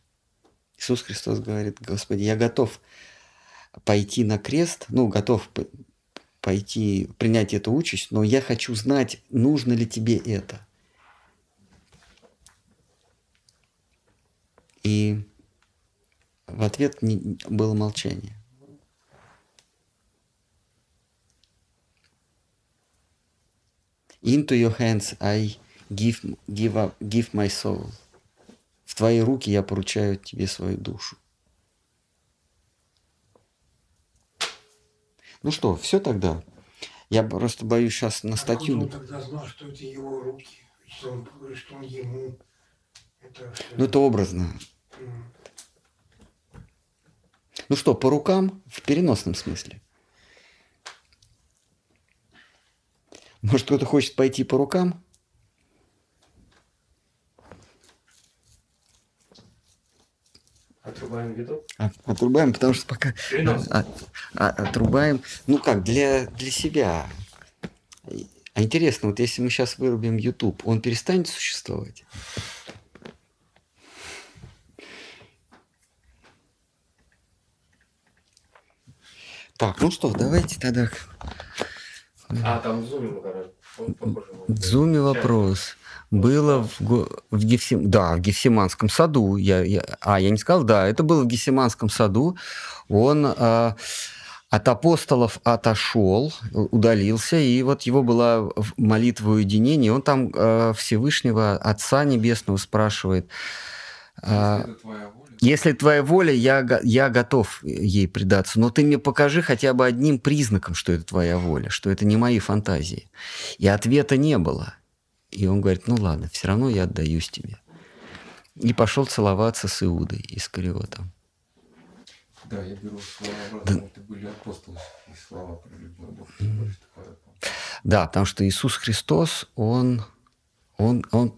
Иисус Христос говорит, Господи, я готов пойти на крест, ну, готов пойти, принять эту участь, но я хочу знать, нужно ли тебе это. И в ответ было молчание. Into your hands I give, give, up, give my soul. В твои руки я поручаю тебе свою душу. Ну что, все тогда? Я просто боюсь сейчас на статью... Он тогда знал, что это его руки, что он, что он ему... Это Ну это образно. Ну что, по рукам в переносном смысле? Может, кто-то хочет пойти по рукам? Отрубаем виду? отрубаем, потому что пока а, а, отрубаем, ну как, для, для себя. А интересно, вот если мы сейчас вырубим YouTube, он перестанет существовать? Так, ну что, давайте тогда... А, там в зуме, похоже. В зуме вопрос было в, в Гефсим... да, в Гефсиманском саду. Я, я... А, я не сказал, да, это было в Гефсиманском саду. Он э, от апостолов отошел, удалился, и вот его была молитва уединения. Он там э, Всевышнего Отца Небесного спрашивает. Э, если твоя воля, я, я готов ей предаться. Но ты мне покажи хотя бы одним признаком, что это твоя воля, что это не мои фантазии. И ответа не было. И он говорит, ну ладно, все равно я отдаюсь тебе. И пошел целоваться с Иудой Искариотом. Да, я беру слова обратно, да. это были апостолы и слова про любовь. Mm. Да, потому что Иисус Христос, Он, он, он,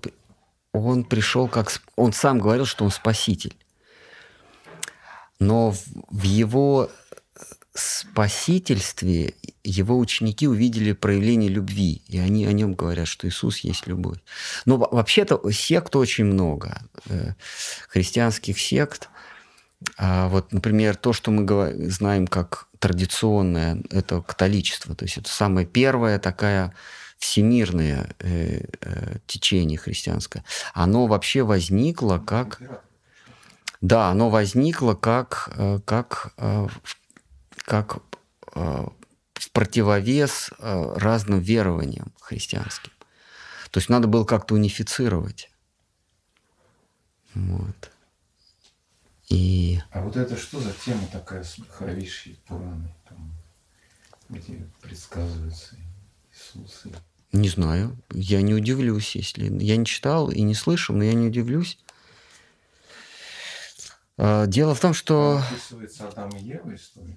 он пришел как... Он сам говорил, что Он Спаситель. Но в, Его спасительстве его ученики увидели проявление любви, и они о нем говорят, что Иисус есть любовь. Но вообще-то сект очень много, э, христианских сект. А вот, например, то, что мы знаем как традиционное, это католичество, то есть это самое первое такая всемирное э, э, течение христианское. Оно вообще возникло как... Да, оно возникло как, э, как э, как э, в противовес разным верованиям христианским. То есть надо было как-то унифицировать. Вот. И... А вот это что за тема такая с Махавиши, Пураны, там, где предсказывается Иисус? И... Не знаю. Я не удивлюсь, если... Я не читал и не слышал, но я не удивлюсь. А, дело в том, что... Описывается Адам и Ева история?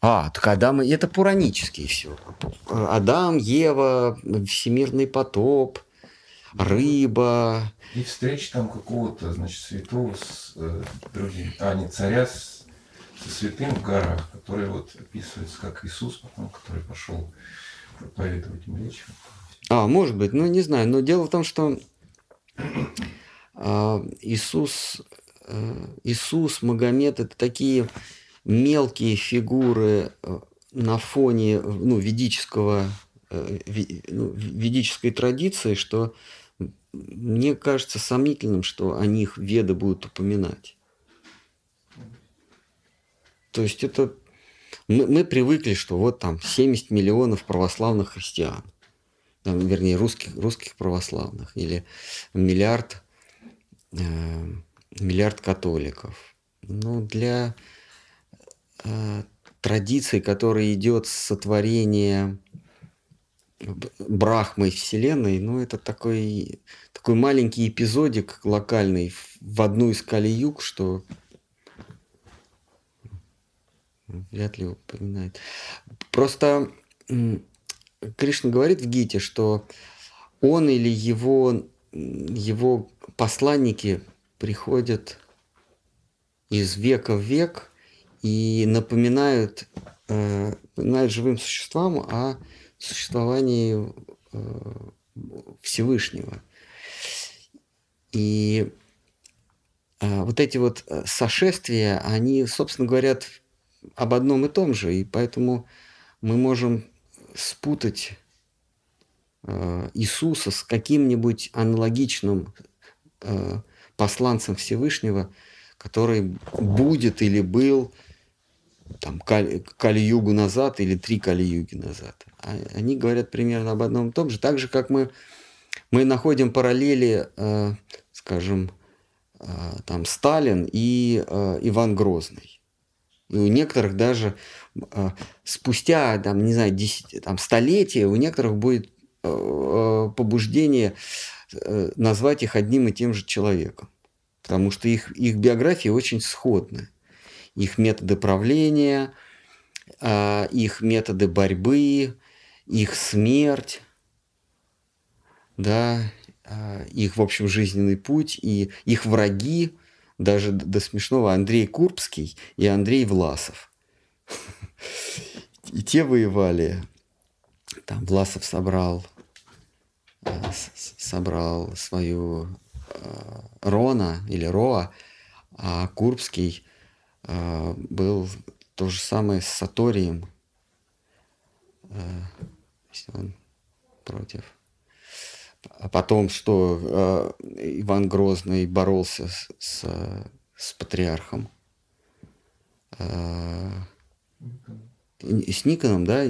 А, так Адам, это пуранические все. Адам, Ева, всемирный потоп, рыба. И встреча там какого-то, значит, святого с э, другим, а не царя с, со святым в горах, который вот описывается как Иисус, потом, который пошел проповедовать им речь. А, может быть, ну не знаю. Но дело в том, что э, Иисус, э, Иисус, Магомед это такие мелкие фигуры э, на фоне ну, ведического, э, ну, ведической традиции, что мне кажется сомнительным, что о них веды будут упоминать. То есть это мы, мы привыкли, что вот там 70 миллионов православных христиан, там, вернее русских, русских православных, или миллиард, э, миллиард католиков. Ну, для э, традиции, которая идет с сотворения Брахмой Вселенной, ну, это такой, такой маленький эпизодик локальный в одну из Кали-Юг, что вряд ли упоминает. Просто Кришна говорит в Гите, что он или его, его посланники приходят из века в век и напоминают, э, напоминают живым существам о существовании э, Всевышнего. И э, вот эти вот сошествия, они, собственно, говорят об одном и том же, и поэтому мы можем спутать Иисуса с каким-нибудь аналогичным посланцем Всевышнего, который будет или был там Кали-Югу назад или три Кали-Юги назад. А они говорят примерно об одном и том же. Так же, как мы, мы находим параллели, э, скажем, э, там Сталин и э, Иван Грозный. И у некоторых даже э, спустя, там, не знаю, 10, там, столетия, у некоторых будет э, э, побуждение э, назвать их одним и тем же человеком. Потому что их, их биографии очень сходны их методы правления, а, их методы борьбы, их смерть, да, а, их, в общем, жизненный путь и их враги, даже до смешного Андрей Курбский и Андрей Власов. И те воевали. Там Власов собрал, собрал свою Рона или Роа, а Курбский а, был то же самое с Саторием, он против. А потом, что Иван Грозный боролся с, с, с патриархом. с Никоном, да?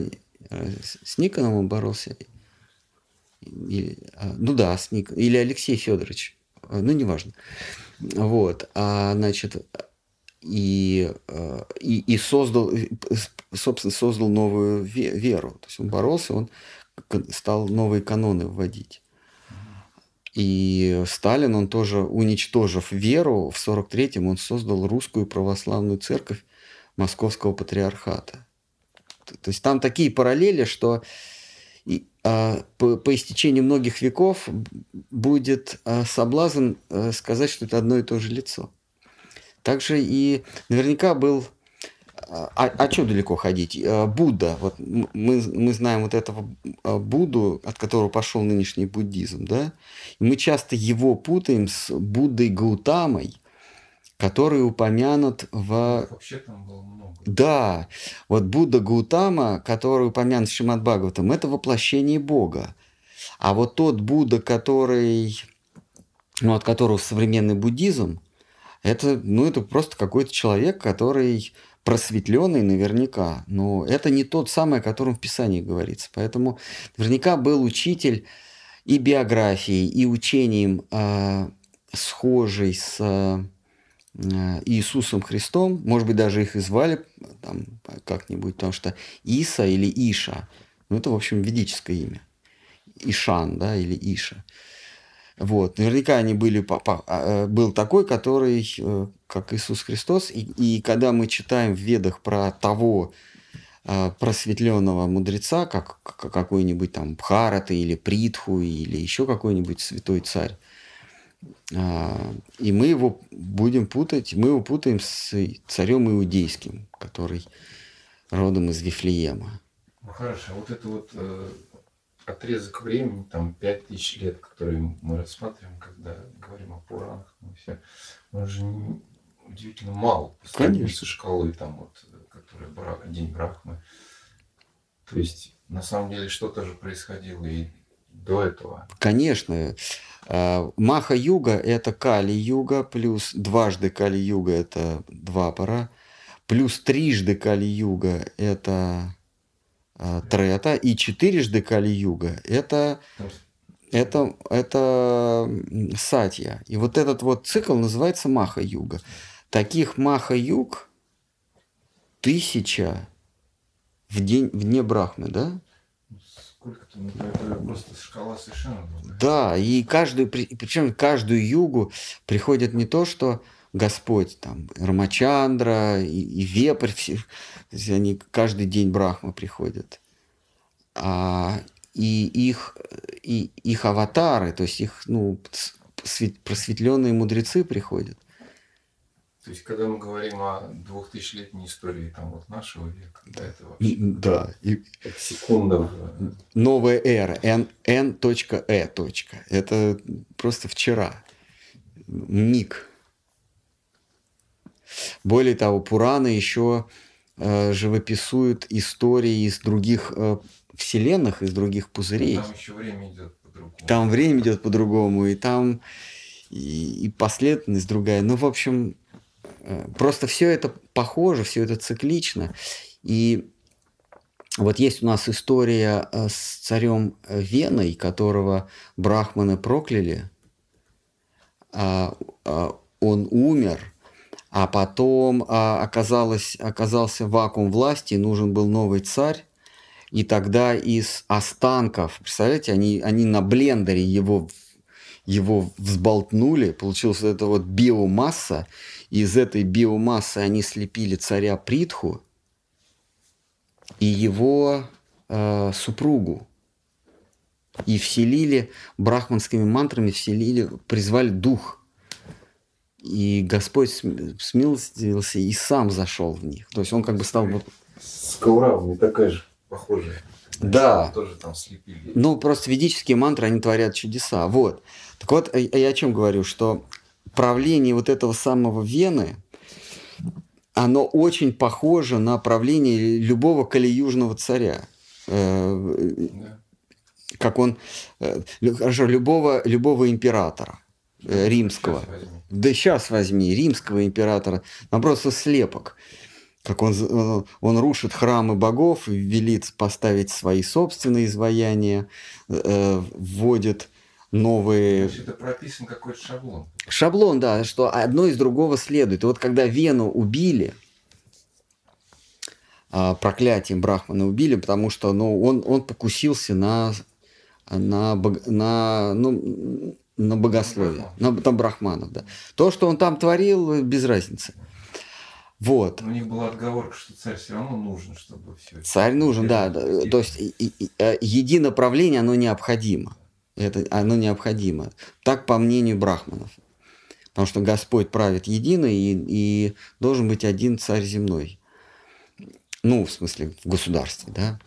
С Никоном он боролся. Или, ну да, с Ник... или Алексей Федорович. Ну, неважно. Вот. А, значит, и, э, и, и создал, собственно, создал новую веру. То есть он боролся, он стал новые каноны вводить. И Сталин, он тоже, уничтожив веру, в 43-м он создал русскую православную церковь Московского патриархата. То есть там такие параллели, что и, а, по, по истечению многих веков будет а, соблазн а, сказать, что это одно и то же лицо. Также и наверняка был а, а, что далеко ходить? А, Будда. Вот мы, мы знаем вот этого а, Будду, от которого пошел нынешний буддизм, да? И мы часто его путаем с Буддой Гаутамой, который упомянут в... Вообще там было много. Да, вот Будда Гаутама, который упомянут в Шимат Бхагаватам, это воплощение Бога. А вот тот Будда, который, ну, от которого современный буддизм, это, ну, это просто какой-то человек, который просветленный наверняка, но это не тот самый, о котором в Писании говорится. Поэтому наверняка был учитель и биографией, и учением э, схожий с э, Иисусом Христом. Может быть, даже их и звали там, как-нибудь, потому что Иса или Иша, ну, это, в общем, ведическое имя. Ишан, да, или Иша. Вот. Наверняка они были, а, э, был такой, который, э, как Иисус Христос. И, и когда мы читаем в ведах про того, просветленного мудреца, как какой-нибудь там Бхарата или Притху или еще какой-нибудь святой царь. А, и мы его будем путать, мы его путаем с царем иудейским, который родом из Вифлеема. Ну хорошо, вот это вот э, отрезок времени, там, пять тысяч лет, который мы рассматриваем, когда говорим о Пуранах, ну, все, он же не, удивительно мало по сравнению со шкалой, там, вот, которая бра, День Брахмы. То есть, на самом деле, что-то же происходило и до этого. Конечно. А, Маха-юга – это Кали-юга, плюс дважды Кали-юга – это два пара, плюс трижды Кали-юга – это а, Трета, и четырежды Кали-юга – это, это, это Сатья. И вот этот вот цикл называется Маха-юга. Таких Маха-юг тысяча в, день, в дне Брахмы, да? Сколько-то, ну, это просто шкала совершенно другая. Да, и каждую, причем каждую югу приходит не то, что Господь, там, Рамачандра и, и Вепрь, все, они каждый день Брахма приходят. А, и их, и их аватары, то есть их ну, просветленные мудрецы приходят. То есть, когда мы говорим о двухтысячелетней истории там вот нашего века, да, это вообще да. И... секунда. Новая эра, n, n.e. Это просто вчера. Миг. Более того, Пураны еще э, живописуют истории из других э, вселенных, из других пузырей. Там еще время идет по-другому. Там время идет по-другому, и там и, и последовательность другая. Ну, в общем, Э, просто все это похоже, все это циклично. И вот есть у нас история э, с царем Веной, которого брахманы прокляли. А, а, он умер, а потом а, оказалось, оказался вакуум власти, нужен был новый царь. И тогда из останков, представляете, они, они на блендере его, его взболтнули, получилась вот эта вот биомасса, из этой биомассы они слепили царя Притху и его э, супругу. И вселили, брахманскими мантрами вселили, призвали дух. И Господь смилостивился и сам зашел в них. То есть он как бы стал... Скаура не такая же похожая. Да. Тоже там слепили. Ну, просто ведические мантры, они творят чудеса. Вот. Так вот, я о чем говорю, что правление вот этого самого Вены, оно очень похоже на правление любого калиюжного царя. Э, как он, э, хорошо, любого, любого императора э, римского. Сейчас да сейчас возьми, римского императора. Там просто слепок. Как он, он рушит храмы богов, велит поставить свои собственные изваяния, вводит новые... Значит, это прописан какой-то шаблон. Шаблон, да, что одно из другого следует. И вот когда Вену убили, а, проклятием Брахмана убили, потому что ну, он, он покусился на, на, на, ну, на богословие, на, на брахманов. Да. То, что он там творил, без разницы. Вот. Но у них была отговорка, что царь все равно нужен, чтобы все. Царь нужен, да. То есть э, единоправление, оно необходимо. Это, оно необходимо. Так по мнению брахманов. Потому что Господь правит едино, и, и должен быть один царь земной. Ну, в смысле, в государстве, да.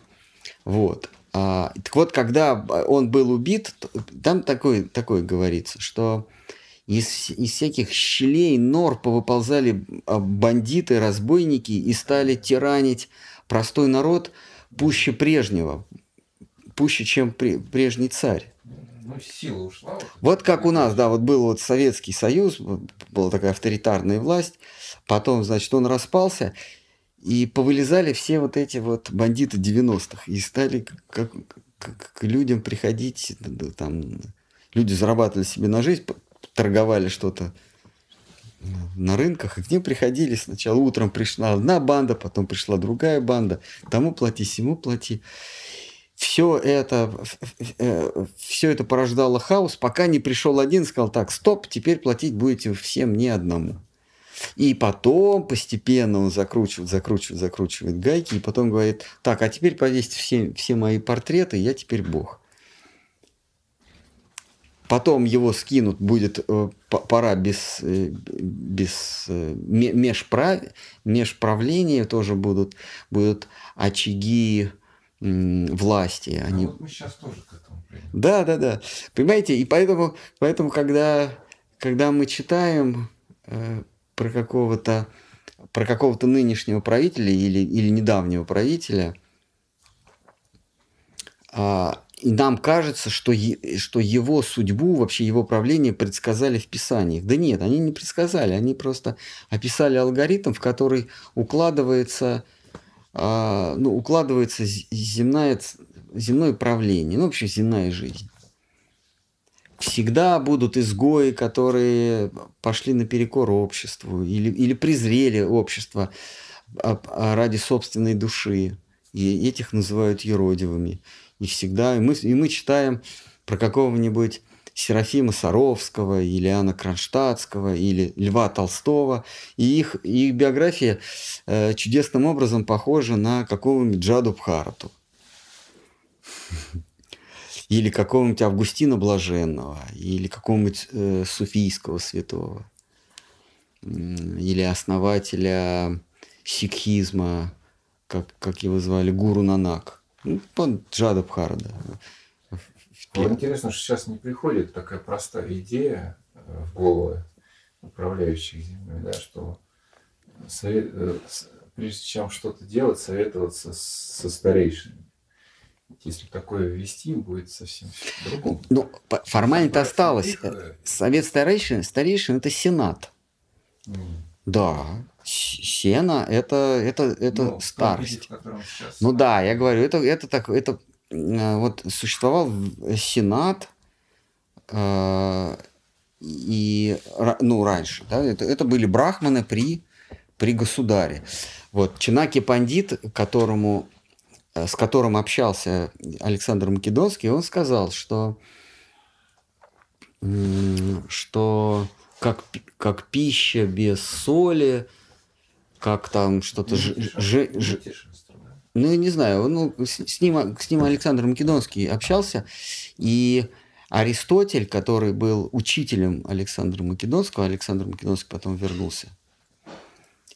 Вот. А, так вот, когда он был убит, там такое, такое говорится, что из, из всяких щелей, нор повыползали а, бандиты, разбойники и стали тиранить простой народ пуще прежнего, пуще, чем прежний царь ну, сила ушла. Вот как у нас, да, вот был вот Советский Союз, была такая авторитарная власть, потом, значит, он распался, и повылезали все вот эти вот бандиты 90-х, и стали как, как, к людям приходить, там, люди зарабатывали себе на жизнь, торговали что-то на рынках, и к ним приходили сначала утром пришла одна банда, потом пришла другая банда, тому плати, сему плати все это, э, все это порождало хаос, пока не пришел один и сказал, так, стоп, теперь платить будете всем не одному. И потом постепенно он закручивает, закручивает, закручивает гайки, и потом говорит, так, а теперь повесьте все, все мои портреты, я теперь бог. Потом его скинут, будет э, пора без, э, без э, межправ, межправления тоже будут, будут очаги власти. Они... Ну, вот мы сейчас тоже к этому придем. Да, да, да. Понимаете, и поэтому, поэтому когда, когда мы читаем э, про какого-то про какого-то нынешнего правителя или, или недавнего правителя, а, и нам кажется, что, е, что его судьбу, вообще его правление предсказали в Писаниях. Да нет, они не предсказали, они просто описали алгоритм, в который укладывается а, ну, укладывается земная, земное правление, ну, вообще земная жизнь. Всегда будут изгои, которые пошли наперекор обществу или, или презрели общество а, а, ради собственной души. И этих называют еродивыми. И всегда, и мы, и мы читаем про какого-нибудь Серафима Саровского, или Иоанна Кронштадтского, или Льва Толстого. И их, их биография э, чудесным образом похожа на какого-нибудь Джаду Бхарату. Или какого-нибудь Августина Блаженного, или какого-нибудь э, суфийского святого, или основателя сикхизма, как, как его звали, Гуру Нанак. Ну, Джада Бхарада. Вот интересно, что сейчас не приходит такая простая идея э, в головы управляющих землей, да, что совет, э, прежде чем что-то делать, советоваться со старейшинами. Если такое ввести, будет совсем другое. Ну, формально-то осталось. Тихо. Совет старейшин, старейшин – это Сенат. Mm. Да, Сена – это, это, это ну, старость. Виде, ну да, я говорю, это, это, так, это Э, вот существовал Сенат, э, и, ну, раньше, да, это, это были брахманы при, при государе. Вот Чинаки Пандит, которому, э, с которым общался Александр Македонский, он сказал, что, что как, как пища без соли, как там что-то... Ж, ж, ж, ну, не знаю, ну, с, ним, с ним Александр Македонский общался, и Аристотель, который был учителем Александра Македонского, Александр Македонский потом вернулся.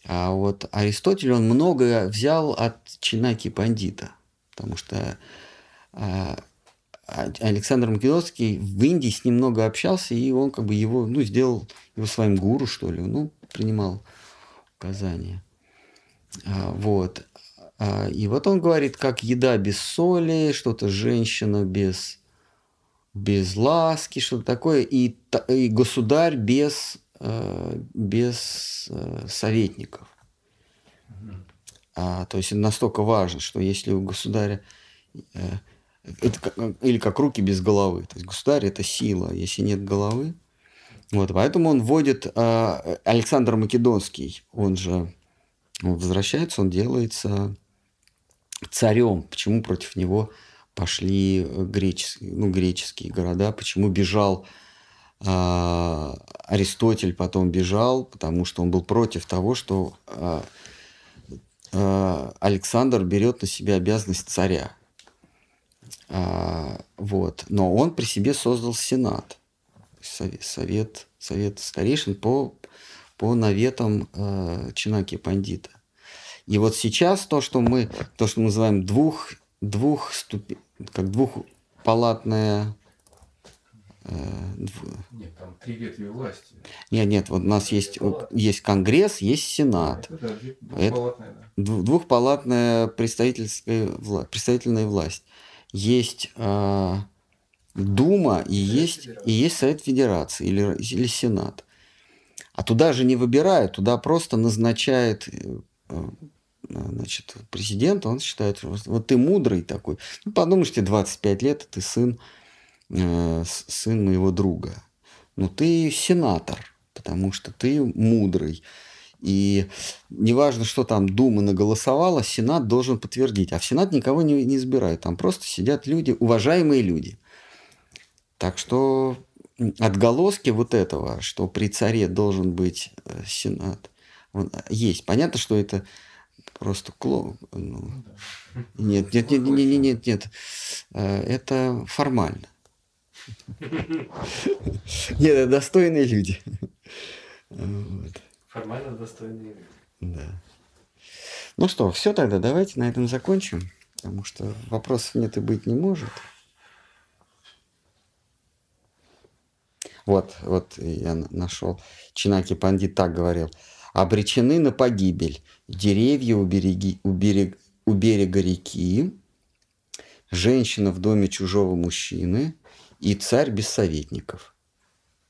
А вот Аристотель, он многое взял от Чинаки Пандита, потому что а, Александр Македонский в Индии с ним много общался, и он как бы его, ну, сделал его своим гуру, что ли, ну, принимал указания. А, вот. А, и вот он говорит, как еда без соли, что-то женщина без, без ласки, что-то такое, и, и государь без, э, без э, советников. А, то есть настолько важно, что если у государя э, это или как руки без головы, то есть государь это сила, если нет головы, вот поэтому он вводит Александр Македонский, он же он возвращается, он делается царем, почему против него пошли э, греческие, ну, греческие города, почему бежал э, Аристотель, потом бежал, потому что он был против того, что э, э, Александр берет на себя обязанность царя. Э, вот. Но он при себе создал Сенат, совет, совет, совет старейшин по, по наветам э, Чинаки Пандита. И вот сейчас то, что мы, то, что мы называем двух, двух ступи, как двухпалатная э, нет, там три ветви власти. Нет, нет, вот у нас есть, есть Конгресс, есть Сенат. Это, да, двухпалатная, Это, да. двухпалатная представительская вла, представительная власть. Есть э, Дума и есть, и есть Совет Федерации или, или Сенат. А туда же не выбирают, туда просто назначает э, значит, президент, он считает, что вот ты мудрый такой. Ну, подумаешь, тебе 25 лет, ты сын, э, сын моего друга. Но ты сенатор, потому что ты мудрый. И неважно, что там Дума наголосовала, Сенат должен подтвердить. А в Сенат никого не, не избирают. Там просто сидят люди, уважаемые люди. Так что отголоски вот этого, что при царе должен быть э, Сенат, Он есть. Понятно, что это просто кло... ну, нет, нет, нет, нет, нет, нет, нет. Э, Это формально. Нет, это достойные люди. Формально достойные люди. Да. Ну что, все тогда, давайте на этом закончим, потому что вопросов нет и быть не может. Вот, вот я нашел. Чинаки Пандит так говорил. Обречены на погибель деревья у, береги, у, берег, у берега реки, женщина в доме чужого мужчины и царь без советников.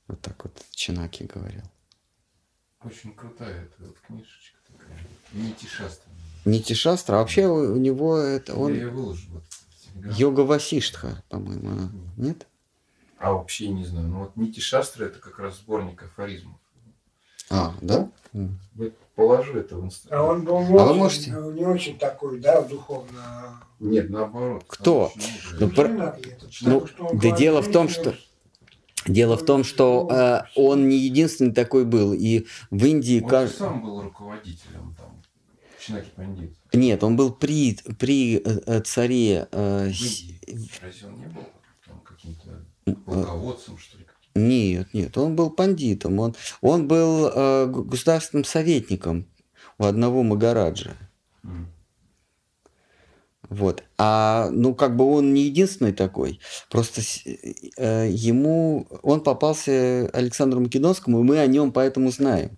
Вот так вот Чинаки говорил. Очень крутая эта вот книжечка такая. Нити Шастра. Нити Шастра, а вообще у него это Я он ее выложу. Вот, йога Васиштха, по-моему, нет? А вообще не знаю. Ну вот Нити Шастра это как раз сборник афоризмов. А, да? Положу это в А Инстаграм. он был не, А вы очень, можете? э, не очень такой, да, духовно. Нет, наоборот. Кто? Ну, про- ну, да говорит, дело в том, что- Дело в том, что э, он не единственный такой был, и в Индии Он каж- же сам был руководителем там. Чинаки Пандит. Нет, он был при, при э, э, царе э, В Индии. Разве он не был там каким-то полководцем, что ли? Нет, нет, он был пандитом, он, он был э, государственным советником у одного Магараджа. Вот. А, ну, как бы он не единственный такой. Просто э, ему, он попался Александру Македонскому, и мы о нем поэтому знаем.